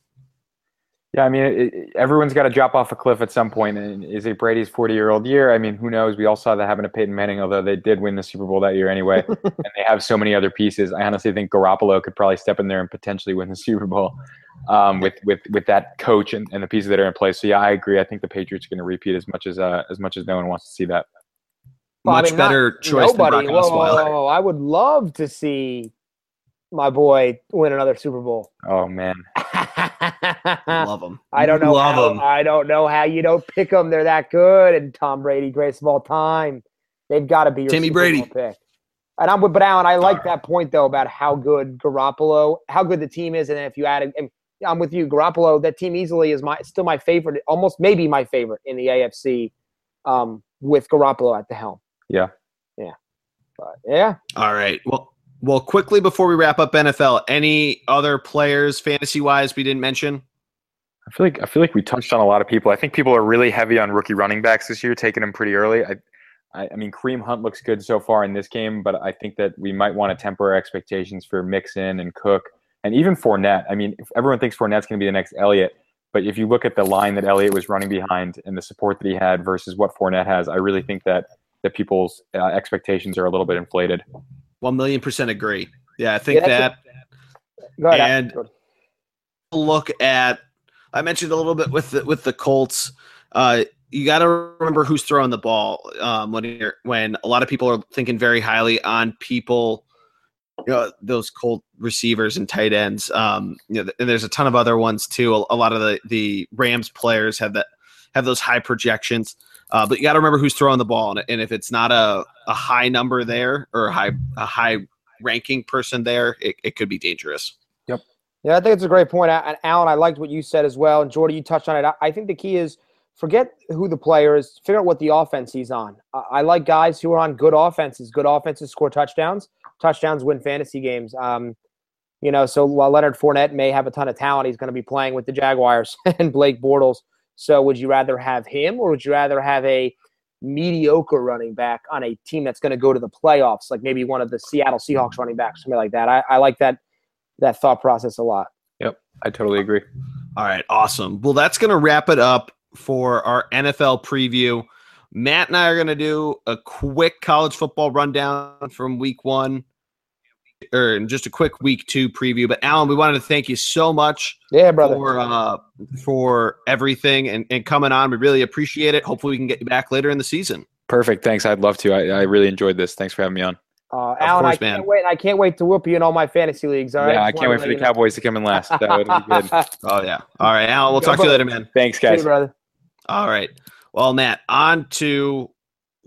Yeah, I mean, it, it- everyone's got to drop off a cliff at some point. And is it Brady's 40 year old year? I mean, who knows? We all saw that happen to Peyton Manning, although they did win the Super Bowl that year anyway. [LAUGHS] and they have so many other pieces. I honestly think Garoppolo could probably step in there and potentially win the Super Bowl um, with, with, with that coach and, and the pieces that are in place. So yeah, I agree. I think the Patriots are going to repeat as much as uh, as much as no one wants to see that. Well, I Much mean, better choice Nobody. than Whoa, Brock whoa, Osweiler. whoa, whoa. I would love to see my boy win another Super Bowl. Oh man, Love them. I don't know. Love how, them. I don't know how you don't pick them. They're that good. And Tom Brady, greatest of all time. They've got to be your Timmy Super Brady. Bowl pick. And I'm with, but Alan, I like All that point though about how good Garoppolo, how good the team is, and if you add, and I'm with you, Garoppolo. That team easily is my still my favorite, almost maybe my favorite in the AFC, um, with Garoppolo at the helm. Yeah. yeah, but yeah. All right. Well, well, quickly before we wrap up NFL, any other players fantasy wise we didn't mention? I feel like I feel like we touched on a lot of people. I think people are really heavy on rookie running backs this year, taking them pretty early. I, I, I mean, Kareem Hunt looks good so far in this game, but I think that we might want to temper our expectations for Mixon and Cook and even Fournette. I mean, if everyone thinks Fournette's going to be the next Elliott, but if you look at the line that Elliott was running behind and the support that he had versus what Fournette has, I really think that that people's uh, expectations are a little bit inflated. One million percent agree. Yeah, I think Yeah, that. And-. Look at. I mentioned a little bit with the, with the Colts. Uh, you got to remember who's throwing the ball um, when you're when a lot of people are thinking very highly on people. You know those Colt receivers and tight ends. Um, you know, and there's a ton of other ones too. A, a lot of the the Rams players have that have those high projections. Uh, but you got to remember who's throwing the ball, and, and if it's not a, a high number there or a high a high ranking person there, it, it could be dangerous. Yep. Yeah, I think it's a great point. And Alan, I liked what you said as well. And Jordy, you touched on it. I- think the key is forget who the player is. Figure out what the offense he's on. I, I like guys who are on good offenses. Good offenses score touchdowns. Touchdowns win fantasy games. Um, you know, so while Leonard Fournette may have a ton of talent, he's going to be playing with the Jaguars [LAUGHS] and Blake Bortles. So would you rather have him or would you rather have a mediocre running back on a team that's going to go to the playoffs, like maybe one of the Seattle Seahawks running backs, something like that? I, I like that that thought process a lot. Yep, I totally agree. All right, awesome. Well, that's going to wrap it up for our NFL preview. Matt and I are going to do a quick college football rundown from week one, or in just a quick week two preview. But Alan, we wanted to thank you so much, yeah, brother, for uh, for everything and, and coming on. We really appreciate it. Hopefully, we can get you back later in the season. Perfect. Thanks. I'd love to. I, I really enjoyed this. Thanks for having me on. Uh, Alan, course, I can't man. wait. I can't wait to whoop you in all my fantasy leagues. All right. Yeah, I can't wait for the Cowboys know. to come in last. That would be good. [LAUGHS] oh yeah. All right, Alan. We'll Go talk to you later, man. Thanks, guys. You, brother. All right. Well, Matt, on to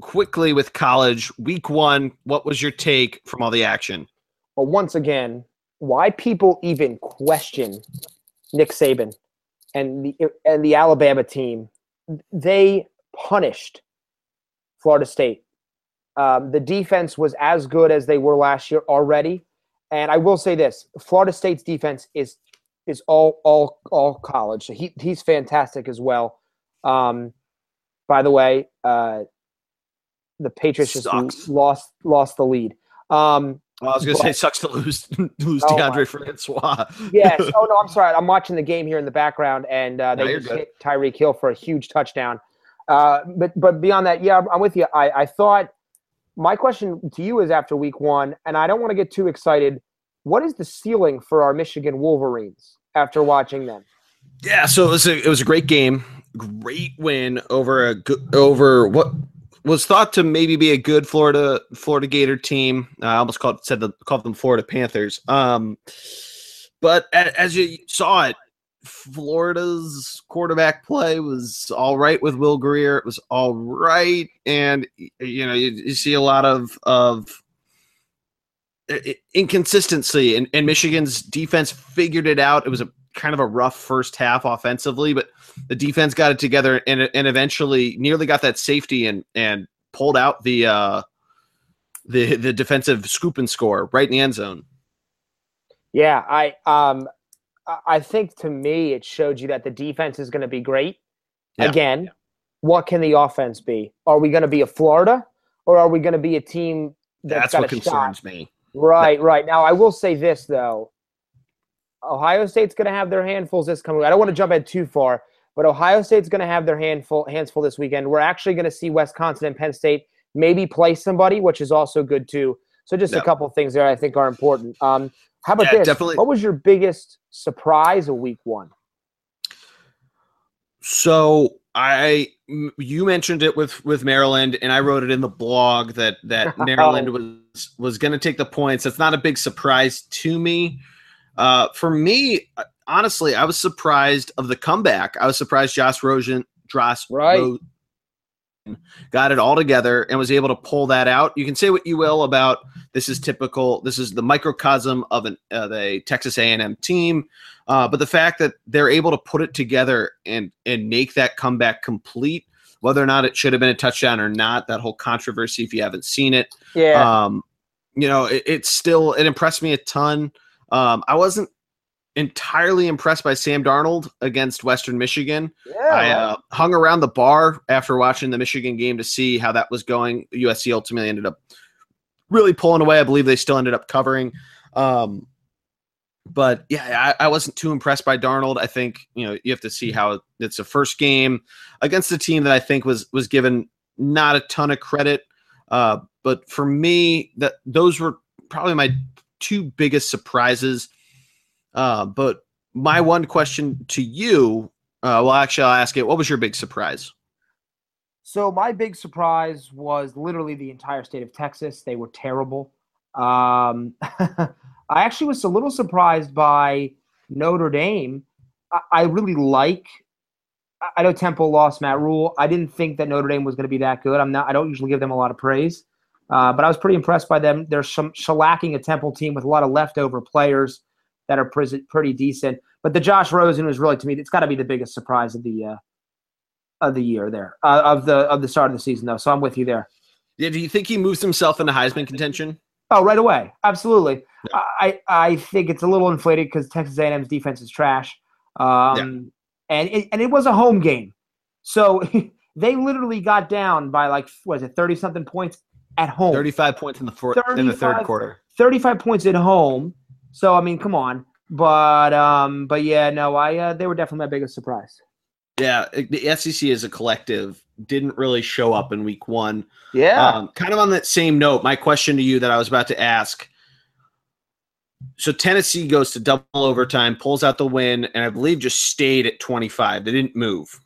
quickly with college week one. What was your take from all the action? Well, once again, why people even question Nick Saban and the and the Alabama team? They punished Florida State um, the defense was as good as they were last year already. And I will say this: Florida State's defense is is all all all college. So he he's fantastic as well. Um, by the way, uh, the Patriots just lost lost the lead. Um, well, I was going to say, sucks to lose [LAUGHS] lose oh Deondre Francois. yes. [LAUGHS] Oh no, I'm sorry. I'm watching the game here in the background, and uh, they no, just hit Tyreek Hill for a huge touchdown. Uh, but but beyond that, yeah, I'm with you. I, I thought my question to you is after week one, and I don't want to get too excited. What is the ceiling for our Michigan Wolverines after watching them? Yeah, so it was a it was a great game, great win over a over what was thought to maybe be a good Florida Florida Gator team. I almost called said the, called them Florida Panthers. Um, but as you saw it, Florida's quarterback play was all right with Will Grier. It was all right, and you know you, you see a lot of of inconsistency, and, and Michigan's defense figured it out. It was a kind of a rough first half offensively, but the defense got it together and and eventually nearly got that safety and and pulled out the uh the the defensive scoop and score right in the end zone. Yeah, I um I think to me, it showed you that the defense is going to be great. Yeah. Again, yeah. what can the offense be? Are we going to be a Florida or are we going to be a team that's, that's what concerns shot? me? Right, right. Now, I will say this, though. Ohio State's going to have their handfuls this coming. I don't want to jump ahead too far, but Ohio State's going to have their handful hands full this weekend. We're actually going to see Wisconsin and Penn State maybe play somebody, which is also good too. So just a couple things there I think are important. Um, how about yeah, this? Definitely. What was your biggest surprise of week one? So I you mentioned it with with Maryland, and I wrote it in the blog that that [LAUGHS] Maryland was was going to take the points. That's not a big surprise to me. Uh, for me, honestly, I was surprised of the comeback. I was surprised Josh Rosen, Josh right. Ro- got it all together and was able to pull that out. You can say what you will about this is typical. This is the microcosm of an uh, a Texas A&M team, uh, but the fact that they're able to put it together and and make that comeback complete, whether or not it should have been a touchdown or not, that whole controversy if you haven't seen it, yeah, um, you know, it, it's still it impressed me a ton. Um, I wasn't entirely impressed by Sam Darnold against Western Michigan. Yeah, I uh, hung around the bar after watching the Michigan game to see how that was going. USC ultimately ended up really pulling away. I believe they still ended up covering. Um, but yeah, I, I, wasn't too impressed by Darnold. I think you know you have to see how it's a first game against a team that I think was was given not a ton of credit. Uh, but for me, that those were probably my two biggest surprises uh, but my one question to you, uh, well, actually, I'll ask it. What was your big surprise? So my big surprise was literally the entire state of Texas. They were terrible. Um, [LAUGHS] I actually was a little surprised by Notre Dame. I, I really like. I know Temple lost Matt Rhule. I didn't think that Notre Dame was going to be that good. I'm not. I don't usually give them a lot of praise, uh, but I was pretty impressed by them. They're some shellacking a Temple team with a lot of leftover players that are pretty, pretty decent. But the Josh Rosen was really to me, it's got to be the biggest surprise of the uh, of the year there uh, of the of the start of the season though. So I'm with you there. Yeah, do you think he moves himself into Heisman contention? Oh, right away, absolutely. Yeah. I I think it's a little inflated because Texas A&M's defense is trash, um, yeah. and it, and it was a home game, so [LAUGHS] they literally got down by like was it thirty something points at home. Thirty five points in the fourth in the third quarter. Thirty five points at home. So I mean, come on. But um, but yeah, no, I uh, they were definitely my biggest surprise. Yeah, the SEC as a collective didn't really show up in week one. Yeah. Um, kind of on that same note, my question to you that I was about to ask. So Tennessee goes to double overtime, pulls out the win, and I believe just stayed at 25. They didn't move.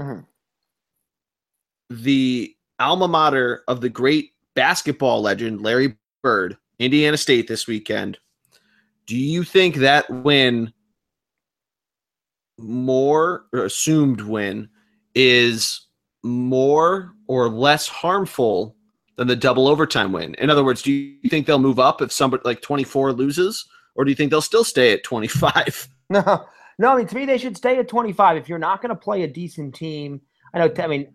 Mm-hmm. The alma mater of the great basketball legend Larry Bird, Indiana State this weekend. Do you think that win more or assumed win is more or less harmful than the double overtime win? In other words, do you think they'll move up if somebody like 24 loses, or do you think they'll still stay at 25? [LAUGHS] No, no. I mean, to me, they should stay at 25. If you're not going to play a decent team, I know. I mean,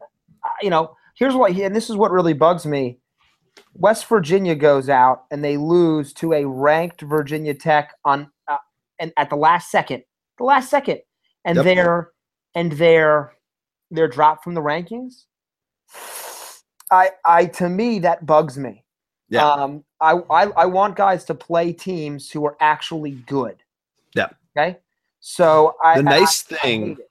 you know, here's what, and this is what really bugs me. West Virginia goes out and they lose to a ranked Virginia Tech on uh, and at the last second, the last second, and yep. they're and they're they're dropped from the rankings. I I to me that bugs me. Yeah. Um, I, I I want guys to play teams who are actually good. Yeah. Okay. So I the nice I, thing. I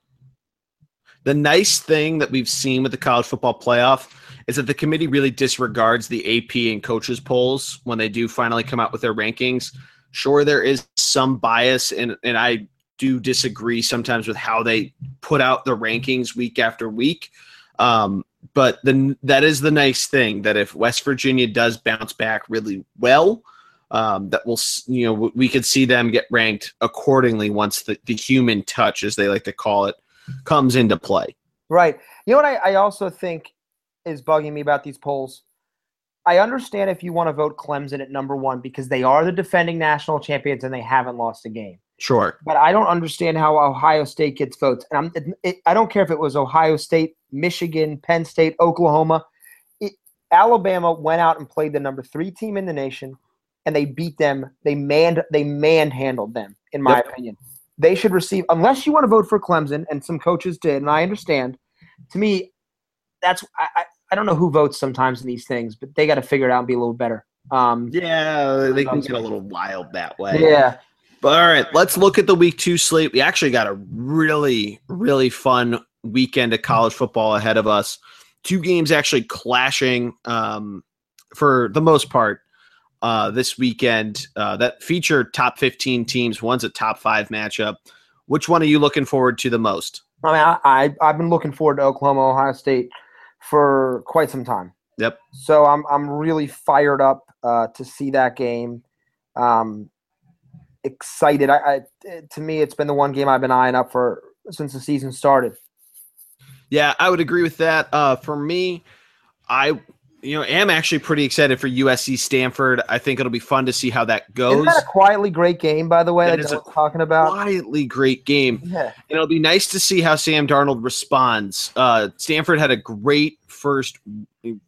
the nice thing that we've seen with the college football playoff is that the committee really disregards the AP and coaches polls when they do finally come out with their rankings. Sure, there is some bias, and and I do disagree sometimes with how they put out the rankings week after week. Um, but the, that is the nice thing that if West Virginia does bounce back really well, um, that will you know we could see them get ranked accordingly once the, the human touch, as they like to call it, comes into play. Right. You know what I, I also think is bugging me about these polls. I understand if you want to vote Clemson at number one because they are the defending national champions and they haven't lost a game. Sure. But I don't understand how Ohio State gets votes. And I'm, it, it, I don't care if it was Ohio State, Michigan, Penn State, Oklahoma. It, Alabama went out and played the number three team in the nation, and they beat them. They manned, they manhandled them, in my yep. opinion. They should receive, unless you want to vote for Clemson, and some coaches did, and I understand. To me, that's I, I, I don't know who votes sometimes in these things, but they got to figure it out and be a little better. Um, yeah, they can get a little wild that way. Yeah. But all right, let's look at the week two slate. We actually got a really, really fun weekend of college football ahead of us. Two games actually clashing um, for the most part uh, this weekend uh, that feature top 15 teams. One's a top five matchup. Which one are you looking forward to the most? I mean, I, I, I've been looking forward to Oklahoma, Ohio State for quite some time. Yep. So I'm, I'm really fired up uh, to see that game. Um, excited. I, I, to me, it's been the one game I've been eyeing up for since the season started. Yeah, I would agree with that. Uh, for me, I you know I am actually pretty excited for USC Stanford. I think it'll be fun to see how that goes. Isn't that a quietly great game, by the way? That is a talking about quietly great game. Yeah. and it'll be nice to see how Sam Darnold responds. Uh, Stanford had a great first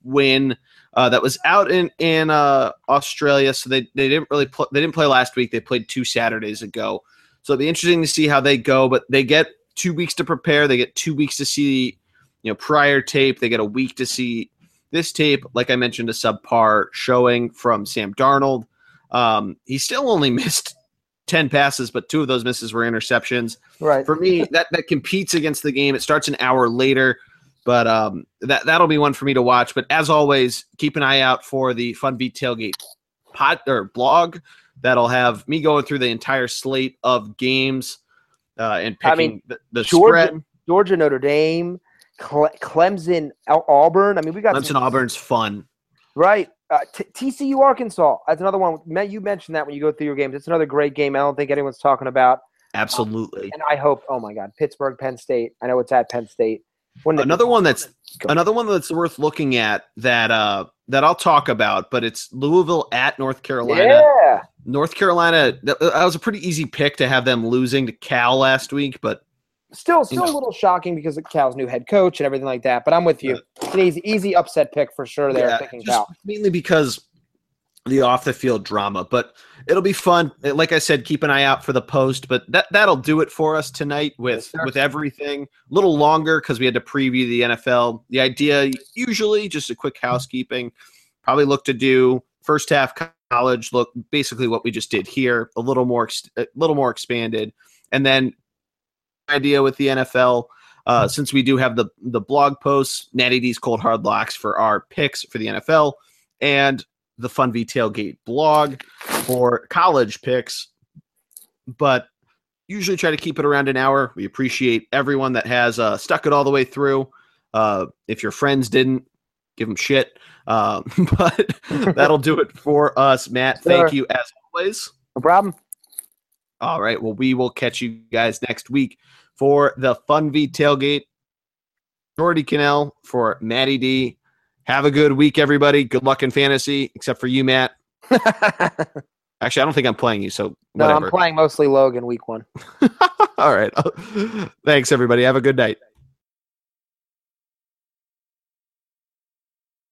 win uh, that was out in in uh, Australia. So they, they didn't really play, they didn't play last week. They played two Saturdays ago. So it'll be interesting to see how they go. But they get two weeks to prepare. They get two weeks to see you know prior tape. They get a week to see this tape. Like I mentioned, a subpar showing from Sam Darnold. Um, he still only [LAUGHS] missed 10 passes, but two of those misses were interceptions. Right. For me, that, that competes against the game. It starts an hour later. But um, that that'll be one for me to watch. But as always, keep an eye out for the Funvee Tailgate pod or blog that'll have me going through the entire slate of games uh, and picking I mean, the, the Georgia, spread. Georgia, Notre Dame, Cle- Clemson, Auburn. I mean, we got Clemson, some, Auburn's fun, right? Uh, T- TCU, Arkansas. That's another one. You mentioned that when you go through your games. It's another great game. I don't think anyone's talking about. Absolutely. Um, and I hope. Oh my God, Pittsburgh, Penn State. I know it's at Penn State. Another one that's [LAUGHS] another one that's worth looking at that uh that I'll talk about, but it's Louisville at North Carolina. Yeah. North Carolina that, that was a pretty easy pick to have them losing to Cal last week, but Still, still know. a little shocking because of Cal's new head coach and everything like that. But I'm with you. It's an easy, easy upset pick for sure. There, Yeah, picking just Cal. mainly because the off the field drama, but it'll be fun. Like I said, keep an eye out for the post. But that that'll do it for us tonight with Yes, with everything. A little longer because we had to preview the NFL. The idea usually just a quick housekeeping. Probably look to do first half college look basically what we just did here a little more a little more expanded and then idea with the NFL uh, since we do have the the blog posts Matty D's cold hard locks for our picks for the NFL and the Funvee Tailgate blog for college picks. But usually try to keep it around an hour. We appreciate everyone that has uh, stuck it all the way through. Uh, if your friends didn't give them shit. Um, [LAUGHS] but [LAUGHS] that'll do it for us matt. Thank you as always. No problem. All right. Well, we will catch you guys next week for the Funvee tailgate. Jordy Cannell for Matty D. Have a good week, everybody. Good luck in fantasy, except for you, Matt. [LAUGHS] Actually, I don't think I'm playing you, so no. I'm playing mostly Logan week one. [LAUGHS] All right. [LAUGHS] Thanks, everybody. Have a good night.